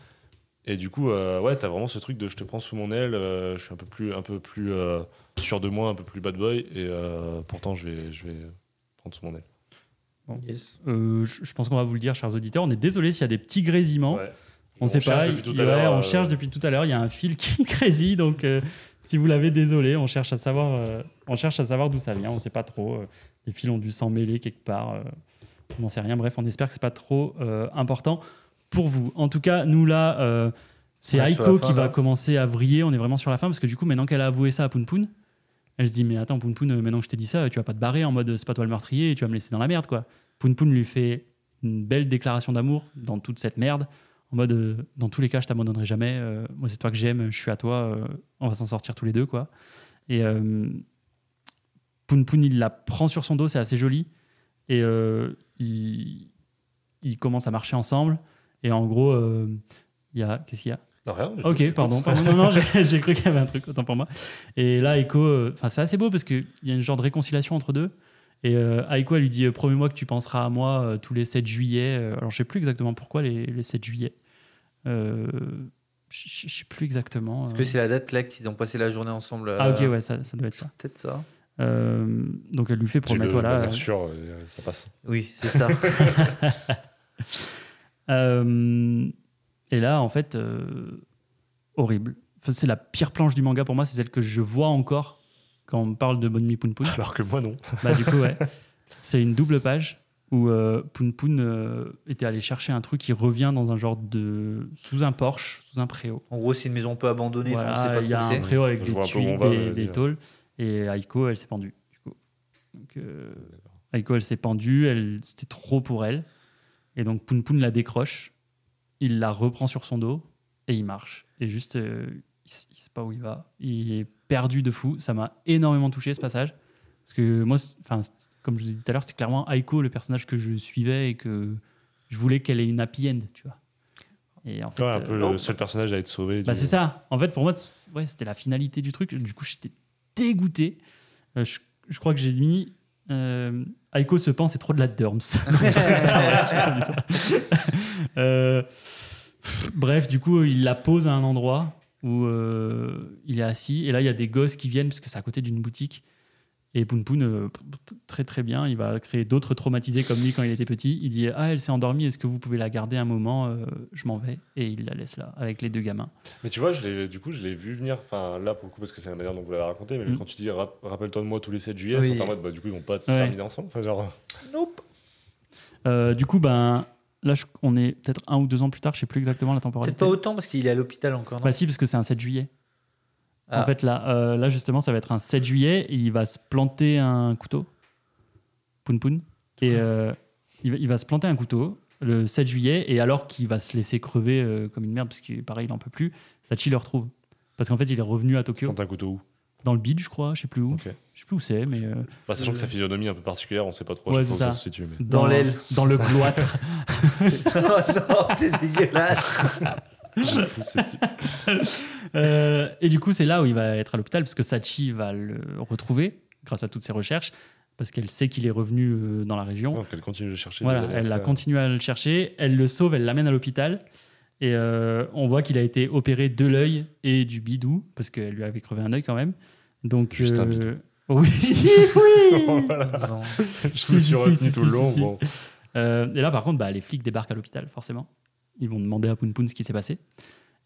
Et du coup, euh, ouais, t'as vraiment ce truc de je te prends sous mon aile, euh, je suis un peu plus, un peu plus euh, sûr de moi, un peu plus bad boy, et euh, pourtant je vais, je vais prendre sous mon aile. Yes. Euh, je, je pense qu'on va vous le dire, chers auditeurs. On est désolé s'il y a des petits grésillements. Ouais. On sait cherche pas. il- ouais, on euh, cherche depuis tout à l'heure. Il y a un fil qui <laughs> grésille, donc euh, si vous l'avez, désolé. On cherche à savoir. euh, on cherche à savoir d'où ça vient. On sait pas trop. euh, les fils ont dû s'en mêler quelque part. euh, on n'en sait rien. Bref, on espère que c'est pas trop euh, important pour vous. En tout cas, nous là, euh, c'est On Aiko fin, qui va commencer à vriller. On est vraiment sur la fin parce que du coup, maintenant qu'elle a avoué ça à Poun Poun, elle se dit mais attends Poun Poun, euh, maintenant que je t'ai dit ça, tu vas pas te barrer en mode c'est pas toi le meurtrier tu vas me laisser dans la merde quoi. Poun Poun lui fait une belle déclaration d'amour dans toute cette merde en mode euh, dans tous les cas je t'abandonnerai jamais euh, moi c'est toi que j'aime je suis à toi euh, on va s'en sortir tous les deux quoi et euh, Poun Poun il la prend sur son dos c'est assez joli et euh, il, il commence à marcher ensemble et en gros euh, il y a qu'est-ce qu'il y a? Non, rien, Ok, pardon, pardon. Non, non, <laughs> j'ai cru qu'il y avait un truc, autant pour moi. Et là, Aiko, euh, enfin, c'est assez beau parce qu'il y a une genre de réconciliation entre deux. Et euh, Aiko, elle lui dit euh, Promets-moi que tu penseras à moi euh, tous les 7 juillet. Alors, je sais plus exactement pourquoi les, les 7 juillet. Euh, je sais plus exactement. Est-ce que c'est la date là qu'ils ont passé la journée ensemble Ah, ok, ouais, ça, ça doit être ça. Peut-être ça. Euh, donc, elle lui fait le voilà. bien sûr, ça passe. Oui, c'est ça. <laughs> <laughs> Et là, en fait, euh, horrible. Enfin, c'est la pire planche du manga pour moi, c'est celle que je vois encore quand on me parle de Bonmi Poun Poun. Alors que moi, non. Bah, du coup, ouais. C'est une double page où euh, Poun Poun euh, était allé chercher un truc qui revient dans un genre de. sous un Porsche, sous un préau. en gros, c'est une maison un peu abandonnée. enfin, on sait Voilà, pas il y a un préau avec Je des tuiles, va, des, tôles. Et Aiko, elle s'est pendue. Du coup. Donc, euh, Aiko, elle s'est pendue, elle, c'était trop pour elle. Et donc Poun Poun la décroche, il la reprend sur son dos et il marche. Et juste, euh, il, il sait pas où il va. Il est perdu de fou. Ça m'a énormément touché ce passage. Parce que moi, enfin, comme je vous ai dit tout à l'heure, c'était clairement Aiko, le personnage que je suivais et que je voulais qu'elle ait une happy end, tu vois. Et en fait, Ouais, un euh, peu le seul personnage à être sauvé. bah, du- c'est ça. En fait, pour moi, ouais, c'était la finalité du truc. Du coup, j'étais dégoûté. Euh, je, je crois que j'ai mis. Euh, Aiko se pense c'est trop de la Durms. <laughs> <laughs> Euh, bref, du coup, il la pose à un endroit où euh, il est assis. Et là, il y a des gosses qui viennent parce que c'est à côté d'une boutique. Et Poun Poun, euh, très très bien, il va créer d'autres traumatisés comme lui quand il était petit. Il dit Ah, elle s'est endormie, est-ce que vous pouvez la garder un moment Euh, Je m'en vais. Et il la laisse là, avec les deux gamins. Mais tu vois, je l'ai- du coup, je l'ai vu venir, enfin là pour le coup, parce que c'est la manière dont vous l'avez raconté, mais Mm. quand tu dis rap- rappelle-toi de moi tous les 7 juillet, Oui. t'en mode, bah, du coup, ils vont pas Ouais. terminer ensemble. Enfin, genre, Nope. Euh, du coup, ben, là, je- on est peut-être un ou deux ans plus tard, je sais plus exactement la Peut-être temporalité. pas autant parce qu'il est à l'hôpital encore. non? Bah si, parce que c'est un 7 juillet. En Ah. fait, là, euh, là, justement, ça va être un 7 juillet et il va se planter un couteau. Poun Poun. Et euh, il, va, il va se planter un couteau le 7 juillet et alors qu'il va se laisser crever euh, comme une merde, parce que pareil, il en peut plus, Sachi le retrouve. Parce qu'en fait, il est revenu à Tokyo, quand un couteau où? Dans le bid, je crois, je sais plus où. Ok. Je sais plus où c'est, mais. euh, Bah, sachant que sa physionomie est un peu particulière, on sait pas trop Ouais, ça ça. se situe. Mais... Dans l'aile. Dans le cloître. <laughs> <laughs> oh non, t'es dégueulasse. <laughs> Ce type. <laughs> Euh, et du coup, c'est là où il va être à l'hôpital, parce que Sachi va le retrouver grâce à toutes ses recherches, parce qu'elle sait qu'il est revenu euh, dans la région. Donc elle continue de chercher. Voilà, elle a après. continué à le chercher, elle le sauve, elle l'amène à l'hôpital. Et euh, on voit qu'il a été opéré de l'œil et du bidou, parce qu'elle lui avait crevé un œil quand même. Donc, Juste un euh, bidou. <laughs> Oui, oui. <laughs> Voilà. Je me suis si, retenu si, tout si, le long. bon. Euh, et là, par contre, bah, les flics débarquent à l'hôpital, forcément. Ils vont demander à Poun Poun ce qui s'est passé.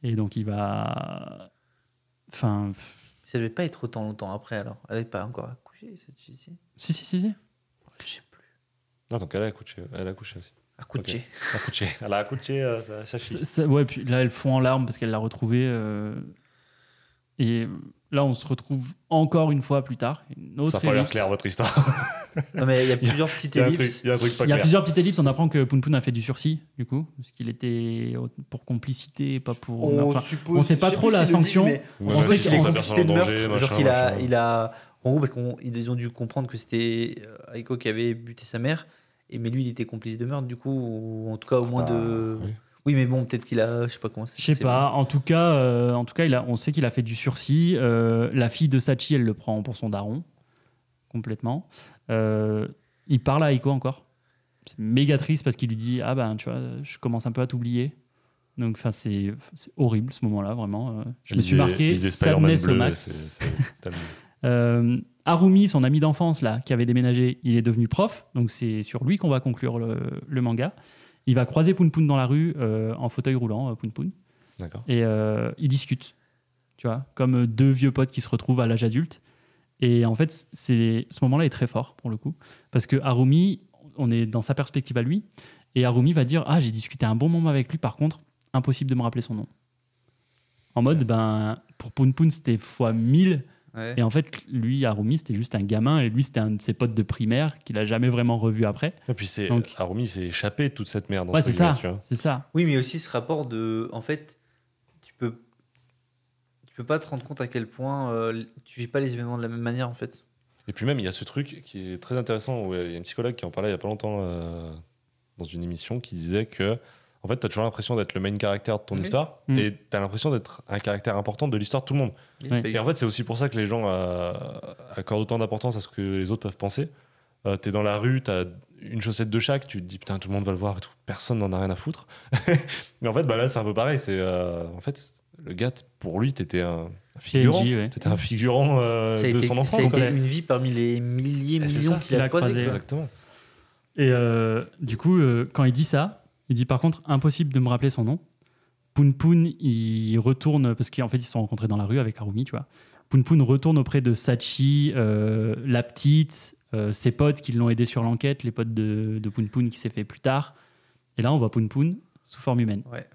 Et donc, il va. Enfin. Ça devait pas être autant longtemps après alors. Elle n'est pas encore accouchée cette fille ici. Si, si, si, si. Je sais plus. Ah, donc elle a accouché, elle a accouché aussi. Accouchée. Accouché. Elle a accouché euh, sa, sa fille. C'est- c'est- ouais, puis là, elle fond en larmes parce qu'elle l'a retrouvé. euh, et là, on se retrouve encore une fois plus tard. Une autre Ça n'a pas l'air clair votre histoire. Non mais <laughs> il y a plusieurs petites Il y a un truc, ellipses. il y a un truc pas Il y a clair. plusieurs petites ellipses. On apprend que Poun Poun a fait du sursis, du coup, parce qu'il était pour complicité, pas pour. enfin, on sait pas trop la sanction. mais Ouais, on sait qu'il a complicité de meurtre. danger, genre qu'il a, il a. En gros, parce qu'ils ont dû comprendre que c'était euh, Aiko qui avait buté sa mère. Et mais lui, il était complice de meurtre, du coup, ou en tout cas au moins bah, de. oui. Oui, mais bon, peut-être qu'il a, je sais pas comment. c'est- Je sais c'est- pas. En tout cas, euh, en tout cas, il a, on sait qu'il a fait du sursis. Euh, la fille de Sachi, elle le prend pour son daron, complètement. Euh, il parle à Aiko encore. C'est méga triste parce qu'il lui dit ah ben tu vois, je commence un peu à t'oublier. Donc enfin c'est c'est horrible ce moment-là vraiment. Je me suis marqué sadness au bleu, max. c'est- c'est tellement- <laughs> Euh, Harumi, son ami d'enfance là, qui avait déménagé, il est devenu prof, donc c'est sur lui qu'on va conclure le, le manga. Il va croiser Poun Poun dans la rue euh, en fauteuil roulant, euh, Poun Poun, D'accord. et euh, ils discutent, tu vois, comme deux vieux potes qui se retrouvent à l'âge adulte. Et en fait, c'est ce moment-là est très fort pour le coup, parce que Harumi, on est dans sa perspective à lui, et Harumi va dire ah j'ai discuté un bon moment avec lui, par contre impossible de me rappeler son nom. En mode ben pour Poun Poun c'était fois 1000 Ouais. et en fait, lui, Harumi, c'était juste un gamin, et lui, c'était un de ses potes de primaire qu'il a jamais vraiment revu après. Et puis c'est Donc- Harumi s'est échappé de toute cette merde. Ouais, c'est ça, tu vois. c'est ça. Oui, mais aussi ce rapport de. En fait, tu peux. Tu peux pas te rendre compte à quel point euh, tu vis pas les événements de la même manière, en fait. Et puis même, il y a ce truc qui est très intéressant, où il y a un psychologue qui en parlait il y a pas longtemps euh, dans une émission, qui disait que en fait, tu as toujours l'impression d'être le main caractère de ton Oui. histoire, Mm. et tu as l'impression d'être un caractère important de l'histoire de tout le monde. Et en fait, c'est aussi pour ça que les gens euh, accordent autant d'importance à ce que les autres peuvent penser. Euh, T'es dans la rue, t'as une chaussette de chaque, tu te dis putain, tout le monde va le voir et tout, personne n'en a rien à foutre. <laughs> Mais en fait, bah là, c'est un peu pareil. C'est euh, en fait, le gars, pour lui, t'étais un figurant. Ouais. T'étais un figurant euh, de été, son enfance. été une vie parmi les milliers, millions qu'il a, croisé. Exactement. Et euh, du coup, euh, quand il dit ça, il dit par contre, impossible de me rappeler son nom. Poun Poun, il retourne, parce qu'en fait, ils se sont rencontrés dans la rue avec Harumi, tu vois. Poun Poun retourne auprès de Sachi, euh, la petite, euh, ses potes qui l'ont aidé sur l'enquête, les potes de, de Poun Poun qui s'est fait plus tard. Et là, on voit Poun Poun sous forme humaine. Ouais.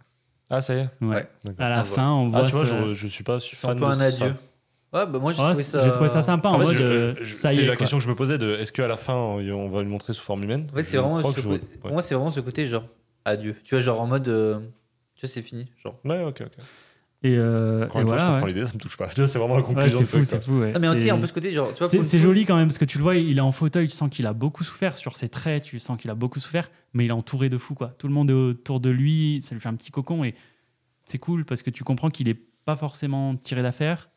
Ah, ça y est. Ouais. À la Ah, je fin, on vois. voit. Ah, tu vois, ce- je, je suis pas fan un de ça. adieu. Ouais, bah moi j'ai Ouais, trouvé ça. J'ai trouvé ça sympa en, En fait, mode. euh, c'est est. la quoi. question que je me posais de est-ce qu'à la fin on va lui montrer sous forme humaine? En fait, c'est vraiment ce ouais. Pour moi, c'est vraiment ce côté genre adieu. Tu vois, genre en mode. euh, Tu vois, c'est fini. Genre. Ouais, ok, ok. Et, euh, Encore et une fois, je voilà. comprends ouais. l'idée, ça me touche pas. <laughs> Tu vois, C'est vraiment la Ouais, conclusion c'est fou, c'est fou. ouais. Non, mais sais, Et- un peu ce côté, genre. Tu vois, C'est joli quand même parce que tu le vois, il est en fauteuil, tu sens qu'il a beaucoup souffert sur ses traits, tu sens qu'il a beaucoup souffert, mais il est entouré de fous quoi. Tout le monde est autour de lui, ça lui fait un petit cocon et c'est cool parce que tu comprends qu'il est pas forcément tiré d'affaire,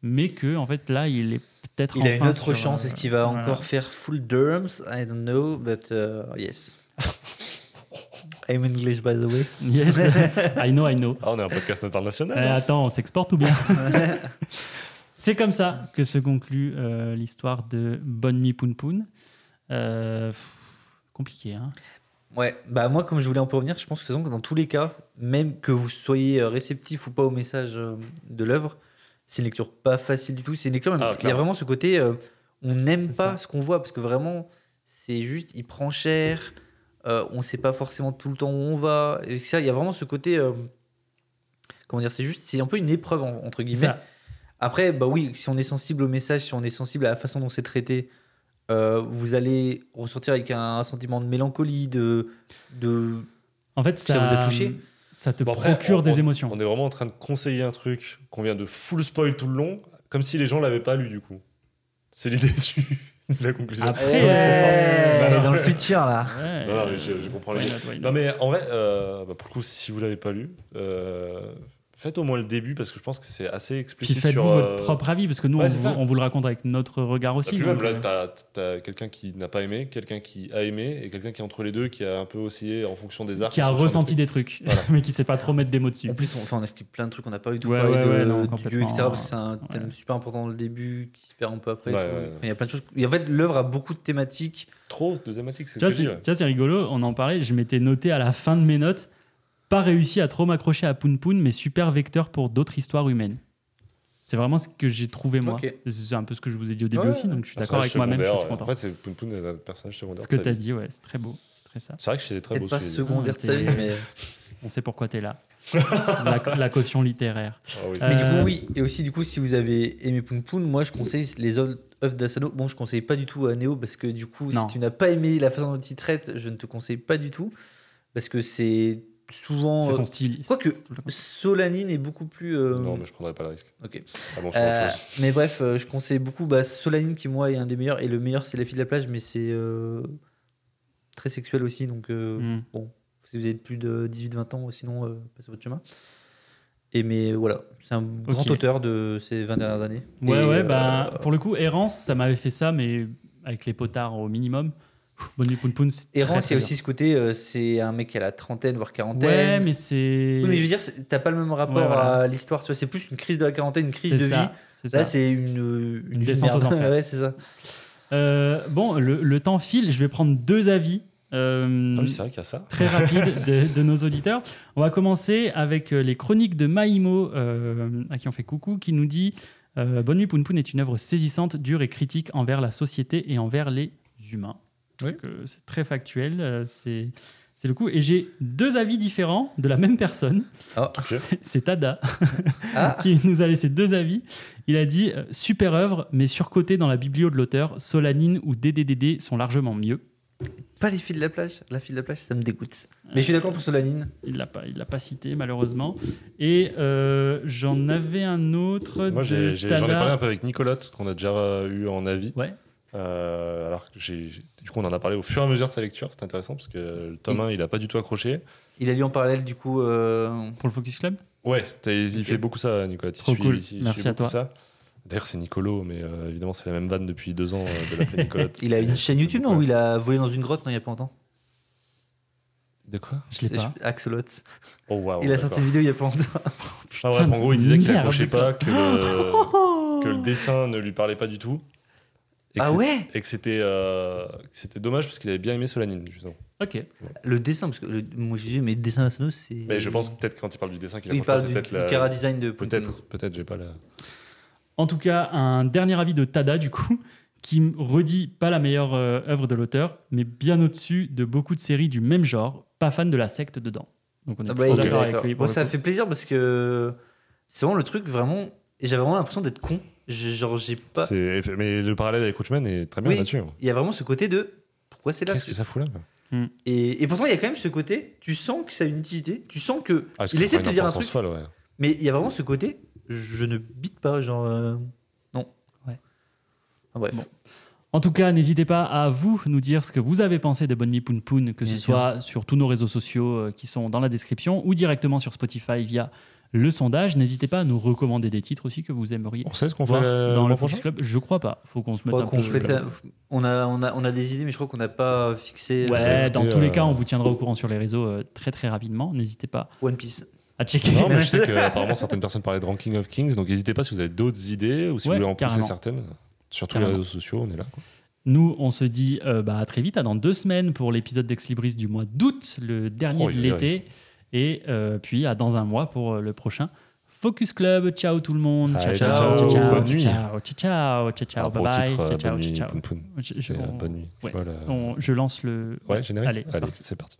mais que en fait là, il est peut-être. Il a une enfin autre sur, chance. euh, Est-ce qu'il va voilà. encore faire full derms I don't know, but uh, yes. <laughs> I'm English, by the way. Yes, <laughs> I know, I know. Ah, on est un podcast international. Eh, attends, on s'exporte ou bien? <laughs> C'est comme ça que se conclut euh, l'histoire de Bonne Nuit Poun Poun. Euh, pff, compliqué, hein Ouais, bah moi, comme je voulais en revenir, je pense que, dans tous les cas, même que vous soyez euh, réceptif ou pas au message euh, de l'œuvre, c'est une lecture pas facile du tout. C'est une lecture, Ah, il y a vraiment ce côté, euh, on n'aime pas ça. ce qu'on voit parce que vraiment, c'est juste, il prend cher, euh, on sait pas forcément tout le temps où on va. Et ça, il y a vraiment ce côté, euh, comment dire, c'est juste, c'est un peu une épreuve en- entre guillemets. ça. Après, bah oui, si on est sensible au message, si on est sensible à la façon dont c'est traité, euh, vous allez ressortir avec un, sentiment de mélancolie, de, de En fait, Ça ça, vous a touché Ça te Bon, après, procure on- des on- émotions. On est vraiment en train de conseiller un truc qu'on vient de full spoil tout le long, comme si les gens l'avaient pas lu du coup. C'est l'idée du- de <laughs> la conclusion. Après, Ouais, euh, dans le futur là. Ouais. Non, non, mais je, je comprends why not. Non mais en vrai, euh, bah, pour le coup, si vous l'avez pas lu, euh, faites au moins le début parce que je pense que c'est assez Puis explicite faites-vous sur. votre euh, propre avis, parce que nous, ouais, on, vous, ça. on vous le raconte avec notre regard bah, aussi. puis donc, même là, euh, t'as as, quelqu'un qui n'a pas aimé, quelqu'un qui a aimé et quelqu'un qui est entre les deux, qui a un peu oscillé en fonction des arcs. qui a ressenti des des trucs, Voilà. <laughs> mais qui sait pas trop mettre des mots dessus. En plus, on, enfin, on explique plein de trucs, on n'a pas eu tout Ouais, parlé ouais, de, ouais, non, du dieu, etc. Parce que c'est un thème super important dans le début qui se perd un peu après. Enfin, il y a plein de choses. Et en fait, l'œuvre a beaucoup de thématiques. Trop de thématiques, c'est tu vois, c'est rigolo, on en parlait, je m'étais noté à la fin de mes notes, pas réussi à trop m'accrocher à Poun Poun, mais super vecteur pour d'autres histoires humaines. C'est vraiment ce que j'ai trouvé moi. C'est un peu ce que je vous ai dit au début Ouais, aussi, donc je suis Un d'accord avec moi-même, je suis content. En fait, c'est Poun Poun un personnage secondaire. ce que tu as dit, ouais, c'est très beau, c'est très ça. C'est vrai que c'est très beau. Pas secondaire de sa Ah, vie, mais. <laughs> On sait pourquoi tu es là. <laughs> la, la caution littéraire. Ah oui. Euh, Mais du coup, oui. Et aussi, du coup, si vous avez aimé Poun Poun, moi, je conseille les œuvres œuvres d'Asano. Bon, je conseille pas du tout à Néo parce que, du coup, Non. si tu n'as pas aimé la façon dont il traite, je ne te conseille pas du tout. Parce que c'est souvent. C'est euh, son style. Quoique, Solanine est beaucoup plus. euh, Non, mais je prendrais pas le risque. Ok. Ah bon, je fais Euh, autre chose. mais bref, euh, je conseille beaucoup bah, Solanine qui, moi, est un des meilleurs. Et le meilleur, c'est La fille de la plage, mais c'est euh, très sexuel aussi. Donc, euh, Mm. bon, si vous avez plus de 18-20 ans, sinon, euh, passez votre chemin. Et mais voilà, c'est un grand auteur de ces 20 dernières années. Ouais, Et, ouais, euh, bah, pour le coup, Errance, ça m'avait fait ça, mais avec les potards au minimum. Bonne nuit, Poun Poun, Errance, il y a aussi ce côté, euh, c'est un mec qui a la trentaine, voire quarantaine. Ouais, mais c'est. Oui, mais je veux dire, c'est- t'as pas le même rapport Ouais, voilà. à l'histoire, tu vois, c'est plus une crise de la quarantaine, une crise de ça, vie. c'est Là, ça. c'est une, Une descente aux enfers. <laughs> ouais, c'est ça. Euh, bon, le, le temps file, je vais prendre deux avis. euh, Ah oui, c'est vrai qu'il y a ça. très rapides de, de nos auditeurs. On va commencer avec euh, les chroniques de Maïmo, euh, à qui on fait coucou, qui nous dit euh, Bonne nuit Poun Poun est une œuvre saisissante, dure et critique envers la société et envers les humains. Oui. Donc, euh, c'est très factuel, euh, c'est c'est le coup. Et j'ai deux avis différents de la même personne. Ah. C'est- Tada Ah. <laughs> qui nous a laissé deux avis. Il a dit euh, Super œuvre, mais surcotée dans la biblio de l'auteur. Solanine ou DDDD sont largement mieux. Pas les filles de la plage. La fille de la plage, ça me dégoûte. Mais je suis d'accord pour Solanine. Il l'a pas, il l'a pas cité malheureusement. Et euh, j'en avais un autre. Moi, j'en ai Tada. parlé un peu avec Nicolotte, qu'on a déjà eu en avis. Ouais. Euh, alors que j'ai, j'ai- du coup, on en a parlé au fur et à mesure de sa lecture. C'est intéressant parce que le tome 1, il a pas du tout accroché. Il a lu en parallèle, du coup. euh, Pour le Focus Club? Ouais, il fait beaucoup ça. Il Trop suit- cool. il Merci à beaucoup toi. Ça. D'ailleurs, c'est Nicolo, mais euh, évidemment, c'est la même vanne depuis deux ans euh, de l'appeler Nicolotte. <laughs> Il a une chaîne YouTube, non Où il a volé dans une grotte, non, il y a pas longtemps? De quoi? Je l'ai pas. Axolot. Oh, waouh. il a sorti une vidéo il y a pas longtemps. <laughs> Ah ouais, en gros, il disait qu'il accrochait pas, que le, <laughs> que le dessin ne lui parlait pas du tout. Et que Ah ouais Et que c'était, euh, c'était dommage parce qu'il avait bien aimé Solanine, justement. Ok. Le dessin, parce que le- moi j'ai dit, mais le dessin d'Asano, c'est. Mais je pense que peut-être quand il parle du dessin qu'il Oui, il pas, du, peut-être du la. Cara Design de. Peut-être, peut-être, j'ai pas la. En tout cas, un dernier avis de Tada du coup, <laughs> qui me redit pas la meilleure euh, œuvre de l'auteur, mais bien au-dessus de beaucoup de séries du même genre. Pas fan de la secte dedans. Donc on est Ah bah, plutôt d'accord avec lui. ça coup. fait plaisir parce que c'est vraiment le truc, vraiment. Et j'avais vraiment l'impression d'être con. Je- genre, j'ai pas. C'est- Mais le parallèle avec Watchmen est très bien Oui. là-dessus. Il y a vraiment ce côté de. Pourquoi c'est là Qu'est-ce que ça fout là quoi et, et pourtant, il y a quand même ce côté, tu sens que ça a une utilité, tu sens que. Ah, il essaie de te dire un truc, folle, ouais. mais il y a vraiment ce côté, je ne bite pas, genre. euh, non. Ouais. Ah, bref. Bon. En tout cas, n'hésitez pas à vous nous dire ce que vous avez pensé de Bonne Nuit Poun Poun, que Bien ce sûr. soit sur tous nos réseaux sociaux euh, qui sont dans la description ou directement sur Spotify via le sondage. N'hésitez pas à nous recommander des titres aussi que vous aimeriez On sait ce qu'on fait le dans le prochain Club. Je crois pas. Faut qu'on se mette un peu. on, a, on, a, on a des idées, mais je crois qu'on n'a pas fixé Ouais, euh, dans tous les euh, cas, on vous tiendra au courant sur les réseaux euh, très très rapidement. N'hésitez pas One Piece. à checker. Non, mais je <laughs> sais qu'apparemment certaines personnes parlaient de Ranking of Kings, donc n'hésitez pas si vous avez d'autres idées ou si Ouais, vous voulez en pousser certaines. Sur tous les réseaux sociaux, on est là. quoi. Nous, on se dit euh, bah, à très vite, à dans deux semaines pour l'épisode d'Ex Libris du mois d'août, le dernier Oh, de l'été. Et euh, puis à dans un mois pour euh, le prochain Focus Club. Ciao tout le monde. Ciao, ciao, ciao, ciao. ciao, Bonne ciao, nuit. ciao, ciao, ciao, ciao, Un bye bye, ciao, ciao, bonne nuit. Je- lance le. Ouais, générique Allez, c'est parti.